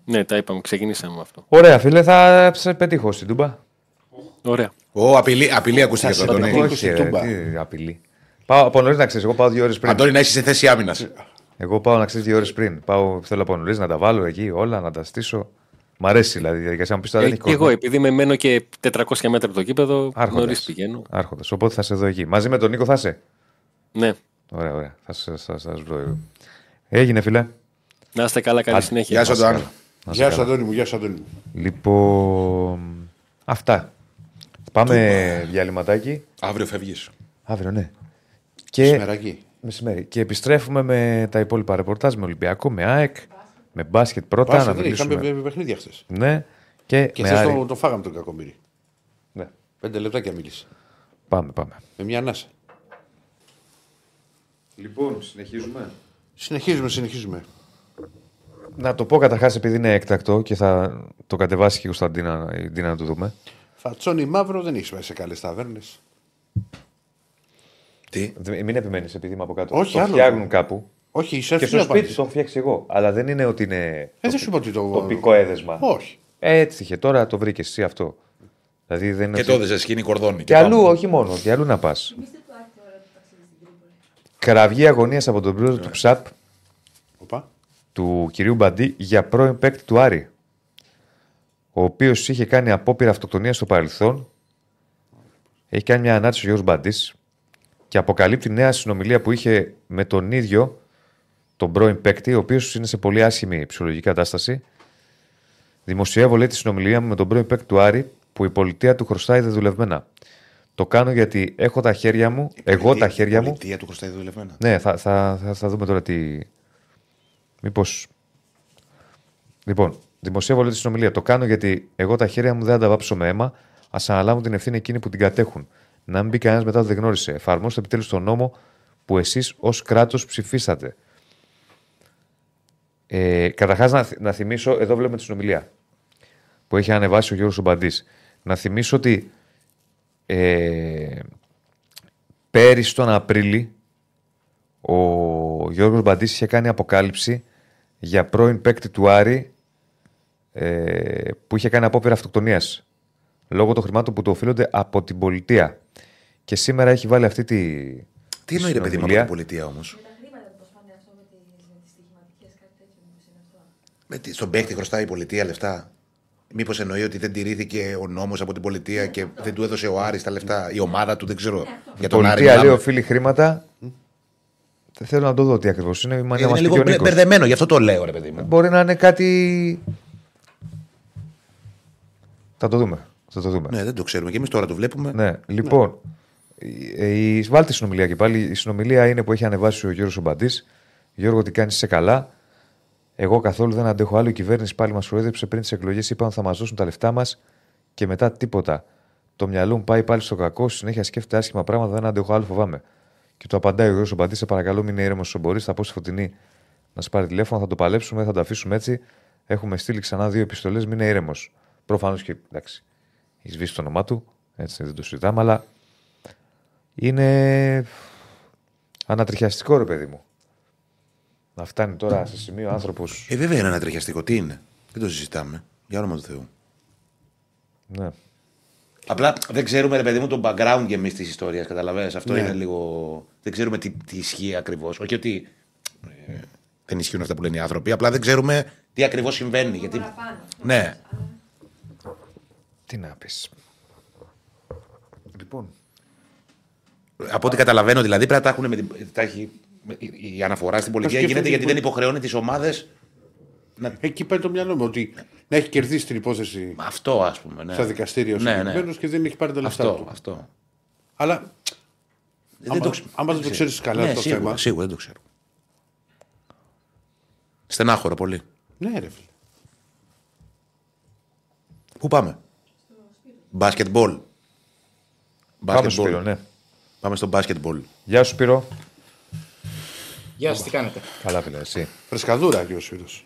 Ναι, τα είπαμε, ξεκινήσαμε με αυτό. Ωραία, φίλε, θα σε πετύχω στην Τούμπα. Ωραία. Ω, απειλή, απειλή ακούστηκε Θα εδώ, σε Αντώνη. πετύχω. Όχι, ρε, Τούμπα. τι απειλή. Πάω από νωρίς να ξέρεις. Εγώ πάω δύο ώρες πριν. Αντώνη, να είσαι σε θέση άμυνας. Εγώ πάω να ξέρεις δύο ώρες πριν. Πάω, θέλω από νωρίς να τα βάλω εκεί όλα, να τα στήσω. Μ' αρέσει δηλαδή η διαδικασία. Αν πεις τώρα Ε, δεν έχει και εγώ, κόσμο. επειδή με μένω και 400 μέτρα από το κήπεδο, Άρχοντας. νωρίς πηγαίνω. Άρχοντας. Οπότε θα σε δω εκεί. Μαζί με τον Νίκο θα είσαι; Ναι. Ωραία, ωραία. Θα σα θα, σας βρω. Έγινε, φίλε. Να είστε καλά, καλή συνέχεια. Γεια σου, Αντώνη. Γεια σου, Αντώνη μου, γεια σου, Αντώνη μου. Λοιπόν. Αυτά. Πάμε διαλυματάκι. Αύριο φεύγεις. Αύριο, ναι. Και... Σημεράκι. Μεσημέρι. Και επιστρέφουμε με τα υπόλοιπα ρεπορτάζ με Ολυμπιακό, με ΑΕΚ, με μπάσκετ πρώτα. Πάσε, να δεν μιλήσουμε. είχαμε παιχνίδια χθες. Ναι. Και, Και με χθες Άρη. το, το φάγαμε τον κακομίρι. Ναι. Πέντε λεπτάκια μίλησε. Πάμε, πάμε. Με μια ανάσα. Λοιπόν, συνεχίζουμε. Συνεχίζουμε, συνεχίζουμε. Να το πω καταρχάς επειδή είναι έκτακτο και θα το κατεβάσει και η Κωνσταντίνα η Ντίνα να το δούμε. Φατσόνι μαύρο δεν έχει πάει σε καλές ταβέρνες. Τι; Δε- Μην επιμένεις επειδή είμαι από κάτω. Όχι, το άλλο. φτιάχνουν κάπου. Όχι, η Και σεφ στο τι σπίτι το απάντησε. έχω φτιάξει εγώ. Αλλά δεν είναι ότι είναι Ε, δεν σου είπα ότι το. τοπικό έδεσμα. Όχι. Ε, Έτσι είχε. Τώρα το βρήκες εσύ αυτό. Δηλαδή δεν είναι. Και ότι- το έδεσε σκηνή κορδόνι. Και αλλού, όχι μόνο. Και αλλού να πας. Θυμήστε του Άκη ώρα του ταξίδι στην Τρίπολη. Κραυγή αγωνίας από τον πρόεδρο του ΨΑΠ. Οπα. του κυρίου Μπαντή για πρώην παίκτη του Άρη. Ο οποίος είχε κάνει απόπειρα αυτοκτονίας στο παρελθόν. Έχει κάνει μια ανάρτηση ο Γιώργος Μπαντής και αποκαλύπτει νέα συνομιλία που είχε με τον ίδιο τον πρώην παίκτη, ο οποίος είναι σε πολύ άσχημη ψυχολογική κατάσταση. Δημοσιεύω, λέει, τη συνομιλία μου με τον πρώην παίκτη του Άρη, που η πολιτεία του χρωστάει δεδουλευμένα. Το κάνω γιατί έχω τα χέρια μου, εγώ τα χέρια Η μου. πολιτεία του χρωστάει δουλευμένα. Ναι, θα, θα, θα, θα δούμε τώρα τι. Μήπω. Λοιπόν, δημοσιεύω λέει τη συνομιλία. Το κάνω γιατί εγώ τα χέρια μου δεν θα τα βάψω με αίμα. Α αναλάβουν την ευθύνη εκείνοι που την κατέχουν. Να μην μπει κανένας μετά που δεν γνώρισε. Εφαρμόστε επιτέλους τον νόμο που εσείς ως κράτος ψηφίσατε. Ε, Καταρχάς, να, θυ- να θυμίσω, εδώ βλέπουμε τη συνομιλία που έχει ανεβάσει ο Γιώργος Ομπαντή. Να θυμίσω ότι ε, πέρυσι τον Απρίλη ο Γιώργος Μπαντής είχε κάνει αποκάλυψη για πρώην παίκτη του Άρη ε, που είχε κάνει απόπειρα αυτοκτονίας λόγω των χρημάτων που του οφείλονται από την πολιτεία. Και σήμερα έχει βάλει αυτή τη. Τι εννοεί ρε παιδί μου από συνομιλία. την πολιτεία όμως; Με τα χρήματα που πάνε αυτό με τις, με τις στοιχηματικές, κάτι τέτοιο μήπως είναι αυτό. Στον παίκτη χρωστάει η πολιτεία λεφτά. Μήπως εννοεί ότι δεν τηρήθηκε ο νόμος από την πολιτεία και δεν του έδωσε ο Άρης τα λεφτά, η ομάδα του, δεν ξέρω. Για Η τον Άρη. πολιτεία λέει μιλάμε. οφείλει χρήματα. Δεν θέλω να το δω τι ακριβώς είναι. Μα Ε, να μας Είναι πει λίγο και ο μπε- Νίκος. μπερδεμένο, γι' αυτό το λέω, ρε παιδί μου. Μπορεί να είναι κάτι. Θα το δούμε. Θα το δούμε. Ναι, δεν το ξέρουμε. Και εμείς τώρα το βλέπουμε. Ναι, λοιπόν. Η, η, βάλτε συνομιλία και πάλι. Η συνομιλία είναι που έχει ανεβάσει ο Γιώργος Ομπαντής. Γιώργο, τι κάνεις, είσαι καλά; Εγώ καθόλου δεν αντέχω άλλο. Η κυβέρνηση πάλι μας προέδρεψε πριν τις εκλογές. Είπαν θα μας δώσουν τα λεφτά μας και μετά τίποτα. Το μυαλό μου πάει πάλι στο κακό. Συνέχεια σκέφτεται άσχημα πράγματα. Δεν αντέχω άλλο, φοβάμαι. Και το απαντάει ο Γιώργο Ομπαντή. Σε παρακαλώ, μην είναι ήρεμος όσο μπορεί. Θα πω στη φωτεινή να σε πάρει τηλέφωνο. Θα το παλέψουμε, θα το αφήσουμε έτσι. Έχουμε στείλει ξανά δύο επιστολές. Μην είναι ήρεμος. Προφανώς και εντάξει. Έχει σβήσει το όνομά του. Έτσι δεν το συζητάμε, αλλά είναι ανατριχιαστικό ρε παιδί μου. Να φτάνει τώρα σε σημείο άνθρωπος. Ε, βέβαια είναι ένα τριχιαστικό. Τι είναι; Δεν το συζητάμε. Για όνομα του Θεού. Ναι. Απλά δεν ξέρουμε, ρε παιδί μου, το background και εμείς της ιστορίας. Καταλαβαίνεις. Αυτό Ναι. είναι λίγο. Δεν ξέρουμε τι, τι ισχύει ακριβώς. Όχι ότι ε, δεν ισχύουν αυτά που λένε οι άνθρωποι. Απλά δεν ξέρουμε τι ακριβώς συμβαίνει. Γιατί... Παραπάνω. Ναι. Τι να πεις. Λοιπόν. Από ό,τι καταλαβαίνω, δηλαδή πρέπει να τα έχουν με την. Τα έχει... Η η αναφορά στην πολιτεία σκεφτείτε γίνεται γιατί που- δεν υποχρεώνει τις ομάδες. Να... Εκεί πάει το μυαλό μου ότι να έχει κερδίσει την υπόθεση Αυτό ας πούμε. Ναι. στα δικαστήρια ο Ναι, ναι. συγκεκριμένος και δεν έχει πάρει τα λεφτά Αυτό. του. αυτό. Αλλά Δεν άμα, το ξε- άμα δεν το ξέρω. ξέρεις καλά ναι, το σίγουρα, θέμα. Σίγουρα δεν το ξέρω. Στενάχωρο πολύ. Ναι, ρε φίλε. Πού πάμε; Μπάσκετμπολ. Πάμε στο Σπύρο, ναι. Πάμε στο μπάσκετμπολ. Γεια σου, Σπύρο. Γεια σας, τι κάνετε; Καλά, φίλε, εσύ. Φρεσκαδούρα και ο Σφύρος.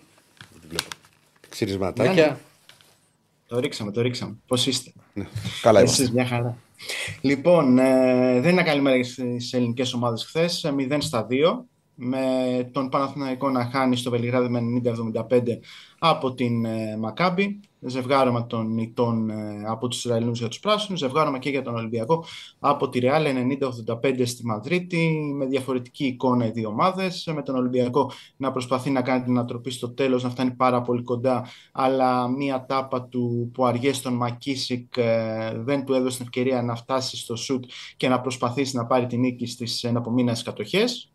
Ξυρισματάκια. Ναι. Το ρίξαμε, το ρίξαμε. Πώς είστε; Καλά Εσείς είμαστε. μια χαρά. Λοιπόν, ε, δεν είναι καλημέρα στις ελληνικές ομάδες χθες. 0 στα 2. Με τον Παναθηναϊκό να χάνει στο Βελιγράδι με 90-75 από την ε, Μακάμπη. Ζευγάρωμα των νητών ε, από τους Ισραηλινούς για τους Πράσινους. Ζευγάρωμα και για τον Ολυμπιακό από τη Ρεάλ 90-85 στη Μαδρίτη. Με διαφορετική εικόνα οι δύο ομάδες. Με τον Ολυμπιακό να προσπαθεί να κάνει την ανατροπή στο τέλος, να φτάνει πάρα πολύ κοντά αλλά μία τάπα του που αργέ στον Μακίσικ ε, δεν του έδωσε την ευκαιρία να φτάσει στο σουτ και να προσπαθήσει να πάρει την νίκη στις εναπομείνες κατοχές.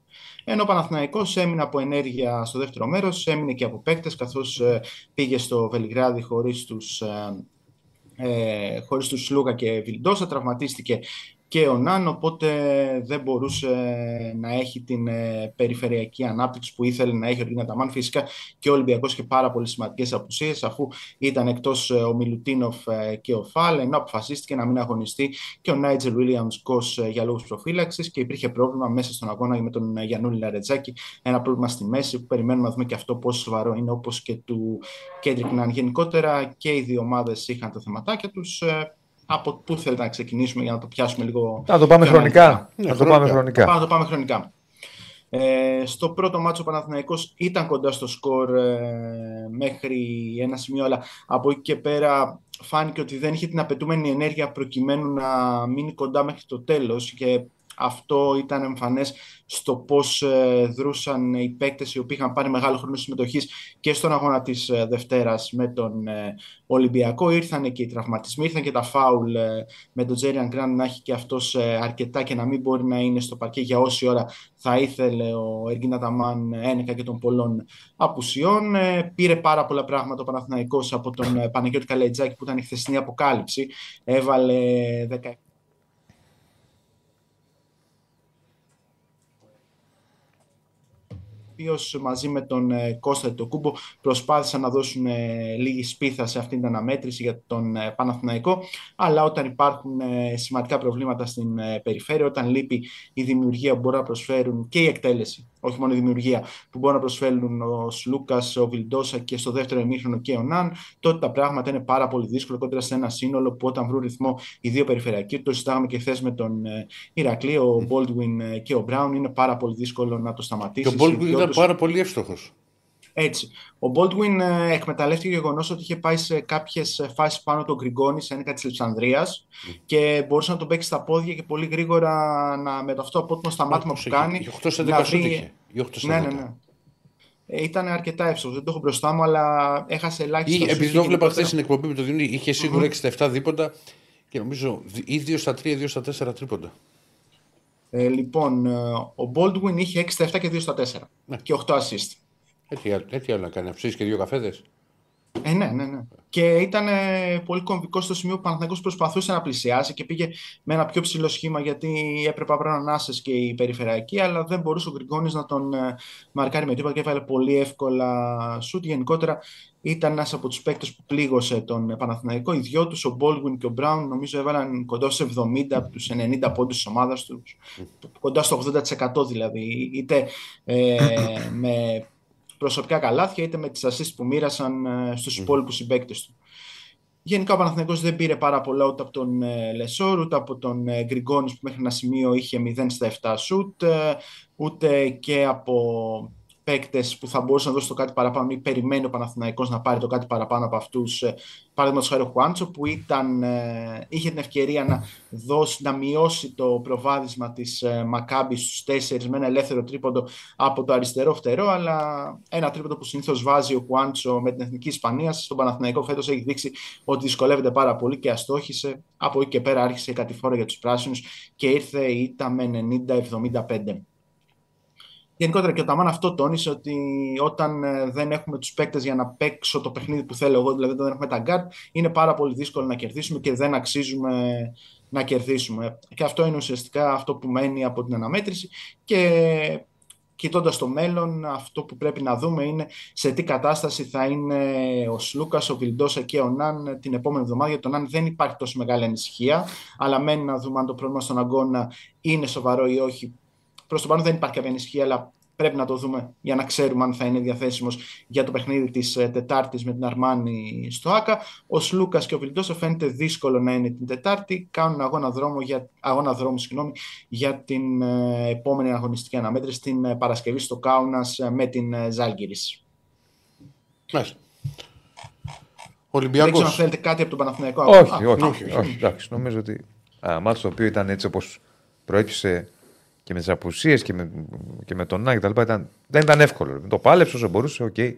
Ενώ ο Παναθηναϊκός έμεινε από ενέργεια στο δεύτερο μέρος, έμεινε και από παίκτες καθώς ε, πήγε στο Βελιγράδι χωρίς τους, ε, ε, χωρίς τους Λούκα και Βιλντόσα, τραυματίστηκε και ο Νάν, οπότε δεν μπορούσε να έχει την ε, περιφερειακή ανάπτυξη που ήθελε να έχει ο Ριγκίνα Ταμάν. Φυσικά και ο Ολυμπιακός και πάρα πολύ σημαντικές απουσίες, αφού ήταν εκτός ε, ο Μιλουτίνοφ ε, και ο Φαλ, ενώ αποφασίστηκε να μην αγωνιστεί και ο Νάιτζελ Βίλιαμς Γκος ε, για λόγους προφύλαξης και υπήρχε πρόβλημα μέσα στον αγώνα με τον ε, Γιαννούλη Λαρεντζάκη, ένα πρόβλημα στη μέση που περιμένουμε να δούμε και αυτό πόσο σοβαρό είναι όπως και του Κέντρικ Ναν. Γενικότερα και οι δύο ομάδες είχαν τα θεματάκια τους. Ε, Από πού θέλετε να ξεκινήσουμε για να το πιάσουμε λίγο. Να το πάμε πιο χρονικά. αναλυτικά. Ναι, Να το πάμε χρονικά. χρονικά. Πάμε, να το πάμε χρονικά. Ε, στο πρώτο μάτσο ο Παναθηναϊκός ήταν κοντά στο σκορ ε, μέχρι ένα σημείο, αλλά από εκεί και πέρα φάνηκε ότι δεν είχε την απαιτούμενη ενέργεια προκειμένου να μείνει κοντά μέχρι το τέλος και Αυτό ήταν εμφανές στο πώς ε, δρούσαν οι παίκτες οι οποίοι είχαν πάρει μεγάλο χρόνο συμμετοχής και στον αγώνα της ε, Δευτέρας με τον ε, Ολυμπιακό. Ήρθαν και οι τραυματισμοί, ήρθαν και τα φάουλ με τον Τζέριαν Γκραν να έχει και αυτός αρκετά και να μην μπορεί να είναι στο παρκέ για όση ώρα θα ήθελε ο Εργίνα Ταμάν ένεκα και των πολλών απουσιών. Πήρε πάρα πολλά πράγματα ο Παναθηναϊκός από τον Παναγιώτη Καλετζάκη που ήταν η χθεσινή αποκάλυψη. Έβαλε 17 οποίος μαζί με τον ε, Κώστα το Κούμπο προσπάθησαν να δώσουν ε, λίγη σπίθα σε αυτήν την αναμέτρηση για τον ε, Παναθηναϊκό. Αλλά όταν υπάρχουν σημαντικά προβλήματα στην περιφέρεια, όταν λείπει η δημιουργία που μπορεί να προσφέρουν και η εκτέλεση όχι μόνο η δημιουργία που μπορούν να προσφέρουν ο Σλούκα, ο Βιλντόσα και στο δεύτερο ημίχρονο και ο Ναν, τότε τα πράγματα είναι πάρα πολύ δύσκολα κόντρα σε ένα σύνολο που όταν βρουν ρυθμό οι δύο περιφερειακοί, το συζητάγαμε και χθες με τον Ηρακλή, ο Μπόλτουιν και ο Μπράουν, είναι πάρα πολύ δύσκολο να το σταματήσει. Και ο Μπόλτουιν ήταν πάρα πολύ εύστοχος. Έτσι. Ο Baldwin ε, εκμεταλλεύτηκε το γεγονός ότι είχε πάει σε κάποιες φάσεις πάνω τον Γκριγκόνη σε ένικα της Αλεξανδρία και μπορούσε να τον παίξει στα πόδια και πολύ γρήγορα να, με το αυτό απότομο σταμάτημα που κάνει. 8 σε 10 είχε. Ναι, ναι, ναι. Ε, ήταν αρκετά εύστοχο. Δεν το έχω μπροστά μου, αλλά έχασε ελάχιστα. Επειδή το βλέπα χθες στην εκπομπή με το Διονύη, είχε σίγουρα 6 7 δίποντα και νομίζω ή 2 στα 3 ή 2 στα 4 τρίποντα. Ε, λοιπόν, ε, ο Baldwin είχε 6 στα 7 και 2 στα 4 ναι. και 8 assist. Έτσι, έτσι άλλο να κάνει, να και δύο καφέδες. Ε, ναι, ναι, ναι. Και ήταν ε, πολύ κομβικό στο σημείο που ο Παναθηναϊκός προσπαθούσε να πλησιάσει και πήγε με ένα πιο ψηλό σχήμα γιατί έπρεπε να ανάσες και η περιφερειακή, αλλά δεν μπορούσε ο Γκριγκόνη να τον ε, μαρκάρει με τίποτα και έβαλε πολύ εύκολα σουτ. Γενικότερα ήταν ένας από τους παίκτες που πλήγωσε τον Παναθηναϊκό. Οι δυο τους, ο Μπόλγουιν και ο Μπράουν, νομίζω έβαλαν κοντά στους 70 από τους 90 πόντους της ομάδας τους. Κοντά στο 80% δηλαδή. Είτε ε, με προσωπικά καλάθια, είτε με τις assist που μοίρασαν ε, στους mm. υπόλοιπους συμπαίκτες του. Γενικά ο Παναθηναϊκός δεν πήρε πάρα πολλά ούτε από τον ε, Λεσόρ, ούτε από τον ε, Γκριγκόνης που μέχρι ένα σημείο είχε 0 στα 7 σουτ, ούτε και από παίκτες που θα μπορούσαν να δώσουν το κάτι παραπάνω ή περιμένει ο Παναθηναϊκός να πάρει το κάτι παραπάνω από αυτούς. Ε, Παραδείγματος χάρη ο Χουάντσο που ήταν, ε, είχε την ευκαιρία να, δώσει, να μειώσει το προβάδισμα της ε, Μακάμπης στους τέσσερις με ένα ελεύθερο τρίποντο από το αριστερό φτερό. Αλλά ένα τρίποντο που συνήθως βάζει ο Χουάντσο με την εθνική Ισπανία. Στον Παναθηναϊκό φέτος έχει δείξει ότι δυσκολεύεται πάρα πολύ και αστόχησε. Από εκεί και πέρα άρχισε η κατηφόρα για τους πράσινους και ήρθε η ήττα με 90-75. Γενικότερα και ο Αταμάν αυτό τόνισε ότι όταν ε, δεν έχουμε τους παίκτες για να παίξω το παιχνίδι που θέλω εγώ, δηλαδή δεν έχουμε τα γκαρντ, είναι πάρα πολύ δύσκολο να κερδίσουμε και δεν αξίζουμε να κερδίσουμε. Και αυτό είναι ουσιαστικά αυτό που μένει από την αναμέτρηση. Και κοιτώντας το μέλλον, αυτό που πρέπει να δούμε είναι σε τι κατάσταση θα είναι ο Σλούκας, ο Βιλντόσα και ο Ναν την επόμενη εβδομάδα. Για τον Ναν δεν υπάρχει τόσο μεγάλη ανησυχία, αλλά μένει να δούμε αν το πρόβλημα στον αγώνα είναι σοβαρό ή όχι Προς το παρόν δεν υπάρχει κάποια ενισχύα, αλλά πρέπει να το δούμε για να ξέρουμε αν θα είναι διαθέσιμος για το παιχνίδι της ε, Τετάρτης με την Αρμάνη στο ΑΚΑ. Ο Σλούκας και ο Βιλντόσα φαίνεται δύσκολο να είναι την Τετάρτη. Κάνουν αγώνα δρόμου για, αγώνα δρόμου, συγγνώμη, για την ε, επόμενη αγωνιστική αναμέτρηση την ε, Παρασκευή στο Κάουνας με την Ζάλγκιρις. Μάλιστα. Ολυμπιακός. Δεν ξέρω αν θέλετε κάτι από τον Παναθηναϊκό. Όχι, όχι, όχι, όχι, όχι, Νομίζω ότι μάλιστα το οποίο ήταν έτσι όπως προέκυψε και με τις απουσίες και με, και με τον Νάγκη κτλ. Ήταν, δεν ήταν εύκολο. Το πάλεψε όσο μπορούσε, OK, okay,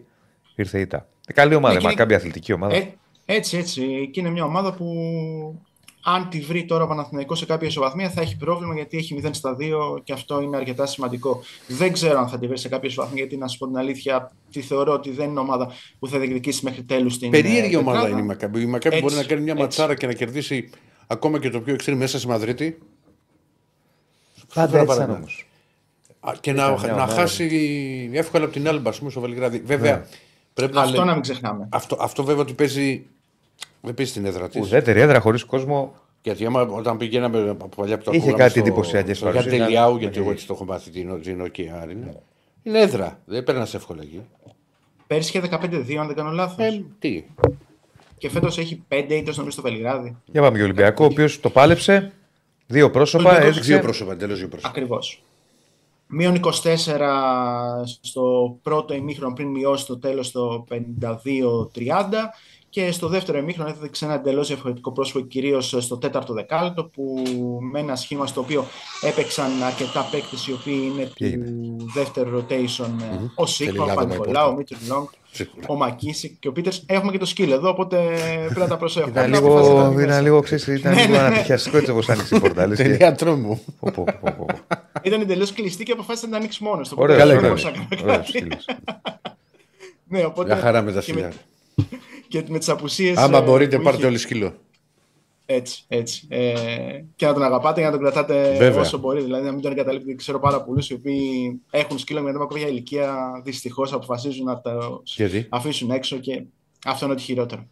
ήρθε η ήττα. Καλή ομάδα, ναι, κάποια αθλητική ομάδα. Ε, έτσι, έτσι. Και είναι μια ομάδα που αν τη βρει τώρα ο Παναθηναϊκός σε κάποια ισοβαθμία θα έχει πρόβλημα γιατί έχει 0 στα 2 και αυτό είναι αρκετά σημαντικό. Δεν ξέρω αν θα τη βρει σε κάποια ισοβαθμία γιατί να σου πω την αλήθεια, τη θεωρώ ότι δεν είναι ομάδα που θα διεκδικήσει μέχρι τέλους την. Περίεργη ε, ομάδα είναι η Μακάμπη. Η Μακάμπη μπορεί να κάνει μια έτσι. ματσάρα και να κερδίσει ακόμα και το πιο εξτρέμ μέσα στη Μαδρίτη. Πάντα έτσι όμως. Και να, να, να χάσει εύκολα από την Άλμπα, πούμε, στο Βελιγράδι. Βέβαια. Ναι. Πρέπει αυτό να, να μην ξεχνάμε. Αυτό, αυτό βέβαια ότι παίζει. Δεν παίζει την έδρα της. Ουδέτερη έδρα χωρίς κόσμο. Γιατί άμα, όταν πηγαίναμε από παλιά που το Είχε κάτι εντυπωσιακές παρουσίες. Για τελειάου, γιατί εγώ έτσι το έχω μάθει την Τζινό και Άρη. Ναι. Είναι έδρα. Δεν παίρνει εύκολα εκεί. Πέρσι είχε 15-2, αν δεν κάνω λάθος. Ε, τι; Και φέτος έχει 5 ήττε νομίζω στο Βελιγράδι. Για πάμε για Ολυμπιακό, ο οποίος το πάλεψε. Δύο πρόσωπα, έδειξε. Δύο πρόσωπα, εντελώς δύο πρόσωπα. Ακριβώς. Μείον 24 στο πρώτο ημίχρονο πριν μειώσει το τέλος το 52-30 Και στο δεύτερο ημίχρονο έδειξε ένα εντελώς διαφορετικό πρόσωπο, κυρίως στο τέταρτο δεκάλεπτο, που με ένα σχήμα στο οποίο έπαιξαν αρκετά παίκτες οι οποίοι είναι Τι του δεύτερου rotation. ε, Ο Σίγμα, ο Τελικά δεν Παπα-Νικολάου, ο Μίτρι Λόγκ, Σίγουρα. ο Μακίσικ και ο Πίτερς. Έχουμε και το σκύλο εδώ, οπότε πρέπει να τα προσέχουμε. Ήταν Απλά αποφάσισα να λίγο, μην ήταν μέσα. λίγο, ξέρεις, ήταν Ναι, λίγο ναι, ναι. ανατυχιαστικό έτσι όπως άνοιξε η πόρτα. λες και- Τελεία τρόμου. Πω, πω, πω, πω. Ήταν εντελώς κλειστή και αποφάσισε να την ανοίξει μόνος του. Ωραίος, Καλά ωραίος, έκανε. ωραίος σκύλος. Ναι, οπότε. Μια χαρά με τα και με, σκυλιά. Και με τις απουσίες. Άμα μπορείτε, πάρτε όλοι σκύλο. Έτσι, έτσι. Ε, και να τον αγαπάτε και να τον κρατάτε Βέβαια. όσο μπορεί. Δηλαδή να μην τον εγκαταλείπετε. Ξέρω πάρα πολλούς οι οποίοι έχουν σκύλο μετά από κάποια ηλικία δυστυχώς αποφασίζουν να τα Γιατί; αφήσουν έξω και αυτό είναι ό,τι χειρότερο.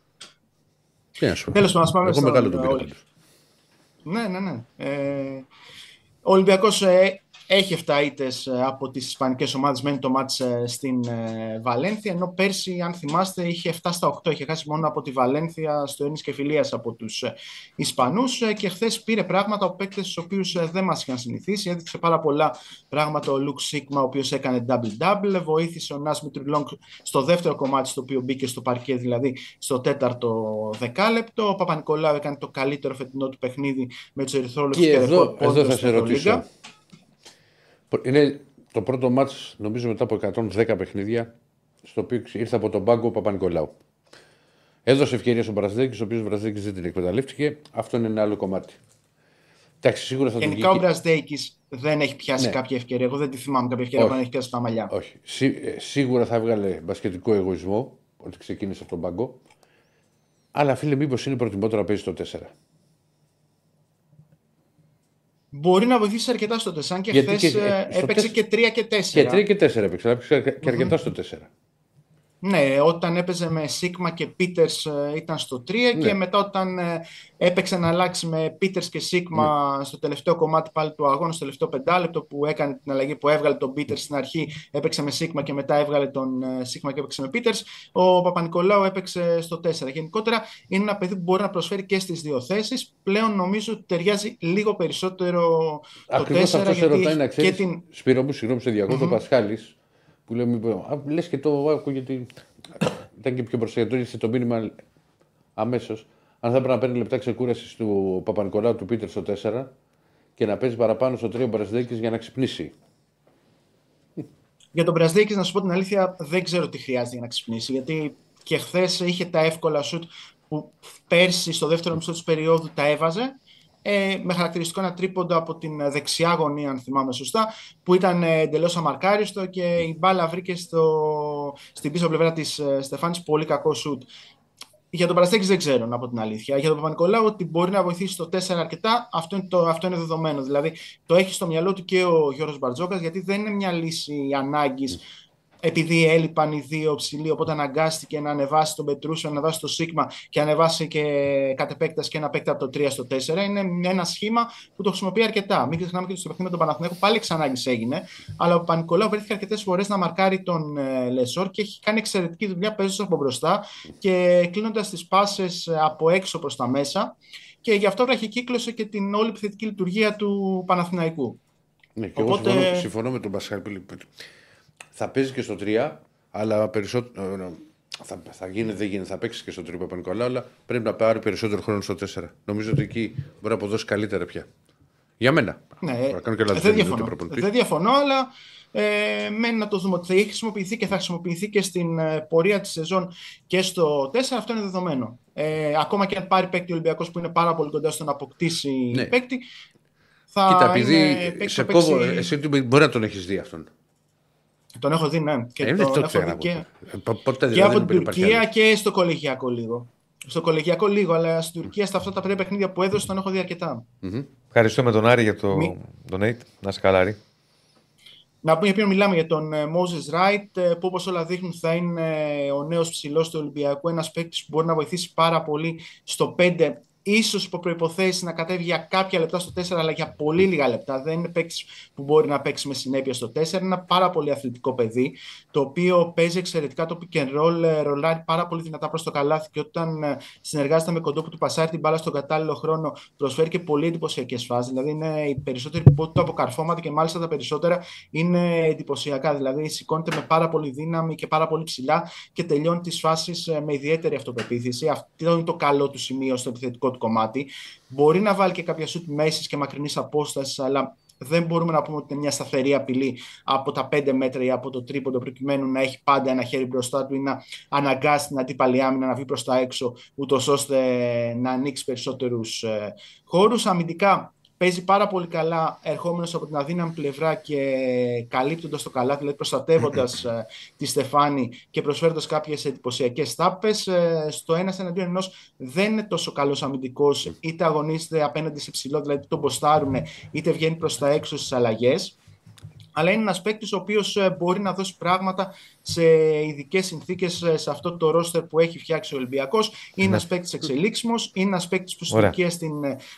Τι να σου πω. Τέλος πάντων, ας πάμε Εγώ στον- μεγάλο τον πήρα όλοι. πάντως. Ναι, ναι, ναι. Ε, ο Ολυμπιακός ε, έχει 7 ήττες ε, από τις ισπανικές ομάδες, μένει το μάτς ε, στην ε, Βαλένθια, ενώ πέρσι, αν θυμάστε, είχε 7 στα 8, είχε χάσει μόνο από τη Βαλένθια στο Ένις και Φιλίας από τους ε, Ισπανούς ε, και χθες πήρε πράγματα από παίκτες στους οποίους ε, δεν μας είχαν συνηθίσει, έδειξε πάρα πολλά πράγματα ο Λουκ Σίγμα, ο οποίος έκανε double-double, βοήθησε ο Νας Μητριλόγκ στο δεύτερο κομμάτι στο οποίο μπήκε στο παρκέ, δηλαδή στο τέταρτο δεκάλεπτο, ο Παπα-Νικολάου έκανε το καλύτερο φετινό του παιχνίδι με τους ερυθρόλεπτους Και ρεκόρ εδώ, πόντων εδώ θα στην σε ρωτήσω. Ευρωλίγκα. Είναι το πρώτο μάτς, νομίζω μετά από 110 παιχνίδια, στο οποίο ήρθε από τον πάγκο ο Παπα-Νικολάου. Έδωσε ευκαιρία στον Μπραζδέκης, ο οποίος Μπραζδέκης δεν την εκμεταλλεύτηκε. Αυτό είναι ένα άλλο κομμάτι. Εντάξει, σίγουρα θα τον Γενικά ο βγει. Μπραζδέικης δεν έχει πιάσει Ναι. κάποια ευκαιρία. Εγώ δεν τη θυμάμαι κάποια ευκαιρία Όχι. που να έχει πιάσει τα μαλλιά. Όχι. Σί- ε, σίγουρα θα έβγαλε μπασκετικό εγωισμό ότι ξεκίνησε από τον πάγκο. Αλλά φίλε, μήπως είναι προτιμότερο να παίζει το 4. Μπορεί να βοηθήσει αρκετά στο 4 και Γιατί χθες και- ε, στο έπαιξε τεσ- και 3 και 4. Και 3 και 4 έπαιξε. αλλά Έπαιξε και αρκετά στο 4. Ναι, όταν έπαιζε με Σίγμα και Πίτερ ήταν στο 3 Ναι. και μετά όταν ε, έπαιξε να αλλάξει με Πίτερ και Σίγμα Ναι. στο τελευταίο κομμάτι πάλι του αγώνα, στο τελευταίο πεντάλεπτο που έκανε την αλλαγή που έβγαλε τον Πίτερ στην αρχή, έπαιξε με Σίγμα και μετά έβγαλε τον ε, Σίγμα και έπαιξε με Πίτερ. Ο Παπα-Νικολάου έπαιξε στο 4. Γενικότερα είναι ένα παιδί που μπορεί να προσφέρει και στις δύο θέσεις. Πλέον νομίζω ότι ταιριάζει λίγο περισσότερο το Ακριβώς 4 αυτός σε γιατί ρωτάει να έχει ξέρεις. και την. Σπύρο μου, συγγνώμη σε διακόπτω, ο Πασχάλης που λέει, λες και το άκου γιατί ήταν και πιο μπροστά, γιατί ήρθε το μήνυμα αμέσως. Αν θα έπρεπε να παίρνει λεπτά ξεκούρασης του Παπα-Νικολάου του Πίτερ στο 4 και να παίζει παραπάνω στο 3 ο Μπραζδέκης για να ξυπνήσει. Για τον Μπραζδέκης, να σου πω την αλήθεια, δεν ξέρω τι χρειάζεται για να ξυπνήσει. Γιατί και χθες είχε τα εύκολα σουτ που πέρσι στο δεύτερο μισό της περίοδου τα έβαζε. Ε, με χαρακτηριστικό ένα τρίποντο από την δεξιά γωνία, αν θυμάμαι σωστά, που ήταν εντελώς αμαρκάριστο και η μπάλα βρήκε στο, στην πίσω πλευρά της Στεφάνης πολύ κακό σουτ. Για τον Παραστέκης δεν ξέρω, να πω την αλήθεια. Για τον Παπα-Νικολάου ότι μπορεί να βοηθήσει το 4 αρκετά, αυτό είναι, το, αυτό είναι δεδομένο. Δηλαδή το έχει στο μυαλό του και ο Γιώργος Μπαρτζόκας, γιατί δεν είναι μια λύση ανάγκης επειδή έλειπαν οι δύο ψηλοί, οπότε αναγκάστηκε να ανεβάσει τον Πετρούσιο, να ανεβάσει το Σίγμα και να ανεβάσει και κατ' επέκταση και ένα παίκτη από το 3 στο 4. Είναι ένα σχήμα που το χρησιμοποιεί αρκετά. Μην ξεχνάμε και ότι στο παιχνίδι με τον Παναθηναϊκό πάλι εξ ανάγκης έγινε, αλλά ο Πανικολάου βρέθηκε αρκετές φορές να μαρκάρει τον ε, Λεσόρ και έχει κάνει εξαιρετική δουλειά παίζοντας από μπροστά και κλείνοντας τις πάσες από έξω προς τα μέσα. Και γι' αυτό βραχικύκλωσε και την όλη επιθετική λειτουργία του Παναθηναϊκού. Ναι, και Οπότε- εγώ συμφωνώ, συμφωνώ με τον Πασχάλη. Που λέει, Θα παίζει και στο 3, αλλά περισσότερο. Θα, θα γίνει, δεν γίνει, θα παίξει και στο 3 Παπα-Νικολάου, αλλά πρέπει να πάρει περισσότερο χρόνο στο 4. Νομίζω ότι εκεί μπορεί να αποδώσει καλύτερα πια. Για μένα. Ναι, Μπορεί να κάνω και λάθος, δεν, είμαι διαφωνώ. ούτε προπονητής. δεν διαφωνώ, αλλά ε, μένει να το δούμε ότι θα έχει χρησιμοποιηθεί και θα χρησιμοποιηθεί και στην ε, πορεία της σεζόν και στο 4. Αυτό είναι δεδομένο. Ε, ακόμα και αν πάρει παίκτη ο Ολυμπιακός που είναι πάρα πολύ κοντά στο να αποκτήσει Ναι. παίκτη. Θα Κοίτα, επειδή είναι παίκτη σε που παίξει- κόβω, εσύ τι- μπορεί να τον έχεις δει αυτόν. Τον έχω δει, ναι. Και Ε, δεν τον το έχω ξέρω δει από και, τότε. Ε, πο- Ποτέ και δηλαδή από δεν την υπάρχει Τουρκία άλλο. και στο κολεγιακό λίγο. Στο κολεγιακό λίγο, αλλά στην Τουρκία στα αυτά τα τρία παιχνίδια που έδωσε τον έχω δει αρκετά. Ευχαριστούμε τον Άρη για το Μη- donate. Να είσαι καλά, Άρη. Να πούμε για ποιον μιλάμε, για τον ε, Moses Wright, ε, που όπως όλα δείχνουν θα είναι ε, ο νέος ψηλός του Ολυμπιακού, ένας παίκτης που μπορεί να βοηθήσει πάρα πολύ στο 5 ίσως υπό προποθέσει να κατέβει για κάποια λεπτά στο 4, αλλά για πολύ λίγα λεπτά. Δεν είναι παίκτης που μπορεί να παίξει με συνέπεια στο 4. Είναι ένα πάρα πολύ αθλητικό παιδί, το οποίο παίζει εξαιρετικά το pick and roll, ε, ρολάρει πάρα πολύ δυνατά προς το καλάθι και όταν ε, συνεργάζεται με κοντό που του πασάρει την μπάλα στον κατάλληλο χρόνο, προσφέρει και πολύ εντυπωσιακές φάσεις. Δηλαδή είναι οι περισσότεροι που του αποκαρφώματα και μάλιστα τα περισσότερα είναι εντυπωσιακά. Δηλαδή σηκώνεται με πάρα πολύ δύναμη και πάρα πολύ ψηλά και τελειώνει τις φάσεις με ιδιαίτερη αυτοπεποίθηση. Αυτό είναι το καλό του σημείο στο επιθετικό του κομμάτι. Μπορεί να βάλει και κάποια σουτ μέσης και μακρινής απόστασης, αλλά δεν μπορούμε να πούμε ότι είναι μια σταθερή απειλή από τα 5 μέτρα ή από το τρίποντο, προκειμένου να έχει πάντα ένα χέρι μπροστά του ή να αναγκάσει την αντίπαλη άμυνα να βγει προς τα έξω, ούτως ώστε να ανοίξει περισσότερους χώρους. Αμυντικά παίζει πάρα πολύ καλά ερχόμενος από την αδύναμη πλευρά και καλύπτοντας το καλά, δηλαδή προστατεύοντας ε, τη Στεφάνη και προσφέροντας κάποιες εντυπωσιακές τάπες. Ε, στο ένα εναντίον ενός δεν είναι τόσο καλός αμυντικός, είτε αγωνίζεται απέναντι σε ψηλό, δηλαδή τον ποστάρουν, είτε βγαίνει προς τα έξω στις αλλαγές αλλά είναι ένας παίκτης ο οποίος ε, μπορεί να δώσει πράγματα σε ειδικές συνθήκες σε αυτό το ρόστερ που έχει φτιάξει ο Ολυμπιακός. Είναι ένας παίκτης εξελίξιμος, είναι ένας παίκτης που στην ηλικία στην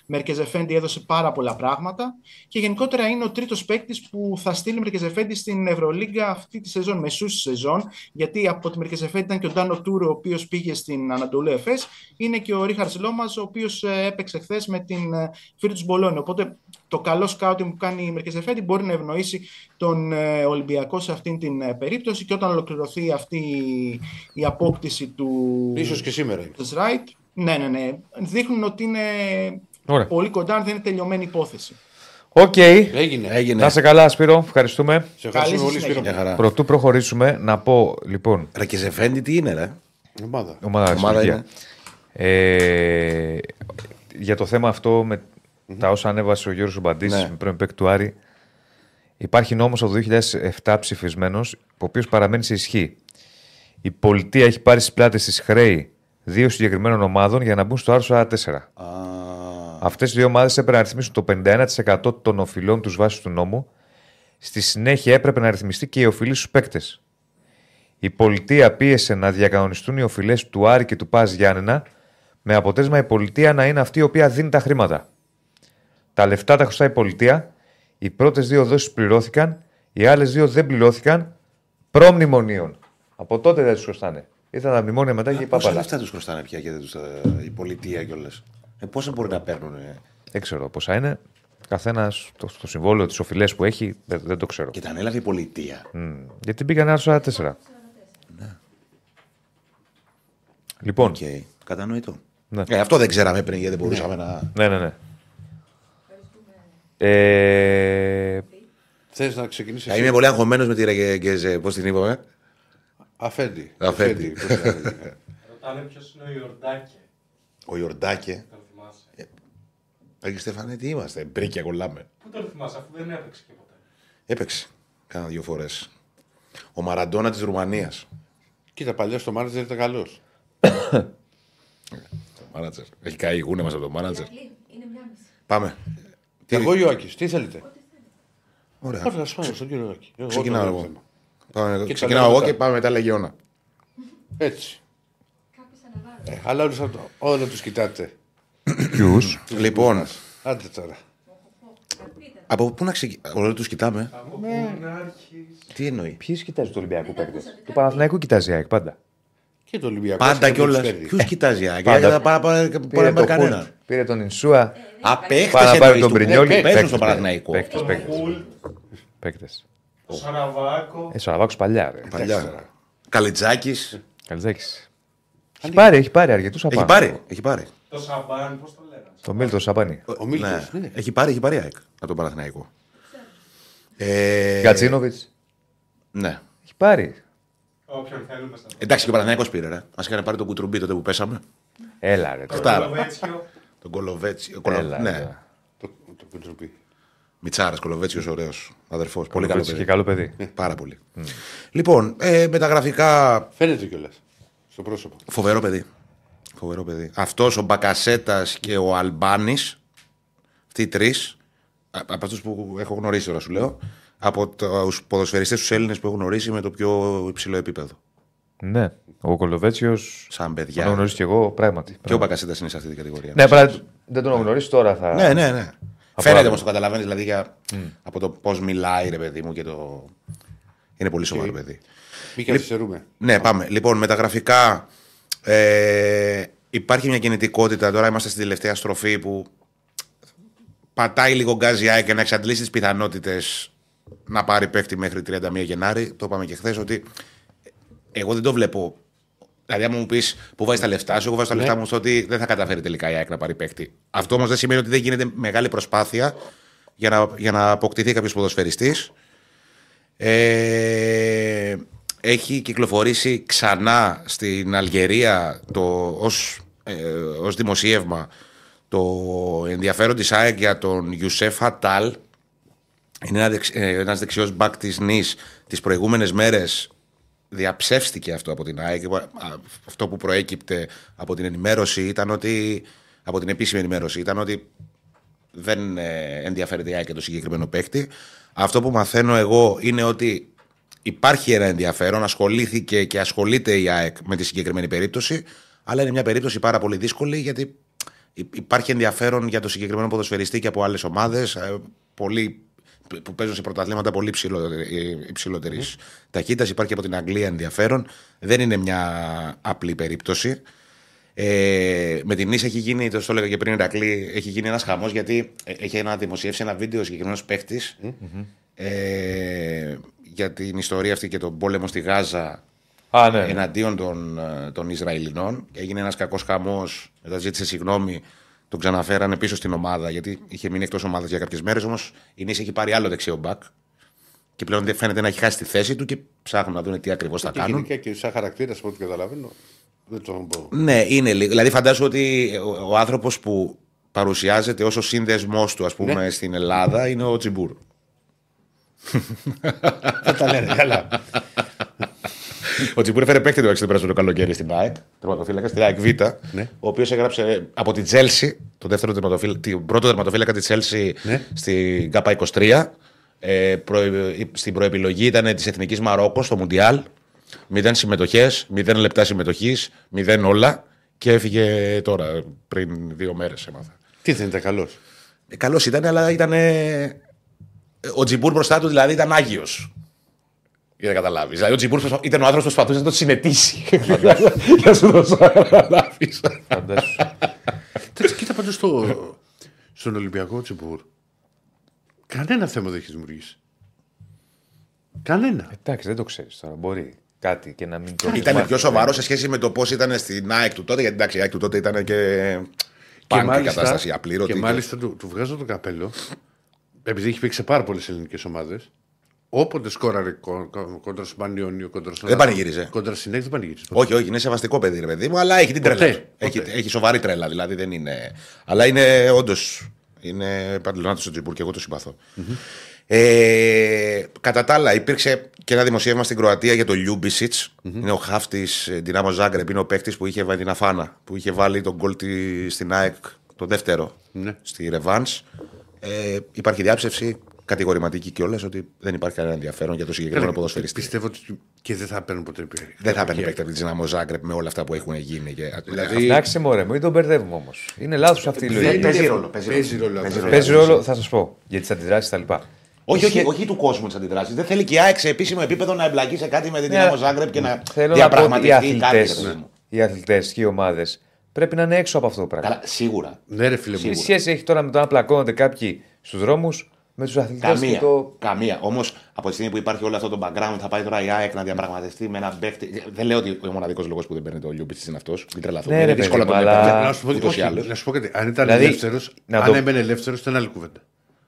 Μερκεζεφέντη έδωσε πάρα πολλά πράγματα. Και γενικότερα είναι ο τρίτος παίκτης που θα στείλει Μερκεζεφέντη στην Ευρωλίγκα αυτή τη σεζόν, μεσούς της σεζόν. Γιατί από τη Μερκεζεφέντη ήταν και ο Ντάνο Τούρο, ο οποίος πήγε στην Ανατολού Εφές. Είναι και ο Ρίχαρντ Λόμαζ, ο οποίος ε, έπαιξε χθες με την ε, φίλη του Μπολόνι. Οπότε το καλό σκάουτινγκ που κάνει η Μερκεζεφέντη μπορεί να ευνοήσει τον ε, Ολυμπιακό σε αυτήν την ε, περίπτωση και όταν ολοκληρωθεί αυτή η απόκτηση του Ίσως και σήμερα είναι. Right, ναι, ναι, ναι, δείχνουν ότι είναι Ωραία. πολύ κοντά, αν δεν είναι τελειωμένη υπόθεση. Οκ. Έγινε. Έγινε. Να είσαι καλά, Σπύρο. Ευχαριστούμε. Σε ευχαριστούμε Καλή πολύ, συνέχεια. Σπύρο. Μια χαρά. Προτού προχωρήσουμε, να πω λοιπόν. Μερκεζεφέντη τι είναι, ρε; Ομάδα. Ομάδα, Ομάδα Σιλβία. Ε, για το θέμα αυτό με τα όσα ανέβασε ο Γιώργος Μπαντής Ναι. με πρώην παίκτη του Άρη υπάρχει νόμος από το 2007 ψηφισμένος ο οποίος παραμένει σε ισχύ. Η πολιτεία έχει πάρει στις πλάτες της χρέη δύο συγκεκριμένων ομάδων για να μπουν στο άρθρο 44. Α, Αυτές οι δύο ομάδες έπρεπε να ρυθμίσουν το 51% των οφειλών τους βάσει του νόμου. Στη συνέχεια έπρεπε να ρυθμιστεί και οι οφειλή στους παίκτες. Η πολιτεία πίεσε να διακανονιστούν οι οφειλές του Άρη και του Πας Γιάννενα, με αποτέλεσμα η πολιτεία να είναι αυτή η οποία δίνει τα χρήματα. Τα λεφτά τα χρωστάει η πολιτεία. Οι πρώτες δύο δόσεις πληρώθηκαν, οι άλλες δύο δεν πληρώθηκαν προμνημονίων. Από τότε δεν τους χρωστάνε. Ήρθαν τα μνημόνια μετά και η πόσα παπαλά. λεφτά τους χρωστάνε πια και δεν τους, ε, η πολιτεία κιόλας; Ε, πόσα μπορεί να παίρνουν. Ε; Δεν ξέρω πόσα είναι. Καθένας το, το συμβόλαιο, τις οφειλές που έχει, δεν, δεν το ξέρω. Και τα ανέλαβε η πολιτεία. Μμ. Γιατί πήγαν άρθρο 44. Λοιπόν, Οκ, κατανοητό. Ναι. Ε, αυτό δεν ξέραμε πριν γιατί δεν μπορούσαμε να. ναι, ναι, ναι. Ε, Θες να ξεκινήσεις. Ε, Είμαι πολύ αγχωμένος με τη Ρεγκεζέ. Πώς την είπαμε; Αφέντη. Αφέντη. πώς το λέγεται. Ρωτάνε ποιος είναι ο Ιορντάκε. Ο Ιορντάκε. Τον θυμάσαι. Άγγι Στέφανε, τι είμαστε; Μπρίκια κολλάμε. Πού τον θυμάσαι, αφού δεν έπαιξε και ποτέ. Έπαιξε. Κάνα δύο φορές. Ο Μαραντόνα της Ρουμανίας. Κοίτα, παλιά στο μάνατζερ ήταν καλός. Μάνατζερ. Έχει καεί η γούνα μας από το μάνατζερ. Ηρακλή, είναι μια μισή. Πάμε. Εγώ Ιωάκης, τι θέλετε; Ωραία. Ωραία, α πάμε στον κύριο Ιωάκη. Εγώ Ξεκινάω το εγώ. θέμα. Πάμε, Και ξεκινάω τα εγώ λέμε και πάμε μετά Λεγιώνα. Έτσι. Κάποιος αναβάλλει. Ε, αλλά όλους αυτό- όλα τους κοιτάτε. Ποιους; Λοιπόν, Άντε τώρα. από πού να ξεκινήσουμε. Όλοι τους κοιτάμε; Από πού να αρχίσεις. Τι εννοεί; Ποιους κοιτάζει του Ολυμπιακού παίκτες; Του Παναθηναϊκού κοιτάζει η ΑΕΚ πάντα. Και το Ολυμπιακό. Πάντα κιόλας. Ποιους κοιτάζει, Άκη. Πάντα. Δεν θα πάρα πάρα Πήρε, πάρα το κανέναν. Χουλ, πήρε τον Ινσούα. Απέχτε Πάει να πάρει τον Πρινιόλι. Παίζουν στο Παναθηναϊκό. Παίκτες, Τον παίκτες. Χουλ, Παίκτες. τον Σαραβάκο. Ε, Σαραβάκος παλιά. Ρε. Παλιά. Καλιτζάκης. Καλιτζάκης. Έχει πάρει, έχει πάρει αρκετούς Έχει πάρει. Έχει πάρει. Το Σαμπάν, πώς το λέγανε. Το Μίλτος Σαμπάνι. Ο Μίλτος, Ναι. ναι. Έχει πάρει, έχει πάρει ΑΕΚ από τον Παναθηναϊκό. Ε, Γκατσίνοβιτ. Ναι. Έχει πάρει. Όποιον θέλουμε στα Εντάξει και ο Παναθηναϊκός πήρε, ρε. Μας είχαν πάρει τον κουτρουμπί τότε που πέσαμε. Έλα ρε. Αυτά. Το Βέτσιο. Τον Κολοβέτσι. ο Έλα, Κολο... Ναι. έλα. Το, το κουντροπί. Μιτσάρας Κολοβέτσιος, ωραίος αδερφός. Πολύ καλό Κολοβέτσι παιδί. και καλό παιδί. Πάρα πολύ. Λοιπόν, ε, με τα γραφικά. Φαίνεται κιόλας. Στο πρόσωπο. Φοβερό παιδί. Φοβερό παιδί. Αυτός ο Μπακασέτας και ο Αλμπάνης, αυτοί οι τρεις, από αυτούς που έχω γνωρίσει τώρα σου λέω, από τους ποδοσφαιριστές τους Έλληνες που έχω γνωρίσει με το πιο υψηλό επίπεδο. Ναι. Ο Κολοβέτσιος. Σαν Τον παιδιά. έχω γνωρίσει και εγώ πράγματι. Και ο Μπακασέτα είναι σε αυτή την κατηγορία. Ναι, απλά δεν τον έχω γνωρίσει τώρα. Θα... ναι, ναι. ναι. Φαίνεται αύριο. όμως το καταλαβαίνεις δηλαδή για... από το πώς μιλάει ρε παιδί μου και το. Είναι πολύ σοβαρό παιδί. Μην καθυστερούμε. Ναι, πάμε. Λοιπόν, με τα γραφικά ε, υπάρχει μια κινητικότητα. Τώρα είμαστε στην τελευταία στροφή που πατάει λίγο γκάζι η ΑΕΚ για να εξαντλήσει τις πιθανότητες να πάρει παίκτη μέχρι 31 Γενάρη. Το είπαμε και χθες ότι εγώ δεν το βλέπω. Δηλαδή, άμα μου πεις που βάζεις τα λεφτά σου, εγώ βάζω τα λεφτά μου στο ότι δεν θα καταφέρει τελικά η ΑΕΚ να πάρει παίκτη. Αυτό όμως δεν σημαίνει ότι δεν γίνεται μεγάλη προσπάθεια για να, για να αποκτηθεί κάποιος ποδοσφαιριστής. Ε, έχει κυκλοφορήσει ξανά στην Αλγερία το, ως, ε, ως δημοσίευμα το ενδιαφέρον της ΑΕΚ για τον Ιουσέφ Χατάλ. Είναι ένα δεξ, ε, ένας δεξιός μπακ της Νης τις προηγούμενες μέρες διαψεύστηκε αυτό από την ΑΕΚ. Α, Αυτό που προέκυπτε από την ενημέρωση ήταν ότι από την επίσημη ενημέρωση ήταν ότι δεν ε, ενδιαφέρεται η ΑΕΚ για το συγκεκριμένο παίκτη. Αυτό που μαθαίνω εγώ είναι ότι υπάρχει ένα ενδιαφέρον, ασχολήθηκε και ασχολείται η ΑΕΚ με τη συγκεκριμένη περίπτωση, αλλά είναι μια περίπτωση πάρα πολύ δύσκολη γιατί υ- υπάρχει ενδιαφέρον για το συγκεκριμένο ποδοσφαιριστή και από άλλες ομάδες που παίζουν σε πρωταθλήματα πολύ υψηλότερης ταχύτητας. Υπάρχει από την Αγγλία ενδιαφέρον. Δεν είναι μια απλή περίπτωση. Ε, με την Νίσα έχει γίνει, το στο έλεγα και πριν, Ηρακλή, έχει γίνει ένας χαμός γιατί ε, έχει ένα, δημοσιεύσει ένα βίντεο συγκεκριμένος παίχτης ε, για την ιστορία αυτή και τον πόλεμο στη Γάζα Α, ναι. ναι. εναντίον των, ε, των Ισραηλινών. Έγινε ένας κακός χαμός. Μετά ζήτησε συγγνώμη. Τον ξαναφέρανε πίσω στην ομάδα γιατί είχε μείνει εκτός ομάδας για κάποιες μέρες. Όμως η Νίσα έχει πάρει άλλο δεξιό μπακ. Και πλέον δεν φαίνεται να έχει χάσει τη θέση του και ψάχνουν να δουν τι ακριβώς θα Και κάνουν. γενικά και σαν χαρακτήρας, από ό,τι καταλαβαίνω, δεν το πω. Ναι, είναι λίγο. Δηλαδή, φαντάζομαι ότι ο, ο άνθρωπος που παρουσιάζεται ως ο σύνδεσμός του, ας πούμε, στην Ελλάδα είναι ο Τσιμπούρ. Δεν τα λένε καλά. Ο Τσιμπούρ έφερε παίκτη το έξι το καλοκαίρι στην ΑΕΚ, τερματοφύλακα, στην ΑΕΚ Β, ο οποίος έγραψε από την Τσέλσι, το δεύτερο τερματοφύλακα, την πρώτο τερματοφύλακα της Τσέλσι Ναι. στην ΚΑΠΑ 23. Ε, προ, στην προεπιλογή ήταν της Εθνικής Μαρόκου στο Μουντιάλ. Μηδέν συμμετοχές, μηδέν λεπτά συμμετοχής, μηδέν όλα. Και έφυγε τώρα, πριν δύο μέρες έμαθα. Τι δεν ήταν καλός; Ε, Καλός ήταν, αλλά ήταν. ο Τζιμπούρ μπροστά του δηλαδή ήταν άγιος. Για να καταλάβεις. Δηλαδή ο Τζιμπούρ προσπα- ήταν ο άνθρωπος που προσπαθούσε να το συνετίσει. Για να σου δώσω να καταλάβεις. Φαντάσου. Τέτοιο, κοίτα πάντως στο, στον Ολυμπιακό Τσιμπούρ. Κανένα θέμα δεν έχει δημιουργήσει. Κανένα. Εντάξει, δεν το ξέρεις τώρα. Μπορεί κάτι και να μην το έχεις Ήταν μάθει. πιο σοβαρό σε σχέση με το πώς ήταν στην ΑΕΚ του τότε. Γιατί εντάξει, η ΑΕΚ του τότε ήταν και. Και Πάνκ μάλιστα, κατάσταση, απλήρωτη. και μάλιστα του, του βγάζω το καπέλο, επειδή έχει παίξει σε πάρα πολλές ελληνικές ομάδες. Όποτε σκόραρε κο- κο- κόντρα στον Πανιόνιο, κόντρα στον Δεν Άθλο, πανηγύριζε. Κόντρα στην ΑΕΚ δεν πανηγύριζε. Όχι, όχι, είναι σεβαστικό παιδί, ρε παιδί μου, αλλά έχει την τρέλα. Ποτέ, του. ποτέ. Έχει, έχει σοβαρή τρέλα, δηλαδή δεν είναι. Αλλά είναι όντως. Είναι παντελονάτος ο Τζιμπούρ και εγώ το συμπαθω Ε, κατά τα άλλα, υπήρξε και ένα δημοσίευμα στην Κροατία για το λιουμπισιτ Είναι ο χαφ της Δυνάμο Ζάγκρεπ. Είναι ο παίκτης που είχε βάλει την Αφάνα. Που είχε βάλει τον γκολ της- στην ΑΕΚ το δεύτερο Ναι. στη Ρεβάν. Ε, υπάρχει διάψευση κατηγορηματική κιόλας ότι δεν υπάρχει κανένα ενδιαφέρον για το συγκεκριμένο ποδοσφαιριστή. Πιστεύω ότι και δεν θα παίρνουν ποτέ πήρε. Δεν θα παίρνει παίκτη από την Δυναμό Ζάγκρεπ με όλα αυτά που έχουν γίνει. Και... Δηλαδή, Εντάξει, μωρέ, μην τον μπερδεύουμε όμως. Είναι λάθος αυτή η Δεν- λογική. παίζει ρόλο. Παίζει Παίζει ρόλο. ρόλο. Παίζει αυτό. ρόλο. Παίζει ρόλο, θα σας πω, για τις αντιδράσεις κτλ. Όχι, όχι, Είχε- όχι του κόσμου τις αντιδράσεις. Δεν θέλει και η ΑΕΚ σε επίσημο επίπεδο να εμπλακεί σε κάτι με την Ναι, Δυναμό Ζάγκρεπ και να Θέλω να πω ότι οι διαπραγματευτεί κάτι. αθλητέ ρε παιδί μου. οι αθλητές και οι ομάδες πρέπει να είναι έξω από αυτό το πράγμα. Καλά, σίγουρα. Ναι, ρε φίλε Τι μου. σχέση έχει τώρα με το να πλακώνονται κάποιοι στους δρόμους με τους αθλητές και Καμία. το. Καμία. Όμως από τη στιγμή που υπάρχει όλο αυτό το background, θα πάει τώρα η ΑΕΚ να διαπραγματευτεί με έναν παίκτη. Δεν λέω ότι ο μοναδικός λόγος που δεν παίρνει το Λιούμπιτς είναι αυτός. Μην τρελαθούμε. Ναι, είναι ρε δύσκολο παιδί να μου, το αλλά- μεταφέρει. Να σου πω, ούτως ή όχι, άλλως. να σου πω κάτι. Αν ήταν Δηλαδή, ελεύθερος, να αν το- έμενε ελεύθερος, ήταν άλλη κουβέντα.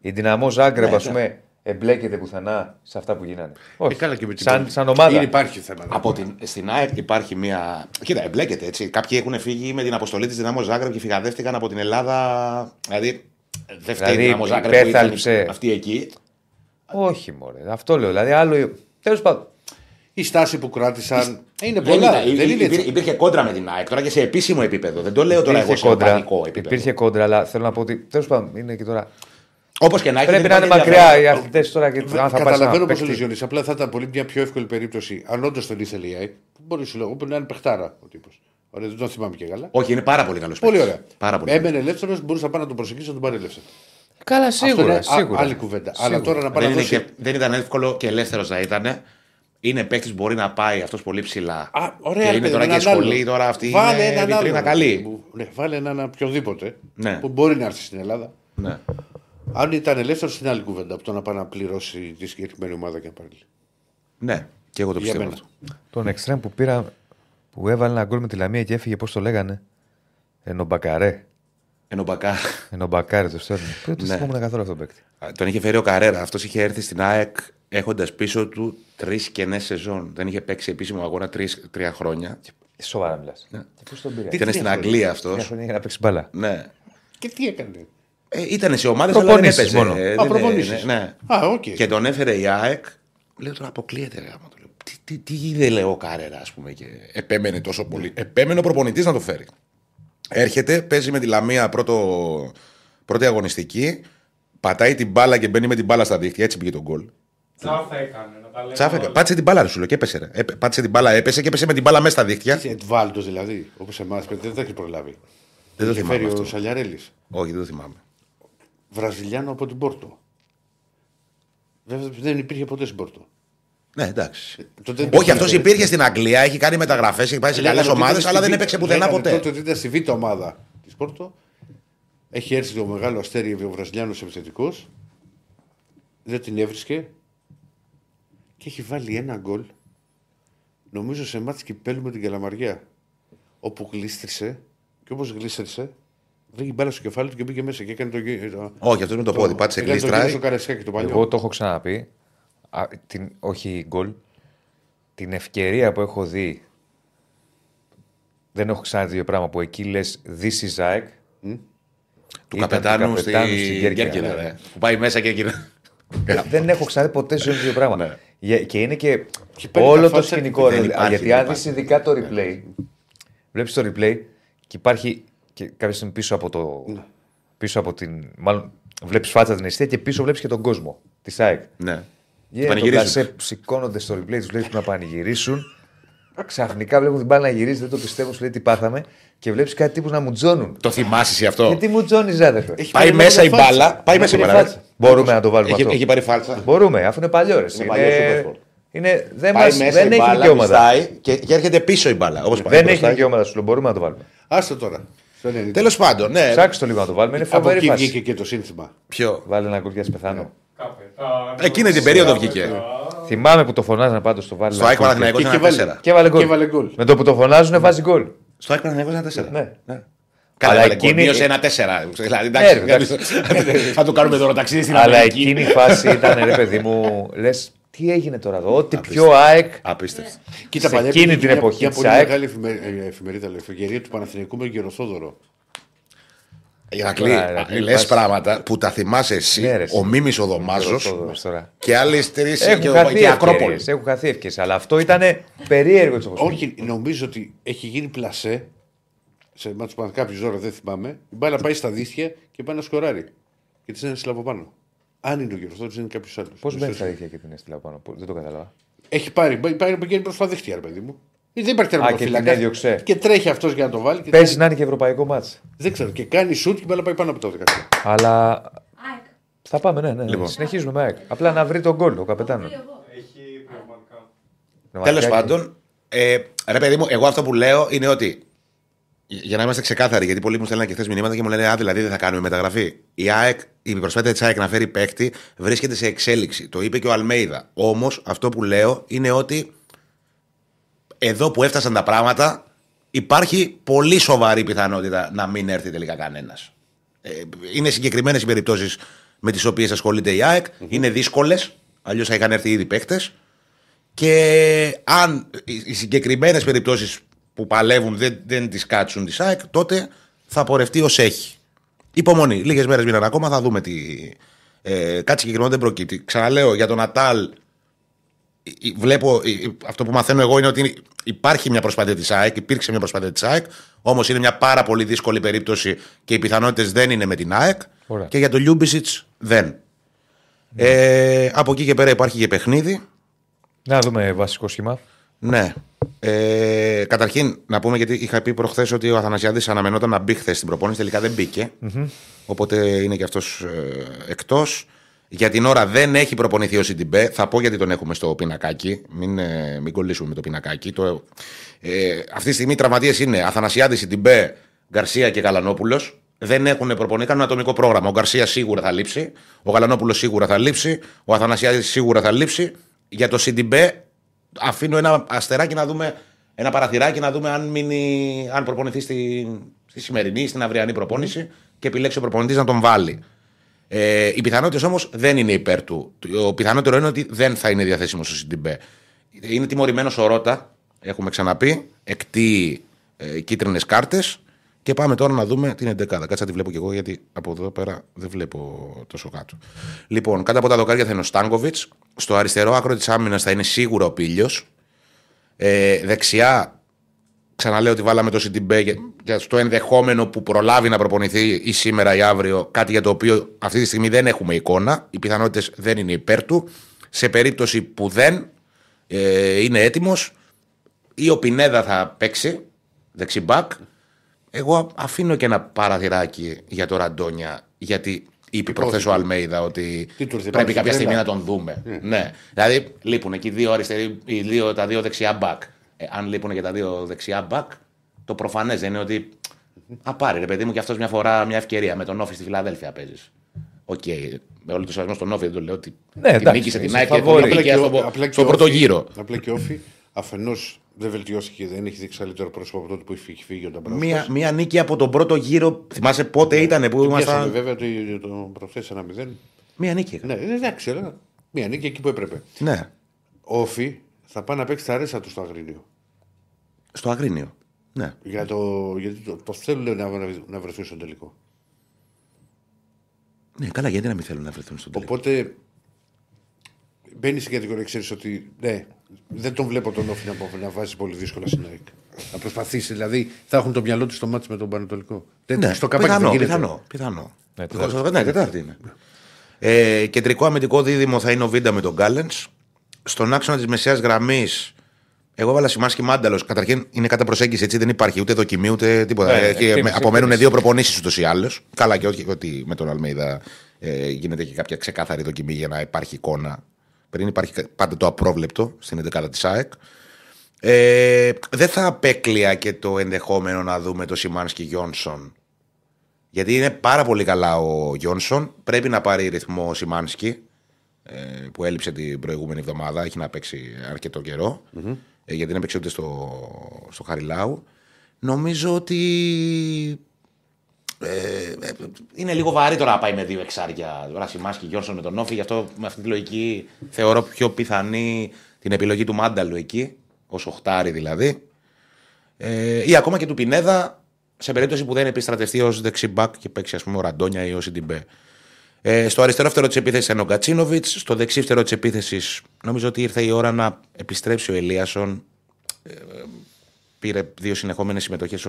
Η δυναμό Ζάγκρεπ, Ναι, ας πούμε, εμπλέκεται πουθενά σε αυτά που γίνανε. Όχι. Ε, καλά και με την σαν, πόλη. σαν ομάδα. Είναι, υπάρχει θέμα. Από την, στην ΑΕΚ υπάρχει μια. Κοίτα, εμπλέκεται έτσι. Κάποιοι έχουν φύγει με την αποστολή της Δυναμό Ζάγκρεπ και φυγαδεύτηκαν από την Ελλάδα. Δηλαδή, δεν φταίει η Δηλαδή, Δυναμό Ζάγκρεπ που ήταν υπέθαλψε. αυτή εκεί. Όχι, μωρέ. Αυτό λέω. Δηλαδή, άλλο. Τέλος πάντων. Η στάση που κράτησαν είναι Δεν πολλά. ήταν- Δεν είναι υπήρχε, έτσι. υπήρχε κόντρα με την ΑΕΚ τώρα και σε επίσημο επίπεδο. Δεν το λέω τώρα εγώ σε οργανικό επίπεδο. υπήρχε κόντρα, αλλά θέλω να πω ότι. Τέλος πάντων, είναι και τώρα. Όπως και να έχει. Πρέπει δεν να είναι υπάρχει μακριά ενδιαφέρον. οι αθλητές τώρα και αν θα πάρει Καταλαβαίνω ένα πώς το παίκτη. λες Απλά θα ήταν πολύ μια πιο εύκολη περίπτωση αν όντως τον ήθελε η ΑΕΚ. Μπορείς σου λέω, να είναι παιχτάρα ο τύπος. Ωραία, δεν τον θυμάμαι και καλά. Όχι, είναι πάρα πολύ καλός. Πολύ ωραία. Πάρα πολύ. Έμενε ελεύθερος, μπορούσε να πάει να τον προσεγγίσει να τον πάρει ελεύθερο. Καλά, Αυτό είναι σίγουρα. α- σίγουρα. άλλη κουβέντα. Αλλά τώρα να πάει Δεν, να είναι δώσει. και, δεν ήταν εύκολο και ελεύθερος να ήταν. Είναι παίκτης που μπορεί να πάει αυτός πολύ ψηλά. Α, ωραία, και ρε είναι παιδί, τώρα και έναν σχολή, άλλο. τώρα αυτή Βάλε είναι έναν βιτρίνα άλλο. καλή. Που- Ναι, βάλε έναν οποιοδήποτε Ναι. που μπορεί να έρθει στην Ελλάδα. Ναι. Αν ήταν ελεύθερος, είναι άλλη κουβέντα από το να πάει να πληρώσει τη συγκεκριμένη ομάδα και να πάρει. ναι, και εγώ το Για πιστεύω μένα. αυτό. Τον εξτρέμ που πήρα που έβαλε ένα γκολ με τη Λαμία και έφυγε, πώς το λέγανε; Ενομπακαρέ. Ενώ Μπακά. Ενομπακάρε το στέλνει. Δεν το Ναι. θυμόμουν καθόλου αυτό το παίκτη. τον είχε φέρει ο Καρέρα. Αυτός είχε έρθει στην ΑΕΚ έχοντας πίσω του τρεις κενές σεζόν. Δεν είχε παίξει επίσημο αγώνα τρεις, τρία χρόνια. Σοβαρά μιλάς. Ναι. Πώς τον πήρε; Ήταν στην Αγγλία αυτός. Μια χρονιά για να παίξει μπάλα. Ναι. Και τι έκανε; Ε, ήταν σε ομάδες αλλά δεν Προπονήσεις έπαιζε. μόνο. Ε, Α, δεν- προπονήσεις. ναι, ναι. Α, οκ. Και τον έφερε η ΑΕΚ. Λέω τώρα αποκλείεται. Ρε, γάμα, το λέω. Τι, τι, τι είδε λέω ο Καρέρα, ας πούμε. Και επέμενε τόσο πολύ. Επέμενε ο προπονητής να το φέρει. Έρχεται, παίζει με τη Λαμία πρώτο, πρώτη αγωνιστική. Πατάει την μπάλα και μπαίνει με την μπάλα στα δίχτυα. Έτσι πήγε τον γκολ. Τσάφα έκανε, να τα λέμε Τσάφεκα. όλα. Πάτησε την μπάλα, ρε, σου λέω και έπεσε. Ρε. Έπε- Πάτησε την μπάλα, έπεσε και έπεσε με την μπάλα μέσα στα δίχτυα. Είσαι Εντβάλτο δηλαδή, όπως εμάς, δεν τα έχεις προλάβει. Δεν το Είχε θυμάμαι φέρει ο αυτό. Σαλιαρέλης. Όχι, δεν το θυμάμαι. Βραζιλιάνο από την Πόρτο. Βέβαια δεν υπήρχε ποτέ στην Πόρτο. Ναι, εντάξει. Τότε Όχι, αυτός υπήρχε στην Αγγλία, έχει κάνει μεταγραφές, έχει πάει σε καλές ομάδες, αλλά δεν έπαιξε πουθενά ποτέ. Τότε ότι ήταν στη β' ομάδα της Πόρτο. Έχει έρθει το μεγάλο αστέρι ο Βραζιλιάνος επιθετικός. Δεν την έβρισκε. Και έχει βάλει ένα γκολ. Νομίζω σε μάτς κυπέλου με την Καλαμαριά. Όπου γλίστρισε. Και όπως γλίστρισε, βρήκε μπάλα στο κεφάλι του και μπήκε μέσα και έκανε το. γύ- το- Όχι, αυτός με το πόδι. Πάτησε έκανε το γύρο κλειστράει. στο Καρεσκάκι το παλιό. Εγώ το έχω ξαναπεί. Α, την, όχι γκολ. Την ευκαιρία που έχω δει. Δεν έχω ξαναδεί δύο πράγμα που εκεί λες This is Zach. Του Ήταν καπετάνου του στη καπετάνου στην Κέρκυρα, Κέρκυρα. ναι. ρε. Που πάει μέσα και γυρνά. δεν έχω ξαναδεί ποτέ σε ζωή μου δύο πράγματα. Ναι. Για- Και είναι και, Και παίρνει όλο τα το φάτσα σκηνικό. δεν ρε, υπάρχει, γιατί δεν αν υπάρχει. δει ειδικά το replay, βλέπεις το replay και υπάρχει και κάποια στιγμή πίσω από το. Πίσω από την. Μάλλον βλέπεις φάτσα την αιστεία και πίσω βλέπεις και τον κόσμο της ΑΕΚ. Ναι. Yeah, το πανηγυρίζουν. πλασέ σηκώνονται στο replay, τους λέει να πανηγυρίσουν. Ξαφνικά βλέπουν την μπάλα να γυρίζει, δεν το πιστεύουν, σου λέει τι πάθαμε. Και βλέπεις κάτι τύπους να μου τζώνουν. Το θυμάσαι εσύ αυτό; Γιατί μου τζώνεις, άδερφε. Έχει Πάει πάρει μέσα η μια φάτσα. μπάλα. Πάει μέσα η Πήρε μπάλα. φάτσα. Μπορούμε να το βάλουμε Έχει, αυτό. έχει πάρει φάλτσα. Μπορούμε, αφού είναι παλιό. ρε. Είναι παλιό Supersport. είναι, δεν, Πάει μας, μέσα δεν η έχει μπάλα, δικαιώματα. μισθάει και, και έρχεται πίσω η μπάλα. Όπως πάει Δεν μπροστά. έχει δικαιώματα σου, λέω, μπορούμε να το βάλουμε. Άστο τώρα. Στο 90. Τέλος πάντων, ναι. Ψάξτε το λίγο να το βάλουμε, είναι Από φοβερή εκεί φάση. βγήκε και το σύνθημα. Ποιο; Βάλε ένα γκολ για να σε πεθάνω. Καπετάνος, Εκείνη την περίοδο βγήκε. καπετάνος. Θυμάμαι που το φωνάζανε πάντως στο βάλε. Στο ΑΕΚ Παναθηναϊκός Και- ήταν και βάλε- 4. Και έβαλε γκολ. Και έβαλε γκολ. Με το που το φωνάζουν βάζει γκολ. Στο ΑΕΚ Παναθηναϊκός ήταν 4. Ναι. Καλά, Αλλά έβαλε εκείνη- γκολ, μείωσε ένα 4. Δηλαδή, Ναι, εντάξει, θα του κάνουμε τώρα ταξίδι στην Αλλά Αμερική. εκείνη η φάση ήταν, ρε παιδί μου, λες, τι έγινε τώρα εδώ. Ό,τι πιο ΑΕΚ. Απίστευτο. Κοίτα, Σε παλιά εκείνη υπήρχε την μια- εποχή Μια της πολύ ΑΕΚ. μεγάλη εφημε- ε, εφημερίδα, λέει, εφημερίδα του Παναθηναϊκού με τον Γεροθόδωρο. Ηρακλή, Ωραία, Ηρακλή, λε πας. πράγματα που τα θυμάσαι εσύ, Ναι, ρε, ο Μίμης ο Δωμάζος Γεροθόδωρος τώρα. και άλλες τρεις Έχουν και, χαθεί και Ακρόπολης. ευκαιρίες, Έχουν χαθεί ευκαιρίες, Αλλά αυτό ήταν περίεργο έτσι όπως Όχι, νομίζω ότι έχει γίνει πλασέ. Σε μάτσο που κάποιο ζώρο δεν θυμάμαι. Η μπάλα πάει στα δίχτυα και πάει να σκοράρει. Και τη είναι στυλ από πάνω. Αν είναι ο Γεροθόδωρο, είναι κάποιος άλλος. Πώς μπαίνει στα αλήθεια και την έστειλα πάνω. Πώς- Δεν το κατάλαβα. Έχει πάρει, πάει, πάει, πηγαίνει προς τα δίχτυα, ρε παιδί μου. Δεν υπάρχει και την τερματοφύλακα. έδιωξε. Και τρέχει αυτός για να το βάλει. Και Παίζει κάνει- να είναι και ευρωπαϊκό μάτς. Δεν ξέρω. Και κάνει σουτ και η μπάλα πάει πάνω από το δεκαετία. Αλλά ΑΕΚ. θα πάμε, ναι, ναι. Λοιπόν. Συνεχίζουμε με ΑΕΚ. Απλά να βρει τον γκολ ο καπετάνο. Βρει εγώ. Έχει πνευματικά. Τέλος πάντων, ε, ρε παιδί μου, εγώ αυτό που λέω είναι ότι. Για να είμαστε ξεκάθαροι, γιατί πολλοί μου στέλνουν και χθες μηνύματα και μου λένε Α, δηλαδή δεν θα κάνουμε μεταγραφή. Η ΑΕΚ, η προσπάθεια της ΑΕΚ να φέρει παίκτη βρίσκεται σε εξέλιξη. Το είπε και ο Αλμέιδα. Όμως αυτό που λέω είναι ότι εδώ που έφτασαν τα πράγματα, υπάρχει πολύ σοβαρή πιθανότητα να μην έρθει τελικά κανένας. Ε, είναι συγκεκριμένες οι περιπτώσεις με τις οποίες ασχολείται η ΑΕΚ. Είναι δύσκολες, αλλιώς θα είχαν έρθει ήδη παίκτες. Και αν οι οι συγκεκριμένες περιπτώσεις που παλεύουν δεν, δεν τις κάτσουν τη ΑΕΚ, τότε θα πορευτεί ως έχει. Υπομονή. Λίγες μέρες μείναν ακόμα, θα δούμε τι. Ε, κάτι συγκεκριμένο δεν προκύπτει. Ξαναλέω για τον Νατάλ. Ε, ε, Βλέπω, ε, ε, αυτό που μαθαίνω εγώ είναι ότι υπάρχει μια προσπάθεια της ΑΕΚ, υπήρξε μια προσπάθεια της ΑΕΚ, όμως είναι μια πάρα πολύ δύσκολη περίπτωση και οι πιθανότητες δεν είναι με την ΑΕΚ. Ωραία. Και για τον Λιούμπιτσιτς Δεν. Ε, από εκεί και πέρα υπάρχει και παιχνίδι. Να δούμε βασικό σχήμα. Ναι. Ε, καταρχήν, να πούμε γιατί είχα πει προχθές ότι ο Αθανασιάδης αναμενόταν να μπει χθες στην προπόνηση. Τελικά δεν μπήκε Οπότε είναι και αυτός ε, εκτός. Για την ώρα δεν έχει προπονηθεί ο Σιντιμπέ. Θα πω γιατί τον έχουμε στο πινακάκι. Μην, ε, μην κολλήσουμε με το πινακάκι. Το, ε, αυτή τη στιγμή οι τραυματίες είναι Αθανασιάδη, Σιντιμπέ, Γκαρσία και Γαλανόπουλο. Δεν έχουν προπονηθεί, κάνουν ατομικό πρόγραμμα. Ο Γκαρσία σίγουρα θα λείψει. Ο Γαλανόπουλος σίγουρα θα λείψει. Ο Αθανασιάδης σίγουρα θα λείψει. Για το Σιντιμπέ αφήνω ένα αστεράκι να δούμε, ένα παραθυράκι να δούμε αν, μείνει, αν προπονηθεί στη, στη σημερινή, στην αυριανή προπόνηση και επιλέξει ο προπονητής να τον βάλει. Ε, οι πιθανότητες όμως δεν είναι υπέρ του. Το πιθανότερο είναι ότι δεν θα είναι διαθέσιμο στο Σιντιμπέ. Είναι τιμωρημένος ο Ρότα, έχουμε ξαναπεί. Εκτεί ε, κίτρινες κάρτες. Και πάμε τώρα να δούμε την 11. Κάτσε να τη βλέπω κι εγώ γιατί από εδώ πέρα δεν βλέπω τόσο κάτω. Λοιπόν, κάτω από τα δοκάρια θα είναι ο Στάνκοβιτς. Στο αριστερό άκρο της άμυνας θα είναι σίγουρα ο Πίλιο. Ε, δεξιά, ξαναλέω ότι βάλαμε το Σιντιμπέ για, για στο ενδεχόμενο που προλάβει να προπονηθεί ή σήμερα ή αύριο. Κάτι για το οποίο αυτή τη στιγμή δεν έχουμε εικόνα. Οι πιθανότητες δεν είναι υπέρ του. Σε περίπτωση που δεν ε, είναι έτοιμος, ή ο Πινέδα θα παίξει δεξιμπάκ εγώ αφήνω και ένα παραθυράκι για το Ραντόνια, γιατί είπε προχθές ο Αλμέιδα ότι Τι του ήρθε, πρέπει πάμε κάποια στην στιγμή να τρέλα. τον δούμε. Ναι. Δηλαδή λείπουν εκεί δύο αριστεροί, οι δύο, τα δύο δεξιά μπακ. Ε, αν λείπουν και τα δύο δεξιά μπακ, το προφανές δεν είναι ότι. Α, πάρει ρε παιδί μου και αυτός μια φορά μια ευκαιρία. Με τον ΟΦΗ στη Φιλαδέλφια παίζεις. Οκ. Με όλο το σεβασμό στον ΟΦΗ δεν το λέω ότι. Ναι, την εντάξει, νίκησε την είσαι ΑΕΚ και φαβορί. τον νίκησε στο, απλά και στο ο πρώτο ΟΦΗ- γύρο. Απλά και ΟΦΗ, αφενός δεν βελτιώθηκε, δεν έχει δείξει καλύτερο πρόσωπο από τότε που έχει φύγει ο Νταμπράουσκας. Μία, μία νίκη από τον πρώτο γύρο. Θυμάσαι πότε ήταν που Πιάσαμε ήμασταν; βέβαια το, το προχθές ένα μηδέν. Μία νίκη. Ναι, εντάξει, αλλά μία νίκη εκεί που έπρεπε. Ναι. Όφη θα πάει να παίξει τα ρέσα του στο Αγρίνιο. Στο Αγρίνιο. Ναι. Για το, γιατί το, το θέλουν να, να βρεθούν στο τελικό. Ναι, καλά, γιατί να μην θέλουν να βρεθούν στον τελικό; Οπότε μπαίνει στην κατηγορία, ξέρεις ότι ναι, δεν τον βλέπω τον Όφη να, να βάζει πολύ δύσκολα στην ΑΕΚ. Να προσπαθήσει, δηλαδή θα έχουν το μυαλό του στο μάτι με τον Πανετολικό. Δεν, Ναι, στο καπάκι πιθανό, δεν γίνεται. πιθανό, πιθανό. Ναι, Ναι, ναι, Τετάρτη είναι. Ε, κεντρικό αμυντικό δίδυμο θα είναι ο Βίντα με τον Γκάλεν. Στον άξονα της μεσαίας γραμμής, εγώ έβαλα Σιμάσκι Μάνταλος. Καταρχήν είναι κατά προσέγγιση, έτσι δεν υπάρχει ούτε δοκιμή ούτε τίποτα. Ναι, Έχει- εκτίμηση, με- απομένουν εκτίμηση. δύο προπονήσεις ούτως ή άλλως. Καλά, και όχι ότι με τον Αλμέιδα ε, γίνεται και κάποια ξεκάθαρη δοκιμή για να υπάρχει εικόνα. Πριν υπάρχει πάντα το απρόβλεπτο στην 11η της ΑΕΚ. Ε, δεν θα απέκλεια και το ενδεχόμενο να δούμε το Σιμάνσκι Γιόνσον. Γιατί είναι πάρα πολύ καλά ο Γιόνσον. Πρέπει να πάρει ρυθμό ο Σιμάνσκι ε, που έλειψε την προηγούμενη εβδομάδα. Έχει να παίξει αρκετό καιρό, ε, γιατί δεν έπαιξε ούτε στο, στο Χαριλάου. Νομίζω ότι ε, ε, είναι λίγο βαρύ τώρα να πάει με δύο εξάρια. Τώρα Σιμάνσκι Γιόνσον με τον Όφη. Γι' αυτό με αυτή τη λογική θεωρώ πιο πιθανή την επιλογή του Μάνταλου εκεί, ως οχτάρι δηλαδή. Ε, ή ακόμα και του Πινέδα σε περίπτωση που δεν επιστρατευτεί ως δεξιμπάκ και παίξει ας πούμε ο Ραντόνια ή ο Σιντιμπέ. Ε, στο αριστερό φτερό της επίθεσης είναι ο Γκατσίνοβιτς. Στο δεξί φτερό της επίθεσης νομίζω ότι ήρθε η ώρα να επιστρέψει ο Ελίασον. Ε, πήρε δύο συνεχόμενες συμμετοχές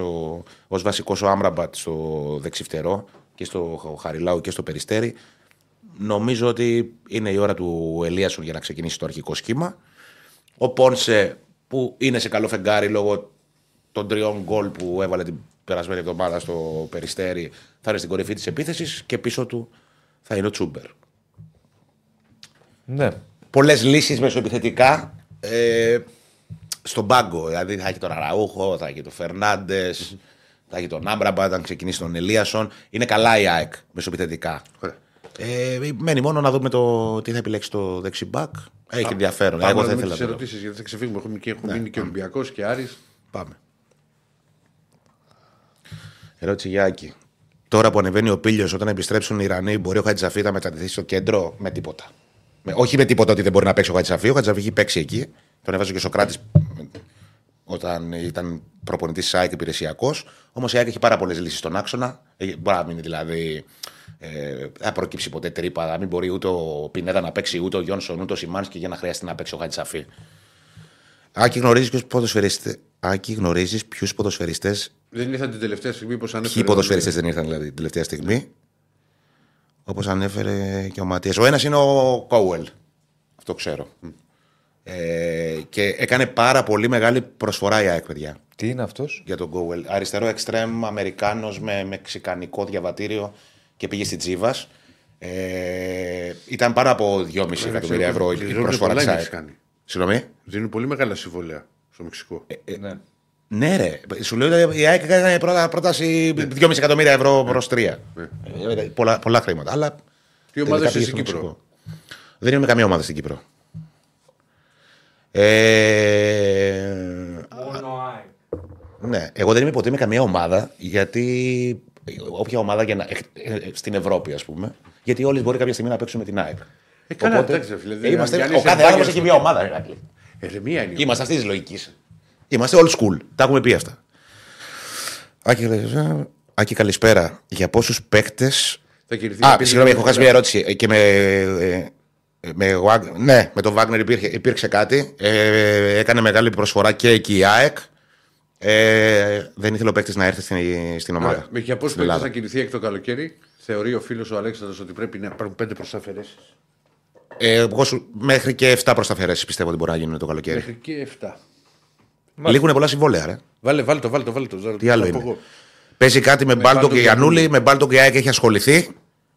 ως βασικός ο Άμραμπατ στο δεξί φτερό και στο Χαριλάου και στο Περιστέρι. Νομίζω ότι είναι η ώρα του Ελίασον για να ξεκινήσει το αρχικό σχήμα. Ο Πόνσε που είναι σε καλό φεγγάρι λόγω των τριών γκολ που έβαλε την περασμένη εβδομάδα στο Περιστέρι θα είναι στην κορυφή της επίθεσης και πίσω του θα είναι ο Τσούμπερ. Ναι. Πολλές λύσεις μεσοεπιθετικά ε, στον πάγκο. Δηλαδή θα έχει τον Αραούχο, θα έχει τον Φερνάντες, θα έχει τον Άμπραμπα, αν ξεκινήσει τον Ελίασον. Είναι καλά η ΑΕΚ μεσοεπιθετικά. Ε, μένει μόνο να δούμε το, τι θα επιλέξει το δεξιμπάκ. Έχει ενδιαφέρον. Πάμε Εγώ να θα δούμε ήθελα τις να το δω. ερωτήσεις γιατί θα ξεφύγουμε. Έχουμε, και, έχουμε μείνει και Ολυμπιακός και Άρης. Πάμε. Ερώτηση για Άκη. Τώρα που ανεβαίνει ο πύλιος, όταν επιστρέψουν οι Ιρανοί, μπορεί ο Χατζαφή να μετατεθεί στο κέντρο με τίποτα. Με, όχι με τίποτα ότι δεν μπορεί να παίξει ο Χατζαφή. Ο Χατζαφή έχει παίξει εκεί. Τον έβαζε και ο Σοκράτης όταν ήταν προπονητής της ΑΕΚ υπηρεσιακός. Όμως η ΑΕΚ έχει πάρα πολλές λύσεις στον άξονα. Έχει- Μπορεί να μείνει δηλαδή. Ε, δεν θα προκύψει ποτέ τρύπα. Να μην μπορεί ούτε ο Πινέδα να παίξει, ούτε ο Γιόνσον, ούτε ο Σιμάνσκι για να χρειαστεί να παίξει ο Χατζαφή. Άκη γνωρίζεις ποιους ποδοσφαιριστέ. Άκη γνωρίζεις ποιους ποδοσφαιριστές Δεν ήρθαν την τελευταία στιγμή πώ ανέφερε. Ποιοι ποδοσφαιριστές δεν ήρθαν δηλαδή την τελευταία στιγμή; Όπως ανέφερε και ο Ματίας. Ο ένας είναι ο Κόουελ. Αυτό ξέρω. Ε, και έκανε πάρα πολύ μεγάλη προσφορά η ΑΕΚ, παιδιά, Τι είναι αυτός; για τον Κόουελ. Αριστερό εξτρέμ, Αμερικάνος με μεξικανικό διαβατήριο και πήγε στη Τζίβας. Ε, ήταν πάρα από 2,5 εκατομμύρια ευρώ η- η Πληρώνουν προσφορά πολλά της οι ΑΕΚ. Μεξικάνοι. Συγγνώμη; Δίνουν πολύ μεγάλα συμβόλαια στο Μεξικό. Ναι. Ναι, ρε. Σου λέω ότι η ΑΕΚ έκανε πρώτα, πρόταση 2,5 εκατομμύρια ευρώ προς 3. Ε, πολλά, πολλά χρήματα. Αλλά Τι τελικά ομάδες πήγε στην στο Κύπρο; Μεξικό. Δεν είμαι καμία ομάδα στην Κύπρο. Ε, Μόνο ΑΕΚ. ναι, εγώ δεν είμαι ποτέ με καμία ομάδα γιατί. Όποια ομάδα για να, ε, ε, στην Ευρώπη, ας πούμε. Γιατί όλοι μπορεί κάποια στιγμή να παίξουν με την ΑΕΚ. Ε, καλά, εντάξει, φίλε, δεν- είμαστε, αν ο είσαι κάθε μπάγκερ άνθρωπος έχει στο- μια ομάδα. ρε, Ηρακλή. Ε, ρε, μία είναι. η Είμαστε αυτής της λογικής. Είμαστε old school. Τα έχουμε πει αυτά. Άκη, ε, Άκη καλησπέρα. Για πόσους παίκτε. Θα κινηθεί Α, η συγγνώμη, πίεση έχω χάσει μια ερώτηση. Ε, Και με, ε, με, Wag- ναι, με τον Βάγνερ υπήρχε, υπήρξε κάτι. Ε, έκανε μεγάλη προσφορά και εκεί η ΑΕΚ. Ε, δεν ήθελε ο παίκτης να έρθει στην, στην ομάδα. Ωραία. Με για πόσους Στην παίκτες Ελλάδα. θα κινηθεί εκ το καλοκαίρι, θεωρεί ο φίλος ο Αλέξανδρος ότι πρέπει να υπάρχουν πέντε προσαφαιρέσει. Ε, εγώ σου- μέχρι και 7 προσταφαιρέσει πιστεύω ότι μπορεί να γίνουν το καλοκαίρι. Μέχρι και 7. Λήγουν πολλά συμβόλαια, ρε. Βάλε, βάλε το, βάλε το, βάλε το. Τι άλλο Θα πω είναι; εγώ. Παίζει κάτι με, Μπάλτο Μπάλτο και και Γιανούλη. Γιαννούλη. Με Μπάλτο και η ΑΕΚ έχει ασχοληθεί.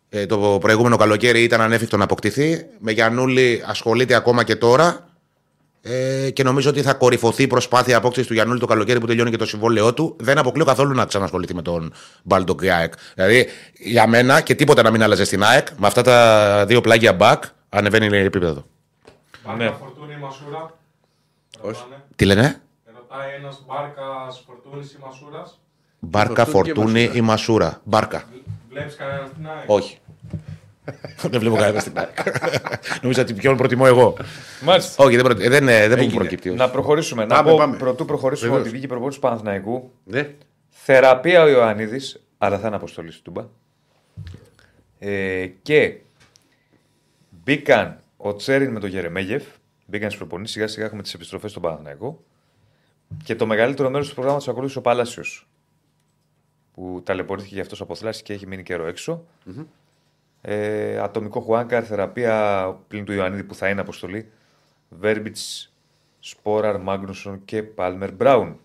Ε, το προηγούμενο καλοκαίρι ήταν ανέφικτο να αποκτηθεί. Με Γιανούλη ασχολείται ακόμα και τώρα. Ε, και νομίζω ότι θα κορυφωθεί η προσπάθεια απόκτησης του Γιανούλη το καλοκαίρι που τελειώνει και το συμβόλαιό του. Δεν αποκλείω καθόλου να ξανασχοληθεί με τον Μπάλτο και η ΑΕΚ. Δηλαδή για μένα και τίποτα να μην άλλαζε στην ΑΕΚ. Με αυτά τα δύο πλάγια back ανεβαίνει η επίπεδο. Μπάρκα Ναι. φορτούνη Μασούρα. Όχι. Ρωτάνε. Τι λένε, Ρωτάει ένας μπάρκα φορτούνη ή Μασούρας. Μπάρκα, Φορτούνη και Φορτούνη Μασούρα. ή Μασούρα. Μπάρκα. Βλέπεις κανέναν στην ΑΕΚ; Όχι. δεν βλέπω κανένας στην ΑΕΚ. Νομίζω ότι ποιον προτιμώ εγώ. Μάλιστα. Όχι, δεν, προ... ε, δεν, ε, δεν μου Έγινε. προκύπτει. όχι. Να προχωρήσουμε. να Πάμε, πω πάμε. πρωτού προχωρήσουμε Βεβαίως. ότι βγήκε η προπόνηση του Παναθηναϊκού. Ναι. Θεραπεία ο Ιωαννίδης, αλλά θα είναι αποστολή στην Τούμπα. Ε, και μπήκαν ο Τσέριν με τον Γερεμέγεφ. Μπήκαν στις προπονήσεις. Σιγά σιγά έχουμε τις επιστροφές στον Παναθηναϊκό. Και το μεγαλύτερο μέρος του προγράμματος ακολούθησε ο Παλάσιος. Που ταλαιπωρήθηκε γι' αυτός από θλάση και έχει μείνει καιρό έξω. Ε, ατομικό Χουάνκαρ, θεραπεία πλην του Ιωαννίδη που θα είναι αποστολή. Βέρμπιτς, Σπόραρ, Μάγνουσον και Πάλμερ Μπράουν.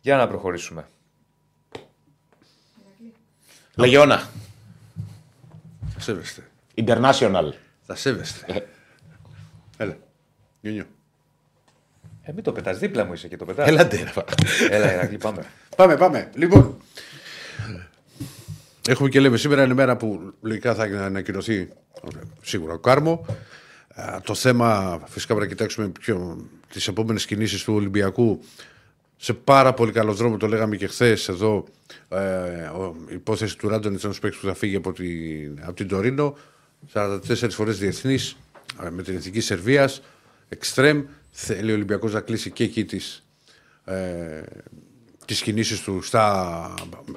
Για να προχωρήσουμε. Λεγιώνα. Θα σέβεστε. International. Θα σέβεστε. Έλα. Νιονιό. Ε, μην το πετάς, δίπλα μου είσαι και το πετάς. Έλατε. ρε. Έλα, Ηρακλή, πάμε. Πάμε, πάμε. Λοιπόν. Έχουμε και λέμε σήμερα είναι μέρα που λογικά θα ανακοινωθεί σίγουρα ο Κάρμο. Α, Το θέμα, φυσικά πρέπει να κοιτάξουμε πιο, τις επόμενες κινήσεις του Ολυμπιακού σε πάρα πολύ καλό δρόμο, το λέγαμε και χθες εδώ, ε, ο- η υπόθεση του Ράντον ήταν παίκτης που θα φύγει από την, από την Τωρίνο, 44 φορές διεθνής ε, με την Εθνική Σερβίας, εξτρέμ, θέλει ο Ολυμπιακός να κλείσει και εκεί τις, ε, τις κινήσεις του στα,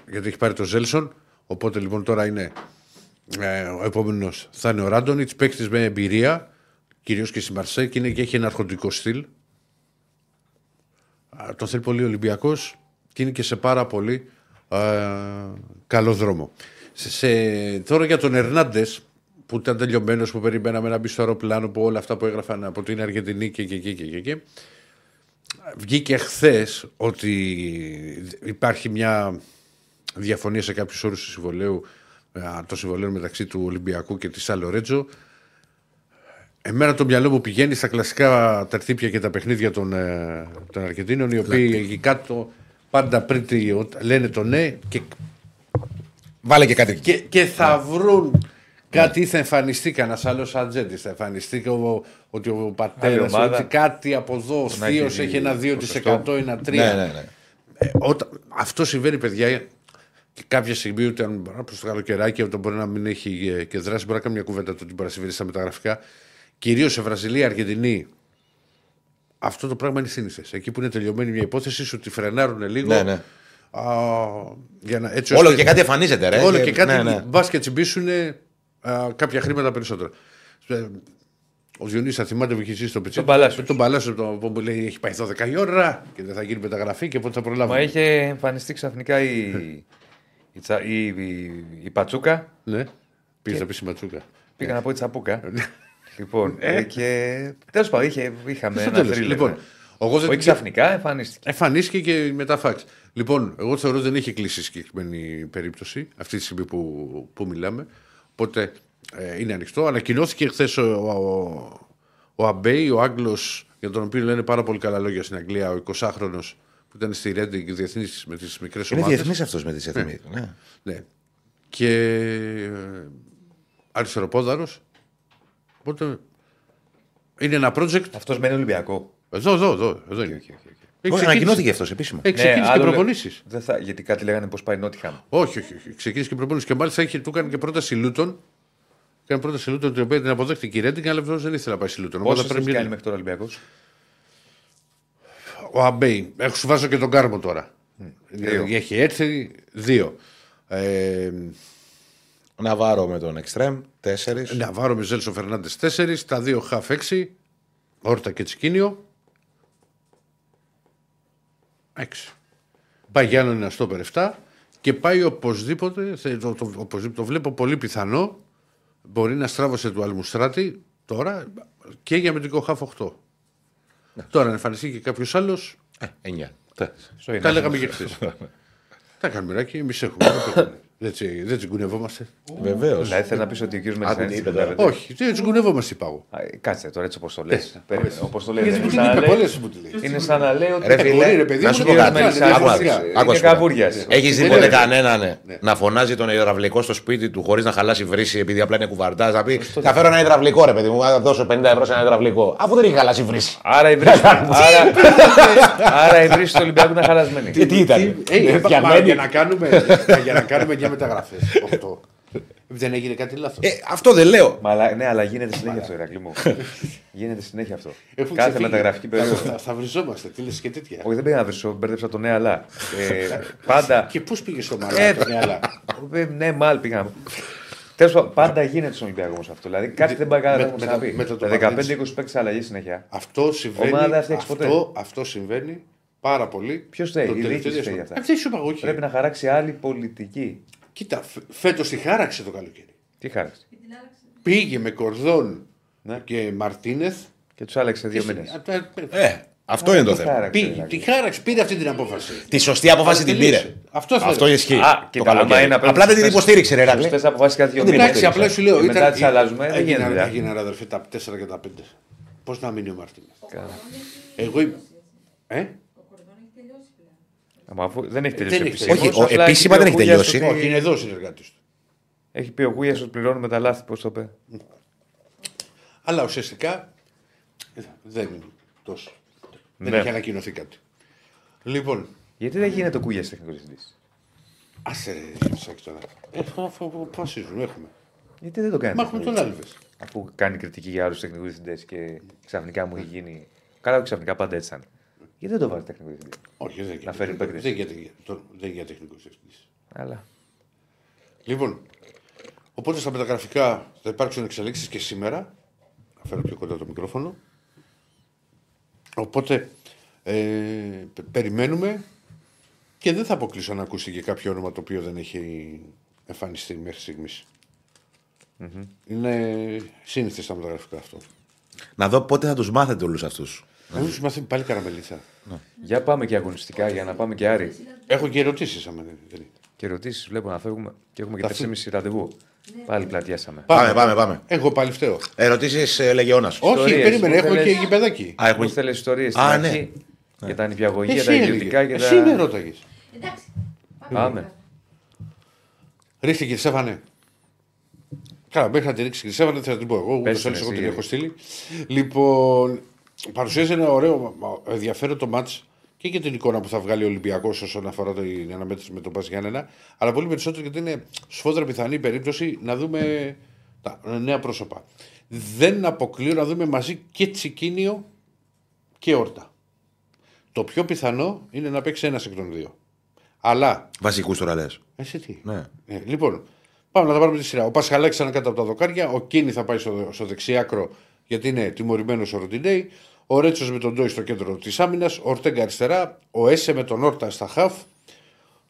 γιατί έχει πάρει το Ζέλσον, οπότε λοιπόν τώρα είναι ε, ο επόμενος θα είναι ο Ράντονιτς, παίκτης με εμπειρία, κυρίως και στη Μαρσέ και, είναι, και έχει ένα αρχοντικό στυλ. Α, Τον θέλει πολύ ο Ολυμπιακός και είναι και σε πάρα πολύ ε, καλό δρόμο. Σε, σε- τώρα για τον Ερνάντες που ήταν τελειωμένος, που περιμέναμε να μπει στο αεροπλάνο, που όλα αυτά που έγραφαν από την Αργεντινή και εκεί και, και, και, και. Βγήκε χθες ότι υπάρχει μια διαφωνία σε κάποιους όρους του συμβολέου, ε, το συμβολέου μεταξύ του Ολυμπιακού και της Σαλορέτζο. Εμένα το μυαλό μου πηγαίνει στα κλασικά τερτύπια και τα παιχνίδια των, ε, των Αργεντίνων, οι οποίοι εκεί κάτω πάντα πριν τη- ο- λένε το ναι και, Βάλε και κάτι. και, και θα βρουν κάτι ή θα εμφανιστεί κανένας άλλος ατζέντη. Θα εμφανιστεί και ο, ότι ο Άλλη πατέρας ομάδα. ότι κάτι από εδώ, ο Να θείος έχει έχει ένα 2%, ποσοστό. ένα 3%. Ναι, ναι, ναι. Ε, όταν, αυτό συμβαίνει, παιδιά, και κάποια στιγμή ούτε αν προς το καλοκαιράκι, όταν μπορεί να μην έχει ε, και δράση, μπορεί να κάνει μια κουβέντα το τι μπορεί να συμβαίνει στα μεταγραφικά. Κυρίως σε Βραζιλία, Αργεντινή. Αυτό το πράγμα είναι σύνηθες. Εκεί που είναι τελειωμένη μια υπόθεση, σου τη φρενάρουν λίγο. Ναι, ναι. Α, για να, έτσι Όλο ώστε- και κάτι εμφανίζεται, ρε. Όλο και κάτι. Ναι, ναι. Μπα και τσιμπήσουν κάποια χρήματα περισσότερα. Ε, Ο Διονύσης θα θυμάται που είχε ζήσει στο Πιτσί. Τον Παλάσιος. Τον Παλάσιος το, που μου λέει έχει πάει 12 η ώρα και δεν θα γίνει μεταγραφή και πότε θα προλάβει. Μα είχε εμφανιστεί ξαφνικά η, η, Τσα- η, η, η Πατσούκα Ναι. Πήγες να πεις Ματσούκα. Πήγα να πω τσαπούκα. λοιπόν, ε, και τέλος πάντων είχε, είχαμε Στο ένα τέλος. θρίλερ. Λοιπόν, εγώ δεν Όχι ξαφνικά εμφανίστηκε. Εμφανίστηκε και μετά φάξ. Λοιπόν, εγώ θεωρώ ότι δεν έχει κλείσει η συγκεκριμένη περίπτωση αυτή τη στιγμή που, που μιλάμε. Οπότε ε, είναι ανοιχτό. Ανακοινώθηκε χθες ο, ο, ο Αμπέι, ο Άγγλος, για τον οποίο λένε πάρα πολύ καλά λόγια στην Αγγλία, ο 20χρονο που ήταν στη Ρέντινγκ διεθνής με τις μικρές Είναι ομάδες. διεθνής αυτός με τις εθνίες. Ναι. Ναι. Και ε, αριστεροπόδαρος. Οπότε είναι ένα project. Αυτός μένει Ολυμπιακό. Εδώ, εδώ, εδώ. εδώ είναι. Όχι, όχι, όχι. Έχει Όχι, ξεκίνησει- ανακοινώθηκε αυτός επίσημα. Έχει ξεκίνησει και άλλο λέ- προπονήσει. Δεν θα, γιατί κάτι λέγανε πώ πάει η Νότιχαμ. Όχι, όχι, όχι. Ξεκίνησε και προπόνηση. Και μάλιστα είχε, του έκανε και πρόταση Λούτων. Έκανε πρόταση Λούτων την οποία την αποδέχτηκε η Ρέντινγκ, αλλά βεβαίως δεν ήθελε να πάει στη Λούτων. Πόσο Οπότε έχει πρέπει κάνει μέχρι τώρα ο Ολυμπιακός; Ο Αμπέι. Έχω σου βάζω και τον Κάρμο τώρα. Δύο. Έχει έρθει δύο. Ε, Ναβάρο με τον Εκστρέμ, τέσσερις. Ναβάρο με Ζέλσο Φερνάντες 4, τα δύο χαφ 6, Όρτα και Τσικίνιο. 6. Πάει Γιάννη ένα στόπερ 7 και πάει οπωσδήποτε, θε- το, το, οπωσδήποτε, το βλέπω πολύ πιθανό, μπορεί να στράβωσε του Αλμουστράτη τώρα και για μετρικό χαφ 8. Τώρα αν εμφανιστεί και κάποιος άλλος, Ε, εννιά. Στο τα λέγαμε και χθες. Τα κάνουμε ράκι, εμείς έχουμε. δεν παίρνουμε. δεν, τσι- δεν τσιγκουνευόμαστε. Βεβαίως. Δηλαδή θέλει να πεις ότι ο κύριος Άκου τι Μελισσανίδη. είπε τώρα. Όχι, δεν τσιγκουνευόμαστε, είπα εγώ. Κάτσε τώρα έτσι όπως το λες. Όπως το λέει. Γιατί είναι μου την σαν να είπε λέει- πολλές μου τη λέει. Είναι σαν να λέει ότι. Ρε μπορεί, φίλε, ρε παιδί να μου, σου είναι πω κάτι. Μελισσανίδης, Άκου, διαφορετικά. άκου, Είναι άκου, άκου. καβούριας. Έχεις δει Δεν ποτέ είναι. κανέναν ναι, να φωνάζει τον υδραυλικό στο σπίτι του χωρίς να χαλάσει βρύση επειδή απλά είναι κουβαρτά. Να πει Θα φέρω ένα υδραυλικό, ρε παιδί μου, θα δώσω 50 ευρώ σε ένα υδραυλικό. Αφού δεν έχει χαλάσει βρύση. Άρα η βρύση. άρα, άρα η βρύση του Ολυμπιακού ήταν χαλασμένη. Και τι ήταν. Ε, μα- φτιαγμένη. για να κάνουμε, για να κάνουμε μια μεταγραφέ. Δεν έγινε κάτι λάθος. Ε, αυτό δεν λέω. Μα, αλλά- ναι, αλλά γίνεται συνέχεια αυτό, Ηρακλή μου. γίνεται συνέχεια αυτό. Έχουν Κάθε ξεφύγει. μεταγραφική περίοδο. Θα, θα βριζόμαστε, τι λες και τέτοια. Όχι, δεν πήγα να βρίσω, μπέρδεψα το ναι, αλλά. Ε, πάντα. Και πώς πήγε στο Ε, μαλάκι, ναι, αλλά; ε, ναι, μάλλον πήγαμε. Τέλος πάντων, πάντα γίνεται στον Ολυμπιακό όμως αυτό. Δηλαδή κάτι δεν πάει καλά, με- δεν έχουμε με το- ξαναπεί. με το Τα Παπαδίτση. 15-20 παίξει αλλαγή συνέχεια. Αυτό συμβαίνει. Ομάδα δεν φτιάξει αυτό, αυτό συμβαίνει πάρα πολύ. Ποιος φταίει, το η τελευταίο διοίκηση διάστημα. φταίει αυτά. Αυτή σου είπα εγώ, όχι. Πρέπει να χαράξει άλλη πολιτική. Κοίτα, φέτος τη χάραξε το καλοκαίρι. Τι χάραξε; Και την άλλαξε. Πήγε με Κορδόν Ναι. και Μαρτίνεθ. Και τους άλλαξε δύο μήνες. Ε, αυτό είναι το θέμα. Πήγε, τη χάραξε, πήρε αυτή την απόφαση. Τη σωστή απόφαση την τελείωσε. πήρε. Αυτό θέλω. Αυτό ισχύει. Α, Το κοίτα, άμα καλοκαίρι. είναι απλά Απλά δεν την τις υποστήριξε, ρε Ρακλή. Σωστέ αποφάσεις κάθε δύο μήνες. Εντάξει, απλά σου λέω. Και μετά τις αλλάζουμε, δεν γίνεται. Έγιναν, δουλειά. έγιναν αδερφέ τα 4 και τα 5. Πώς να μείνει ο Μαρτίνεθ; Εγώ. είπα- Ε; Ο Κορδόν έχει τελειώσει πλέον. Μα αφού δεν έχει τελειώσει Δεν έχει επισήμως, τελειώσει. Όχι, ο- απλά επίσημα πει δεν ο έχει Κούγιας τελειώσει. ότι- Όχι, είναι εδώ ο συνεργάτης του. Έχει πει ο Κούγια ότι πληρώνουμε τα λάθη, πώς το είπε. Αλλά ουσιαστικά ε, δεν είναι τόσο. Δεν Ναι. έχει ανακοινωθεί κάτι. Λοιπόν, Γιατί δεν γίνεται ο Κούγια τεχνικός διευθυντής; άσε ρε Σάκη τώρα. Ε, αφού- αφού αποφασίζουν, έχουμε. Γιατί δεν το κάνει. Μα έχουμε τον Άλβες. Αφού κάνει κριτική για άλλους τεχνικούς διευθυντές και ξαφνικά μου έχει γίνει. Καλά, ξαφνικά πάντα έτσι ήταν. Γιατί δεν το βάλει τεχνικό διευθυντή; Όχι, δεν Να φέρει παίκτες. δεν για- το- δεν για τεχνικός διευθυντής. Αλλά. Λοιπόν, οπότε στα μεταγραφικά θα υπάρξουν εξελίξεις και σήμερα. Θα φέρω πιο κοντά το μικρόφωνο. Οπότε ε, πε- περιμένουμε και δεν θα αποκλείσω να ακούσει και κάποιο όνομα το οποίο δεν έχει εμφανιστεί μέχρι στιγμής. Είναι σύνηθες στα μεταγραφικά αυτό. Να δω πότε θα τους μάθετε όλους αυτούς. Να μην σου μάθει πάλι καραμελίτσα. Για πάμε και αγωνιστικά για να πάμε και Άρη. Έχω και ερωτήσεις, άμα δεν δεν είναι. Και ερωτήσεις βλέπω να φεύγουμε και έχουμε και Τα 3,5 ραντεβού. Πάλι πλατιάσαμε. Πάμε, πάμε, πάμε. Εγώ πάλι φταίω. Ερωτήσεις ε, Λεγεώνα. Όχι, Ιστορίες, περίμενε, μου έχουμε και θέλεις- γηπεδάκι. Α, έχουμε. Μου θέλει ιστορίες στην Α, ναι. αρχή για τα νηπιαγωγεία, Εσύ τα έλεγε. ιδιωτικά και Εσύ με τα. ρώταγες. Εντάξει. Πάμε. Ρίχτε κύριε Στέφανε. Καλά, μέχρι να τη ρίξει κύριε Στέφανε θα την πω εγώ. Ούτω Πες ή την εγώ εσύ, την Γιώργο. έχω στείλει. Λοιπόν, παρουσίασε ένα ωραίο μα- ενδιαφέρον το μάτς και για την εικόνα που θα βγάλει ο Ολυμπιακός όσον αφορά την αναμέτρηση με τον Πα Γιάννενα. Αλλά πολύ περισσότερο γιατί είναι σφόδρα πιθανή η περίπτωση να δούμε τα νέα πρόσωπα. Δεν αποκλείω να δούμε μαζί και Τσικίνιο και Όρτα. Το πιο πιθανό είναι να παίξει ένας εκ των δύο. Αλλά Βασικούς τώρα λες. εσύ τι; Ναι. Ε, λοιπόν, πάμε να τα πάρουμε τη σειρά. Ο Πασχαλάκη ήταν κάτω από τα δοκάρια. Ο Κίνη θα πάει στο, στο δεξιάκρο γιατί είναι τιμωρημένος ο Ροντινέη. Ο Ρέτσος με τον Ντόι στο κέντρο της άμυνας. Ο Ορτέγκα αριστερά. Ο Έσε με τον Όρτα στα χαφ.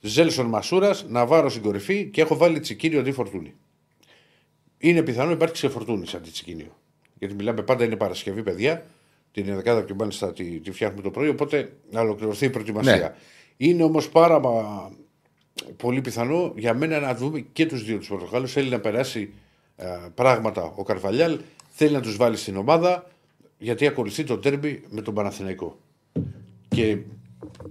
Ζέλσον Μασούρας. Ναβάρος στην κορυφή. Και έχω βάλει τσικίριο αντί φορτούνη. είναι πιθανό να υπάρξει ξεφορτούνη αντί Τσικίνιο. Γιατί μιλάμε πάντα είναι Παρασκευή, παιδιά. Την 11η και μάλιστα τη, τη φτιάχνουμε το πρωί, οπότε να ολοκληρωθεί η προετοιμασία. Ναι. Είναι όμως πάρα μα- πολύ πιθανό για μένα να δούμε και τους δύο τους Πορτογάλους. Θέλει να περάσει ε, πράγματα ο Καρβαλιάλ, θέλει να τους βάλει στην ομάδα, γιατί ακολουθεί το τέρμπι με τον Παναθηναϊκό. Και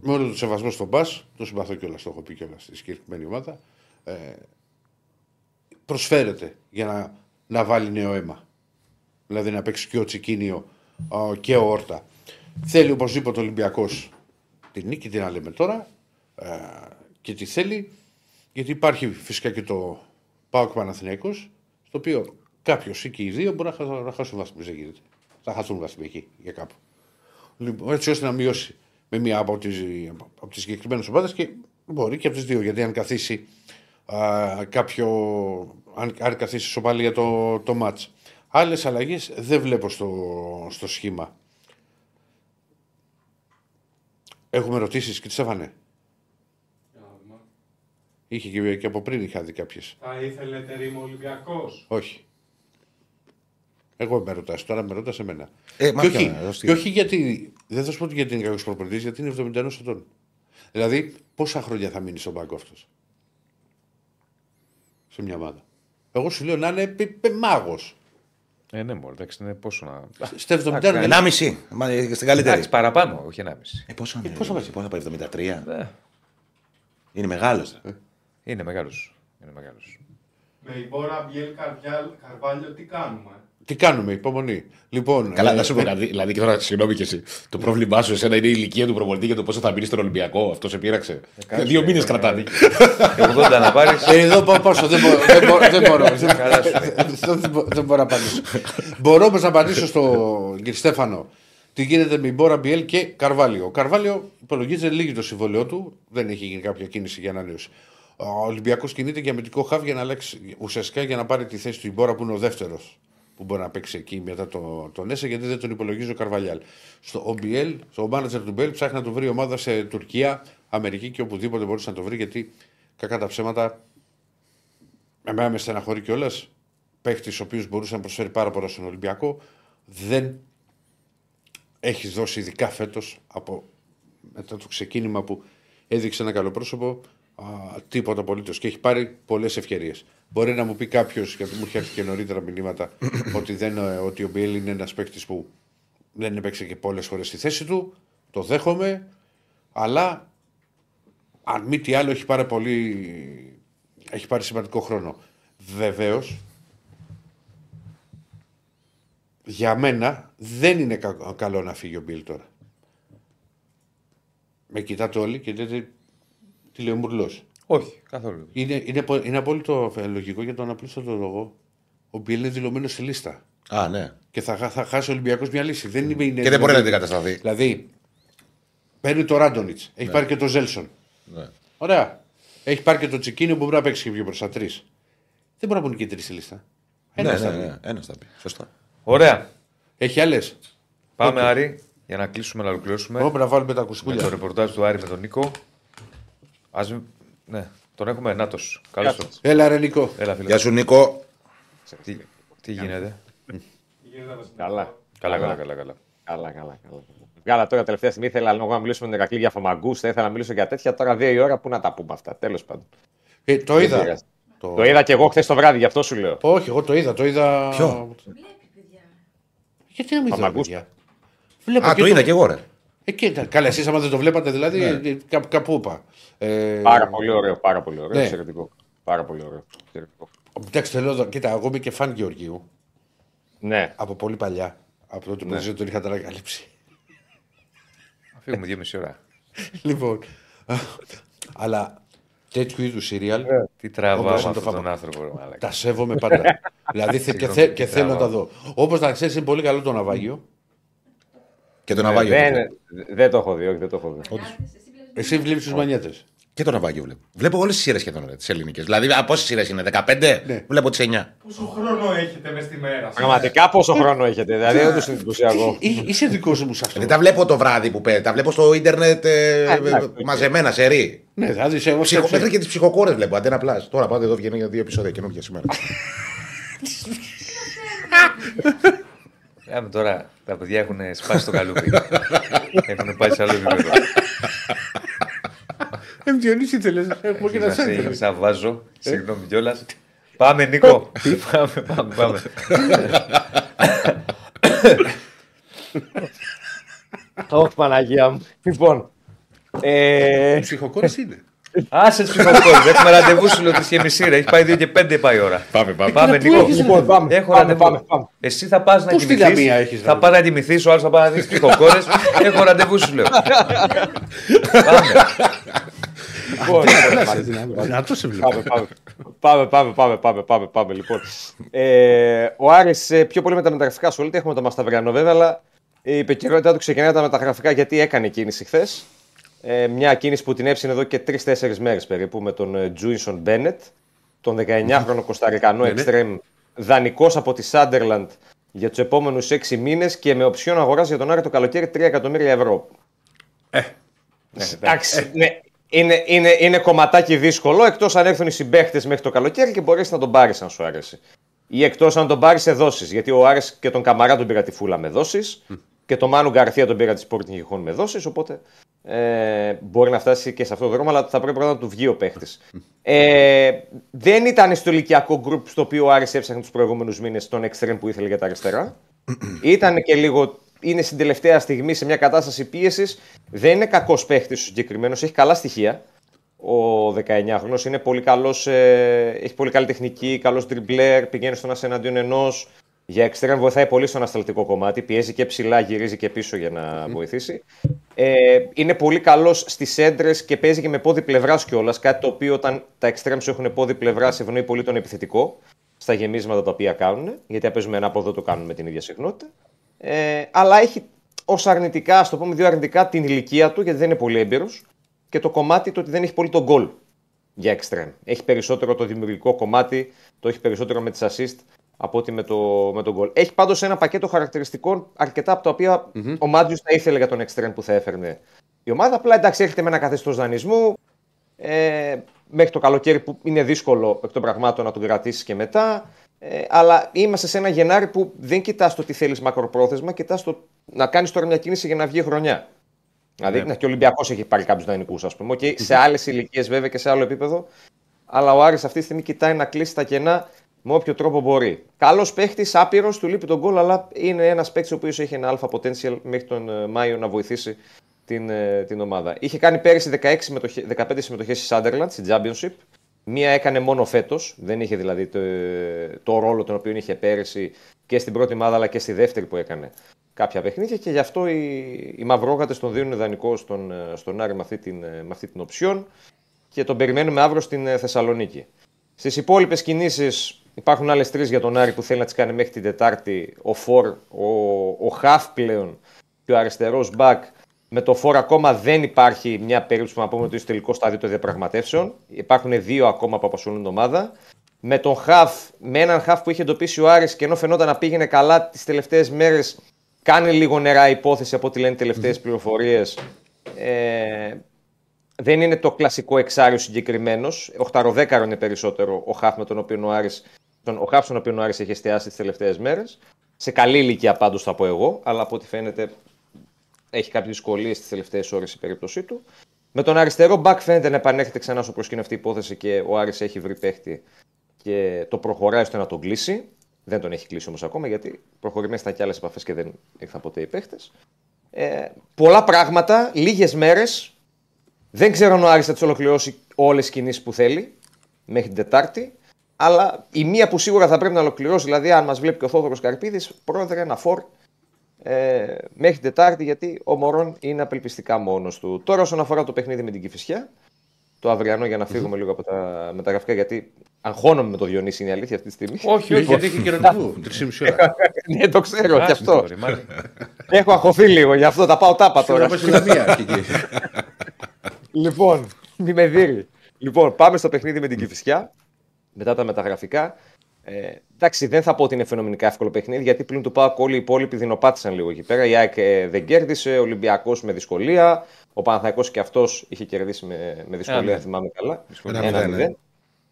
με όλο το σεβασμό στον Πα, το συμπαθώ κιόλας, το έχω πει κιόλας στη συγκεκριμένη ομάδα, ε, προσφέρεται για να, να βάλει νέο αίμα. Δηλαδή να παίξει και ο Τσικίνιο α, και ο Όρτα. Θέλει οπωσδήποτε ο Ολυμπιακός την νίκη, τι να λέμε τώρα, ε, και τι θέλει, γιατί υπάρχει φυσικά και το Πάοκ Παναθηναϊκός, στο οποίο κάποιος ή και οι δύο μπορεί να, χα- να χάσουν βαθμούς. Δεν γίνεται. Θα χαθούν βαθμοί εκεί για κάπου. Λοιπόν, έτσι ώστε να μειώσει με μία από τις από τις συγκεκριμένες ομάδες και μπορεί και από τις δύο. Γιατί αν καθίσει α, κάποιο. Αν, αν καθίσει σοπαλή για το, το μάτς. Άλλες αλλαγές δεν βλέπω στο, στο σχήμα. Έχουμε ερωτήσεις και τι Στέφανε. Για να δούμε. Είχε και, και από πριν είχα δει κάποιες. Θα ήθελε τερίμο Ολυμπιακός; Όχι. Εγώ με ρωτάς, τώρα με ρωτάς εμένα. Ε, και, μάτια, όχι, δώσ' τη. και όχι γιατί. Δεν θα σου πω ότι γιατί είναι κακός προπονητής, γιατί είναι 71 ετών. Δηλαδή, πόσα χρόνια θα μείνει στον πάγκο αυτός; Σε μια ομάδα. Εγώ σου λέω να είναι μάγος. Ε, ναι, μόνο εντάξει, είναι πόσο να. Στα 70 Εντάξει, δεν- Ενάμιση. Μα, ε, στην καλύτερη. Εντάξει, παραπάνω, όχι 1,5. Ε, πόσο είναι, πόσο πόσο, πόσο πάει, 73. Ναι. Είναι μεγάλος. Είναι μεγάλος. Είναι μεγάλος. Με η Μπόρα Μπιέλ Καρβιάλ- Καρβάλιο τι κάνουμε; Τι κάνουμε, υπομονή. Λοιπόν, Καλά, ε, να σου πω κάτι. Δηλαδή και τώρα, συγγνώμη και εσύ. Το πρόβλημά σου εσένα είναι η ηλικία του προπονητή και το πόσο θα μείνεις στον Ολυμπιακό. Αυτό σε πείραξε. Δύο μήνες κρατάνε. 80 να πάρεις. Ε, Εδώ πάω πόσο, δεν μπορώ. Δεν μπορώ, δεν μπορώ, Καλά σου. δεν, μπορώ δεν μπορώ να απαντήσω. μπορώ όμως να απαντήσω στον κύριο Στέφανο. Τι γίνεται με Μπόρα Μπιέλ και Καρβάλιο. Ο Καρβάλιο υπολογίζεται λίγη το συμβόλαιό του. Δεν έχει γίνει κάποια κίνηση για ανανέωση. Ο Ολυμπιακός κινείται για αμυντικό χαβ για να αλλάξει ουσιαστικά για να πάρει τη θέση του Ιμπόρα που είναι ο δεύτερος που μπορεί να παίξει εκεί μετά το, τον Έσε γιατί δεν τον υπολογίζει ο Καρβαλιάλ. Στο OBL, στο manager του Μπέλ ψάχνει να του βρει ομάδα σε Τουρκία, Αμερική και οπουδήποτε μπορούσε να το βρει γιατί κακά τα ψέματα Εμένα με στεναχωρεί κιόλας. Παίχτης ο οποίος μπορούσε να προσφέρει πάρα πολλά στον Ολυμπιακό. Δεν έχει δώσει ειδικά φέτος από μετά το ξεκίνημα που έδειξε ένα καλό πρόσωπο α, τίποτα απολύτως και έχει πάρει πολλές ευκαιρίες. Μπορεί να μου πει κάποιος, γιατί μου έχει έρθει και νωρίτερα μηνύματα, ότι, δεν, ε, ότι ο Μπιέλ είναι ένας παίκτης που δεν έπαιξε και πολλές φορές στη θέση του. Το δέχομαι, αλλά αν μη τι άλλο έχει πάρει πολύ. Έχει πάρει σημαντικό χρόνο. Βεβαίως, για μένα δεν είναι κα- καλό να φύγει ο Μπιλ τώρα. Με κοιτάτε όλοι και λέτε τι λέει ο Μουρλός; Όχι, καθόλου. Είναι, είναι, απο- είναι απόλυτο ε, λογικό για τον απλούστατο λόγο. Ο Μπιλ είναι δηλωμένος στη λίστα. Α, ναι. Και θα, χα- θα χάσει ο Ολυμπιακός μια λύση. Δεν είναι, είναι Και δεν μπορεί να αντικατασταθεί. Δηλαδή, παίρνει το Ράντονιτς, έχει πάρει και το Ζέλσον. Ναι. Ωραία. Έχει πάρει και το Τσικίνιο που μπορεί να παίξει και πιο μπροστά τρεις. Δεν μπορεί να πούνε και τρεις στη λίστα. Ναι, Ένας ναι, θα πει. ναι. Ένας θα πει. Σωστά. Ωραία. Έχει άλλες. Πάμε, Άρη, για να κλείσουμε να ολοκληρώσουμε. Όποιον να βάλουμε τα Με το κουσκούλια. ρεπορτάζ του Άρη με τον Νίκο. Ας... μη- Ναι, τον έχουμε Νάτος. Καλώς τον. Έλα, ρε Νικό. Έλα, φίλε. Γεια σου, Νίκο. Τι, τι γίνεται; Γίνεται να Καλά. Καλά, καλά, καλά. καλά. Καλά, καλά, καλά. Βγάλα τώρα τελευταία στιγμή. Ήθελα λίγο να μιλήσουμε με τον Ερακλή για φαμαγκού. Θα ήθελα να μιλήσω για τέτοια. Τώρα δύο η ώρα που να τα πούμε αυτά. Τέλος πάντων. Ε, το Δεν είδα. πειράζει. Το είδα και εγώ χθες το βράδυ, γι' αυτό σου λέω. Όχι, εγώ το είδα. Το είδα. Ποιο; Βλέπει, παιδιά. Γιατί να μην δω, Παπαγκούς. παιδιά; Βλέπω Α, το είδα κι εγώ, ρε. Ε, κοίτα, καλά, εσείς άμα δεν το βλέπατε, δηλαδή, ε, κάπου, κάπου είπα. Ε, Πάρα πολύ ωραίο, πάρα πολύ ωραίο. Ναι. Εξαιρετικό. Πάρα πολύ ωραίο. Εξαιρετικό. Εντάξει, θέλω εδώ, κοίτα, εγώ είμαι και φαν Γεωργίου. Ναι. Από πολύ παλιά. Από τότε που δεν τον είχα ανακαλύψει. Θα φύγουμε δύο μισή ώρα. λοιπόν. αλλά τέτοιου είδους σύριαλ Τι τραβάω Όπως με είναι το αυτόν τον φάμα. άνθρωπο, ρε μαλάκα. τα σέβομαι πάντα. δηλαδή θε- και, θε- και θέλω να τα δω. Όπως να ξέρεις, είναι πολύ καλό το ναυάγιο. Και το ναυάγιο. Δεν, βλέπω. δεν το έχω δει, όχι, δεν το έχω δει. Μανιάτες, εσύ βλέπεις Εσύ βλέπεις τους μανιέτες. Και το ναυάγιο βλέπω. Βλέπω όλες τις σειρές σχεδόν τις ελληνικές. Δηλαδή, από πόσες σειρές είναι, 15. Ναι. Βλέπω τις 9. Πόσο χρόνο έχετε μες στη μέρα σας; Πραγματικά πόσο χρόνο έχετε, δηλαδή όντως είναι εντυπωσιακό. Είσαι δικός μου σε αυτό. Δεν τα βλέπω το βράδυ που παίρνει. Τα βλέπω στο ίντερνετ ε, εντάξει, ε, μαζεμένα σερί. Ναι, θα δεις εγώ Ψυχο... σε Μέχρι και τις ψυχοκόρες βλέπω. Αντένα plus. Τώρα πάτε εδώ βγαίνει για δύο επεισόδια καινούργια σήμερα. Άμε τώρα, τα παιδιά έχουν σπάσει το καλούπι. έχουν πάει σε άλλο επίπεδο. Ε, Διονύση ήθελες. Έχουμε και ένα Σας σέντρο. σα βάζω. Συγγνώμη κιόλας. Πάμε, Νίκο. πάμε, πάμε, πάμε. Όχι, Παναγία μου. Λοιπόν. Ε, Ψυχοκόρης είναι. Άσε τις ψυχοκόρε. Έχουμε ραντεβού σου λέω 3.30 ρε. Έχει πάει 2 και 5 πάει η ώρα. Πάμε, πάμε. Πάμε, Νίκο. λοιπόν, πάμε. Έχω πάμε, ραντεβού. πάμε, πάμε. Εσύ θα πας να Πώς στη κοιμηθείς. Λαμία έχεις Θα ραντεβού; πάει να κοιμηθείς, ο άλλος θα πάει να δεις ψυχοκόρε. Έχω ραντεβού σου λέω. Πάμε. Λοιπόν, Δυνατός σε βλέπω. Πάμε, πάμε. Πάμε, πάμε, πάμε, πάμε, πάμε, πάμε, λοιπόν. Ε, ο Άρης ε, πιο πολύ με τα μεταγραφικά ασχολείται. Έχουμε τον Μασταβριανό βέβαια, αλλά η επικαιρότητά του ξεκινάει τα μεταγραφικά γιατί έκανε κίνηση χθες. Ε, μια κίνηση που την έψινε εδώ και 3-4 μέρες περίπου με τον ε, Τζούινσον Μπένετ, τον 19χρονο Κωνσταντινό εξτρέμ, δανεικός από τη Σάντερλαντ για τους επόμενους 6 μήνες και με οψιόν αγορά για τον Άρη το καλοκαίρι 3 εκατομμύρια ευρώ. Ε. Εντάξει, ναι. Είναι, είναι, είναι κομματάκι δύσκολο εκτός αν έρθουν οι συμπαίχτες μέχρι το καλοκαίρι και μπορέσει να τον πάρεις αν σου άρεσε. Ή εκτός αν τον πάρεις σε δόσει. Γιατί ο Άρης και τον Καμαρά τον πήρα τη φούλα με δόσει και τον Μάνου Γκαρθία τον πήρα τη Sporting Gijon με δόσεις. Οπότε ε, μπορεί να φτάσει και σε αυτό το δρόμο, αλλά θα πρέπει πρώτα να του βγει ο παίχτης. Ε, δεν ήταν στο ηλικιακό γκρουπ στο οποίο ο Άρης έψαχνε τους προηγούμενους μήνες τον εξτρέμ που ήθελε για τα αριστερά. ήταν και λίγο. Είναι στην τελευταία στιγμή σε μια κατάσταση πίεσης. Δεν είναι κακός παίχτης ο συγκεκριμένος, έχει καλά στοιχεία. Ο 19χρονο είναι πολύ καλός, ε, έχει πολύ καλή τεχνική, καλός τριμπλέρ, πηγαίνει στον ένα εναντίον ενός. Για εξτρέμ βοηθάει πολύ στο ανασταλτικό κομμάτι. Πιέζει και ψηλά, γυρίζει και πίσω για να βοηθήσει. Ε, είναι πολύ καλός στις έντρες και παίζει και με πόδι πλευράς κιόλας. Κάτι το οποίο όταν τα εξτρέμς σου έχουν πόδι πλευράς ευνοεί πολύ τον επιθετικό στα γεμίσματα τα οποία κάνουν. Γιατί αν παίζουμε ένα από εδώ το κάνουν με την ίδια συχνότητα. Ε, αλλά έχει ως αρνητικά, ας το πούμε, δύο αρνητικά την ηλικία του, γιατί δεν είναι πολύ έμπειρος. Και το κομμάτι το ότι δεν έχει πολύ τον γκολ για εξτρέμ. Έχει περισσότερο το δημιουργικό κομμάτι, το έχει περισσότερο με τις assist από ότι με, το, με τον γκολ. Έχει πάντως ένα πακέτο χαρακτηριστικών αρκετά από τα οποία ο Μάτζιο θα ήθελε για τον εξτρέμ που θα έφερνε η ομάδα. Απλά εντάξει, έρχεται με ένα καθεστώς δανεισμού. Ε, μέχρι το καλοκαίρι που είναι δύσκολο εκ των πραγμάτων να τον κρατήσεις και μετά. Ε, αλλά είμαστε σε ένα Γενάρη που δεν κοιτάς το τι θέλεις μακροπρόθεσμα, κοιτάς το να κάνεις τώρα μια κίνηση για να βγει χρονιά. Δηλαδή, ναι. και ο Ολυμπιακός έχει πάρει κάποιους δανεικούς, ας πούμε. Και σε άλλες ηλικίες βέβαια και σε άλλο επίπεδο. Αλλά ο Άρης αυτή τη στιγμή κοιτάει να κλείσει τα κενά με όποιο τρόπο μπορεί. Καλός παίχτης, άπειρος, του λείπει τον γκολ, αλλά είναι ένας παίχτη ο οποίος έχει ένα αλφα potential μέχρι τον ε, Μάιο να βοηθήσει την, ε, την ομάδα. Είχε κάνει πέρυσι 16 συμμετοχέ, 15 συμμετοχές στη Sunderland, στη Championship. Μία έκανε μόνο φέτος. Δεν είχε δηλαδή το, το ρόλο τον οποίο είχε πέρυσι και στην πρώτη ομάδα αλλά και στη δεύτερη που έκανε κάποια παιχνίδια και γι' αυτό οι, οι Μαυρόγατες τον δίνουν ιδανικό στον, ε, στον Άρη με αυτή, την, ε, με αυτή την οψιόν και τον περιμένουμε αύριο στην ε, Θεσσαλονίκη. Στις υπόλοιπες κινήσεις υπάρχουν άλλες τρεις για τον Άρη που θέλει να τις κάνει μέχρι την Τετάρτη. Ο Φορ, ο, ο Χαφ πλέον και ο αριστερός Μπακ. Με το Φορ ακόμα δεν υπάρχει μια περίπτωση που να πούμε ότι είναι στο τελικό στάδιο των διαπραγματεύσεων. Υπάρχουν δύο ακόμα που απασχολούν την ομάδα. Με τον Χαφ, με έναν Χαφ που είχε εντοπίσει ο Άρης και ενώ φαινόταν να πήγαινε καλά τις τελευταίες μέρες, κάνει λίγο νερά υπόθεση από ό,τι λένε οι τελευταίες πληροφορίες. Ε, δεν είναι το κλασικό εξάριο συγκεκριμένος. Οχταροδέκαρο είναι περισσότερο ο Χαφ με τον οποίο ο Άρης, τον, ο Χαφ στον οποίος ο Άρης έχει εστιάσει τις τελευταίες μέρες. Σε καλή ηλικία πάντως θα πω εγώ, αλλά από ό,τι φαίνεται έχει κάποιες δυσκολίες τις τελευταίες ώρες η περίπτωσή του. Με τον αριστερό μπακ φαίνεται να επανέρχεται ξανά στο προσκήνιο αυτή η υπόθεση και ο Άρης έχει βρει παίχτη και το προχωράει ώστε να τον κλείσει. Δεν τον έχει κλείσει όμως ακόμα γιατί προχωρεί μέσα στα κι άλλες επαφές και δεν ήρθαν ποτέ οι παίχτες. Ε, πολλά πράγματα, λίγες μέρες. Δεν ξέρω αν ο Άρης θα τις ολοκληρώσει όλες τις κινήσεις που θέλει μέχρι την Τετάρτη. Αλλά η μία που σίγουρα θα πρέπει να ολοκληρώσει, δηλαδή αν μας βλέπει και ο Θόδωρος Καρπίδης, πρόεδρε, ένα φόρ ε, μέχρι την Τετάρτη, γιατί ο Μωρόν είναι απελπιστικά μόνος του. Τώρα, όσον αφορά το παιχνίδι με την Κυφυσιά, το αυριανό για να φύγουμε λίγο από τα μεταγραφικά, γιατί αγχώνομαι με το Διονύση, είναι η αλήθεια αυτή τη στιγμή. Όχι, όχι. Γιατί έχει και ραντεβού. 3,5 ώρα. ναι, το ξέρω κι αυτό. Sorry, μάλλον. Έχω αγχωθεί λίγο, γι' αυτό τα πάω τάπα Τώρα τώρα. πας στη Λαμία. εκεί. Λοιπόν, μη με δείρει. Λοιπόν, πάμε στο παιχνίδι με την Κυφυσιά. Μετά τα μεταγραφικά. Ε, εντάξει, δεν θα πω ότι είναι φαινομενικά εύκολο παιχνίδι, γιατί πλην του Πάουκ όλοι οι υπόλοιποι δεινοπάτησαν λίγο εκεί πέρα. Η ΑΕΚ ε, δεν κέρδισε, ο Ολυμπιακός με δυσκολία. Ο Παναθαϊκός και αυτός είχε κερδίσει με, με δυσκολία, Ένα αν θυμάμαι καλά. Ένα Ένα μηδέν, μηδέν.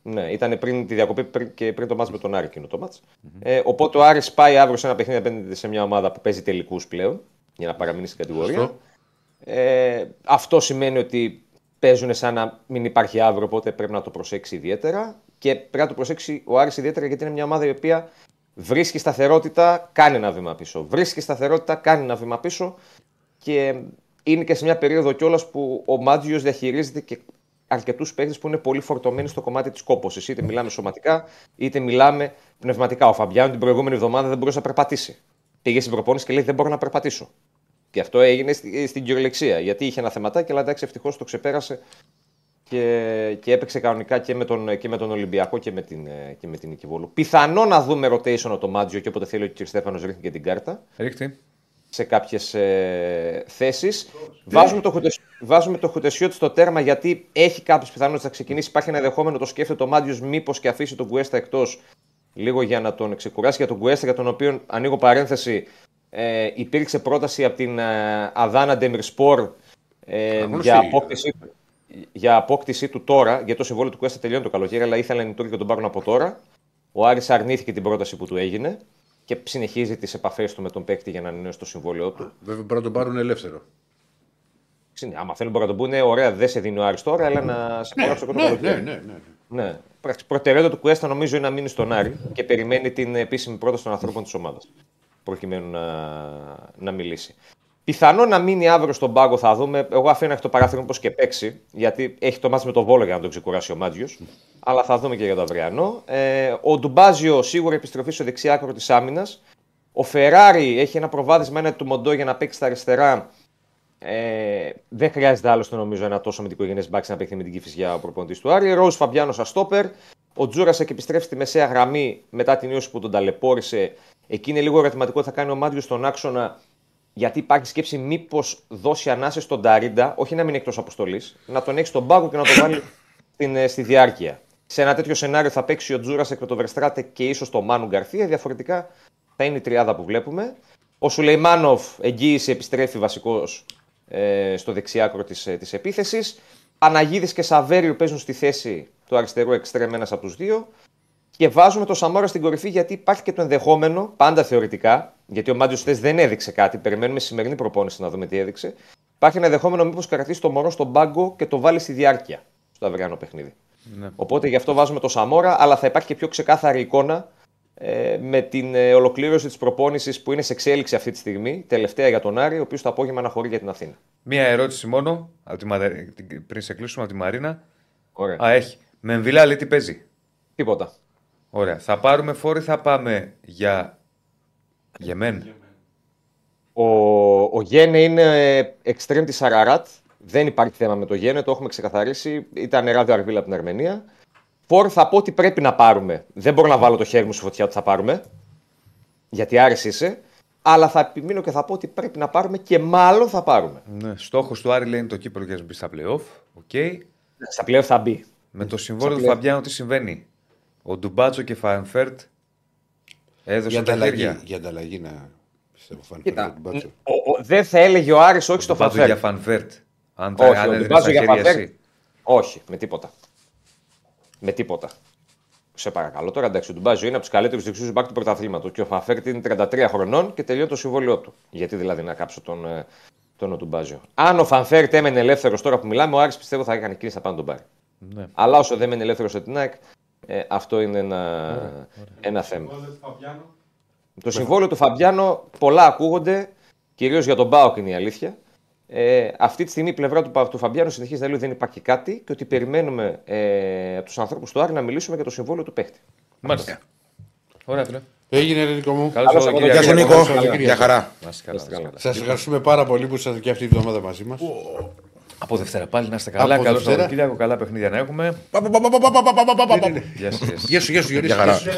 Ναι, ήταν πριν τη διακοπή πριν- και πριν το μάτς με τον Άρη εκείνο το μάτς. Ε, οπότε ο Άρης πάει αύριο σε ένα παιχνίδι απέναντι σε μια ομάδα που παίζει τελικούς πλέον για να παραμείνει στην κατηγορία. Σωστό. Ε, αυτό σημαίνει ότι παίζουν σαν να μην υπάρχει αύριο, οπότε πρέπει να το προσέξει ιδιαίτερα. Και πρέπει να το προσέξει ο Άρης ιδιαίτερα γιατί είναι μια ομάδα η οποία βρίσκει σταθερότητα, κάνει ένα βήμα πίσω. Βρίσκει σταθερότητα, κάνει ένα βήμα πίσω. Και είναι και σε μια περίοδο κιόλας που ο Μάτζιος διαχειρίζεται και αρκετούς παίκτες που είναι πολύ φορτωμένοι στο κομμάτι της κόποση. Είτε μιλάμε σωματικά, είτε μιλάμε πνευματικά. Ο Φαμπιάνο την προηγούμενη εβδομάδα δεν μπορούσε να περπατήσει. Πήγε στην προπόνηση και λέει: Δεν μπορώ να περπατήσω. Και αυτό έγινε στη- στην κυριολεξία. Γιατί είχε ένα θεματάκι, αλλά εντάξει, ευτυχώς το ξεπέρασε και, και έπαιξε κανονικά και με, τον, και με τον Ολυμπιακό και με την, ε, και με την Νίκη Βόλου. Πιθανό να δούμε rotation το Μάτζιο και όποτε θέλει ο κ. Στέφανος ρίχνει και την κάρτα Ρίχτη. σε κάποιες ε, θέσεις. Βάζουμε, το Χουτεσ- βάζουμε το Χουτεσιώτη στο τέρμα γιατί έχει κάποιες πιθανότητες να ξεκινήσει. Υπάρχει ένα ενδεχόμενο, το σκέφτεται ο Μάντιο, μήπως και αφήσει τον Κουέστα εκτός λίγο για να τον ξεκουράσει. Για τον Κουέστα, για τον οποίο ανοίγω παρένθεση, ε, υπήρξε πρόταση από την ε, Αδάνα Ντεμιρσπορ ε, Αγώνας για, φύγει. απόκτησή, του- για απόκτησή του τώρα, γιατί το συμβόλαιο του Κουέστα τελειώνει το καλοκαίρι, αλλά ήθελαν οι Τούρκοι να τον πάρουν από τώρα. Ο Άρης αρνήθηκε την πρόταση που του έγινε και συνεχίζει τις επαφές του με τον παίκτη για να ανανεώσει το συμβόλαιό του. Βέβαια πρέπει να τον πάρουν ελεύθερο. Είναι, άμα θέλουν μπορούν να τον πούνε, ωραία, δεν σε δίνει ο Άρης τώρα, αλλά να σε υπογράψω Ναι, το ναι, καλοκαίρι. ναι, ναι, ναι. Ναι. Εντάξει, Προτεραιότητα του Κουέστα νομίζω είναι να μείνει στον Άρη και περιμένει την επίσημη πρόταση των ανθρώπων της ομάδας. Προκειμένου να, να μιλήσει. Πιθανό να μείνει αύριο στον πάγκο, θα δούμε. Εγώ αφήνω να έχει το παράθυρο πώ και παίξει, γιατί έχει το μάτι με τον Βόλο για να τον ξεκουράσει ο Μάτζιος. Αλλά θα δούμε και για το αυριανό. Ε, ο Ντουμπάζιο σίγουρα επιστροφή στο δεξί άκρο της άμυνας. Ο Φεράρι έχει ένα προβάδισμα ένα του Μοντό για να παίξει στα αριστερά. Ε, δεν χρειάζεται άλλωστε νομίζω ένα τόσο μυντικό γενέ μπάξι να παίξει με την κυφισιά ο προπονητής του Άρη. Ροζ Φαμπιάνος Αστόπερ. Ο Τζούρασεκ επιστρέφει στη μεσαία γραμμή μετά την ίωση που τον ταλαιπώρησε. Εκεί είναι λίγο ερωτηματικό τι θα κάνει ο Μάντιο στον άξονα. Γιατί υπάρχει σκέψη μήπως δώσει ανάσες στον Ταρίντα, όχι να μείνει εκτός αποστολής, να τον έχει στον πάγκο και να τον βάλει στην, ε, στη διάρκεια. Σε ένα τέτοιο σενάριο θα παίξει ο Τζούρασεκ με τον Βερστράτε και ίσως τον Μάνου Γκαρθία. Διαφορετικά θα είναι η τριάδα που βλέπουμε. Ο Σουλεϊμάνοφ εγγύηση επιστρέφει βασικός ε, στο δεξιάκρο της, ε, της επίθεσης. Παναγίδης και Σαβέριο παίζουν στη θέση του αριστερού εξτρέμ ένας από τους δύο. Και βάζουμε το Σαμόρα στην κορυφή γιατί υπάρχει και το ενδεχόμενο, πάντα θεωρητικά, γιατί ο Μάντιος Θε δεν έδειξε κάτι. Περιμένουμε σημερινή προπόνηση να δούμε τι έδειξε. Υπάρχει ένα ενδεχόμενο μήπως κρατήσει το μωρό στον πάγκο και το βάλει στη διάρκεια στο αυριανό παιχνίδι. Ναι. Οπότε γι' αυτό βάζουμε το Σαμόρα, αλλά θα υπάρχει και πιο ξεκάθαρη εικόνα ε, με την ε, ολοκλήρωση της προπόνησης που είναι σε εξέλιξη αυτή τη στιγμή, τελευταία για τον Άρη, ο οποίος το απόγευμα αναχωρεί για την Αθήνα. Μία ερώτηση μόνο από τη, Μαδε- την- πριν σε κλείσουμε από τη Μαρίνα. Ωραία. Α, έχει. Με εμβιλά λέει τι παίζει; Τίποτα. Ωραία. Θα πάρουμε φόρη, θα πάμε για. Γεμέν. Ο, ο Γένε είναι εξτρέμ της Αραράτ. Δεν υπάρχει θέμα με το Γένε, το έχουμε ξεκαθαρίσει. Ήταν ράδιο Αρβίλα από την Αρμενία. Φορ θα πω ότι πρέπει να πάρουμε. Δεν μπορώ να βάλω το χέρι μου στη φωτιά ότι θα πάρουμε. Γιατί άρεσε είσαι. Αλλά θα επιμείνω και θα πω ότι πρέπει να πάρουμε και μάλλον θα πάρουμε. Ναι. Στόχος του Άρη λέει είναι το Κύπρο για να μπει στα playoff. Οκ. Στα πλέον θα μπει. Με το συμβόλαιο του πλέον. Φαμπιάνο τι συμβαίνει; Ο Ντουμπάτσο και Φανφέρτ Για έδωσαν τα ανταλλαγή, χέρια. για ανταλλαγή να πιστεύω φάνε Κοίτα, τον Μπάτσο. ο, ο, δεν θα έλεγε ο Άρης όχι στο Ντουμπάτσο Φανφέρ. για Φανφέρτ. Αν τα Όχι, αν έδινες Οντουμπάτζο τα για χέρια Φαν Βέερτ. εσύ. Όχι, με τίποτα. Με τίποτα. Σε παρακαλώ τώρα, εντάξει, ο Οντουμπάτζο είναι από τους καλύτερους δεξιούς μπακ του πρωταθλήματος και ο Φαν Βέερτ είναι 33 χρονών και τελειώνει το συμβόλαιό του. Γιατί δηλαδή να κάψω τον, ε, τον Οντουμπάτζο. Αν ο Φαν Βέερτ έμενε ελεύθερος τώρα που μιλάμε, ο Άρης πιστεύω θα έκανε κίνηση να πάει να τον πάρει. Ναι. Αλλά όσο δεν έμενε ελεύθερος σε την ΑΕΚ, ε, αυτό είναι ένα, ένα θέμα. Συμβόλαιο του Φαβιάνο. Το συμβόλαιο του Φαμπιάνο, πολλά ακούγονται, κυρίως για τον Μπάοκ είναι η αλήθεια. Ε, αυτή τη στιγμή η πλευρά του, Πα- του Φαμπιάνου συνεχίζει να λέει ότι δεν υπάρχει κάτι και ότι περιμένουμε ε, από τους ανθρώπους του Άρη να μιλήσουμε για το συμβόλαιο του παίχτη. Μάλιστα. Ωραία, φίλε. Έγινε, Νίκο μου. Καλό Καλό Σαββατοκύριακο. Γεια σου, Νίκο. Νίκο. Σαββατοκύριακο. Γεια χαρά. Να είστε καλά, να είστε καλά. Σας ευχαριστούμε πάρα πολύ που ήσασταν και αυτή τη βδομάδα μαζί μας. Από Δευτέρα πάλι να είστε καλά. Καλό Σαββατοκύριακο, καλά παιχνίδια να έχουμε. Γεια σου, γεια σου, γεια σου.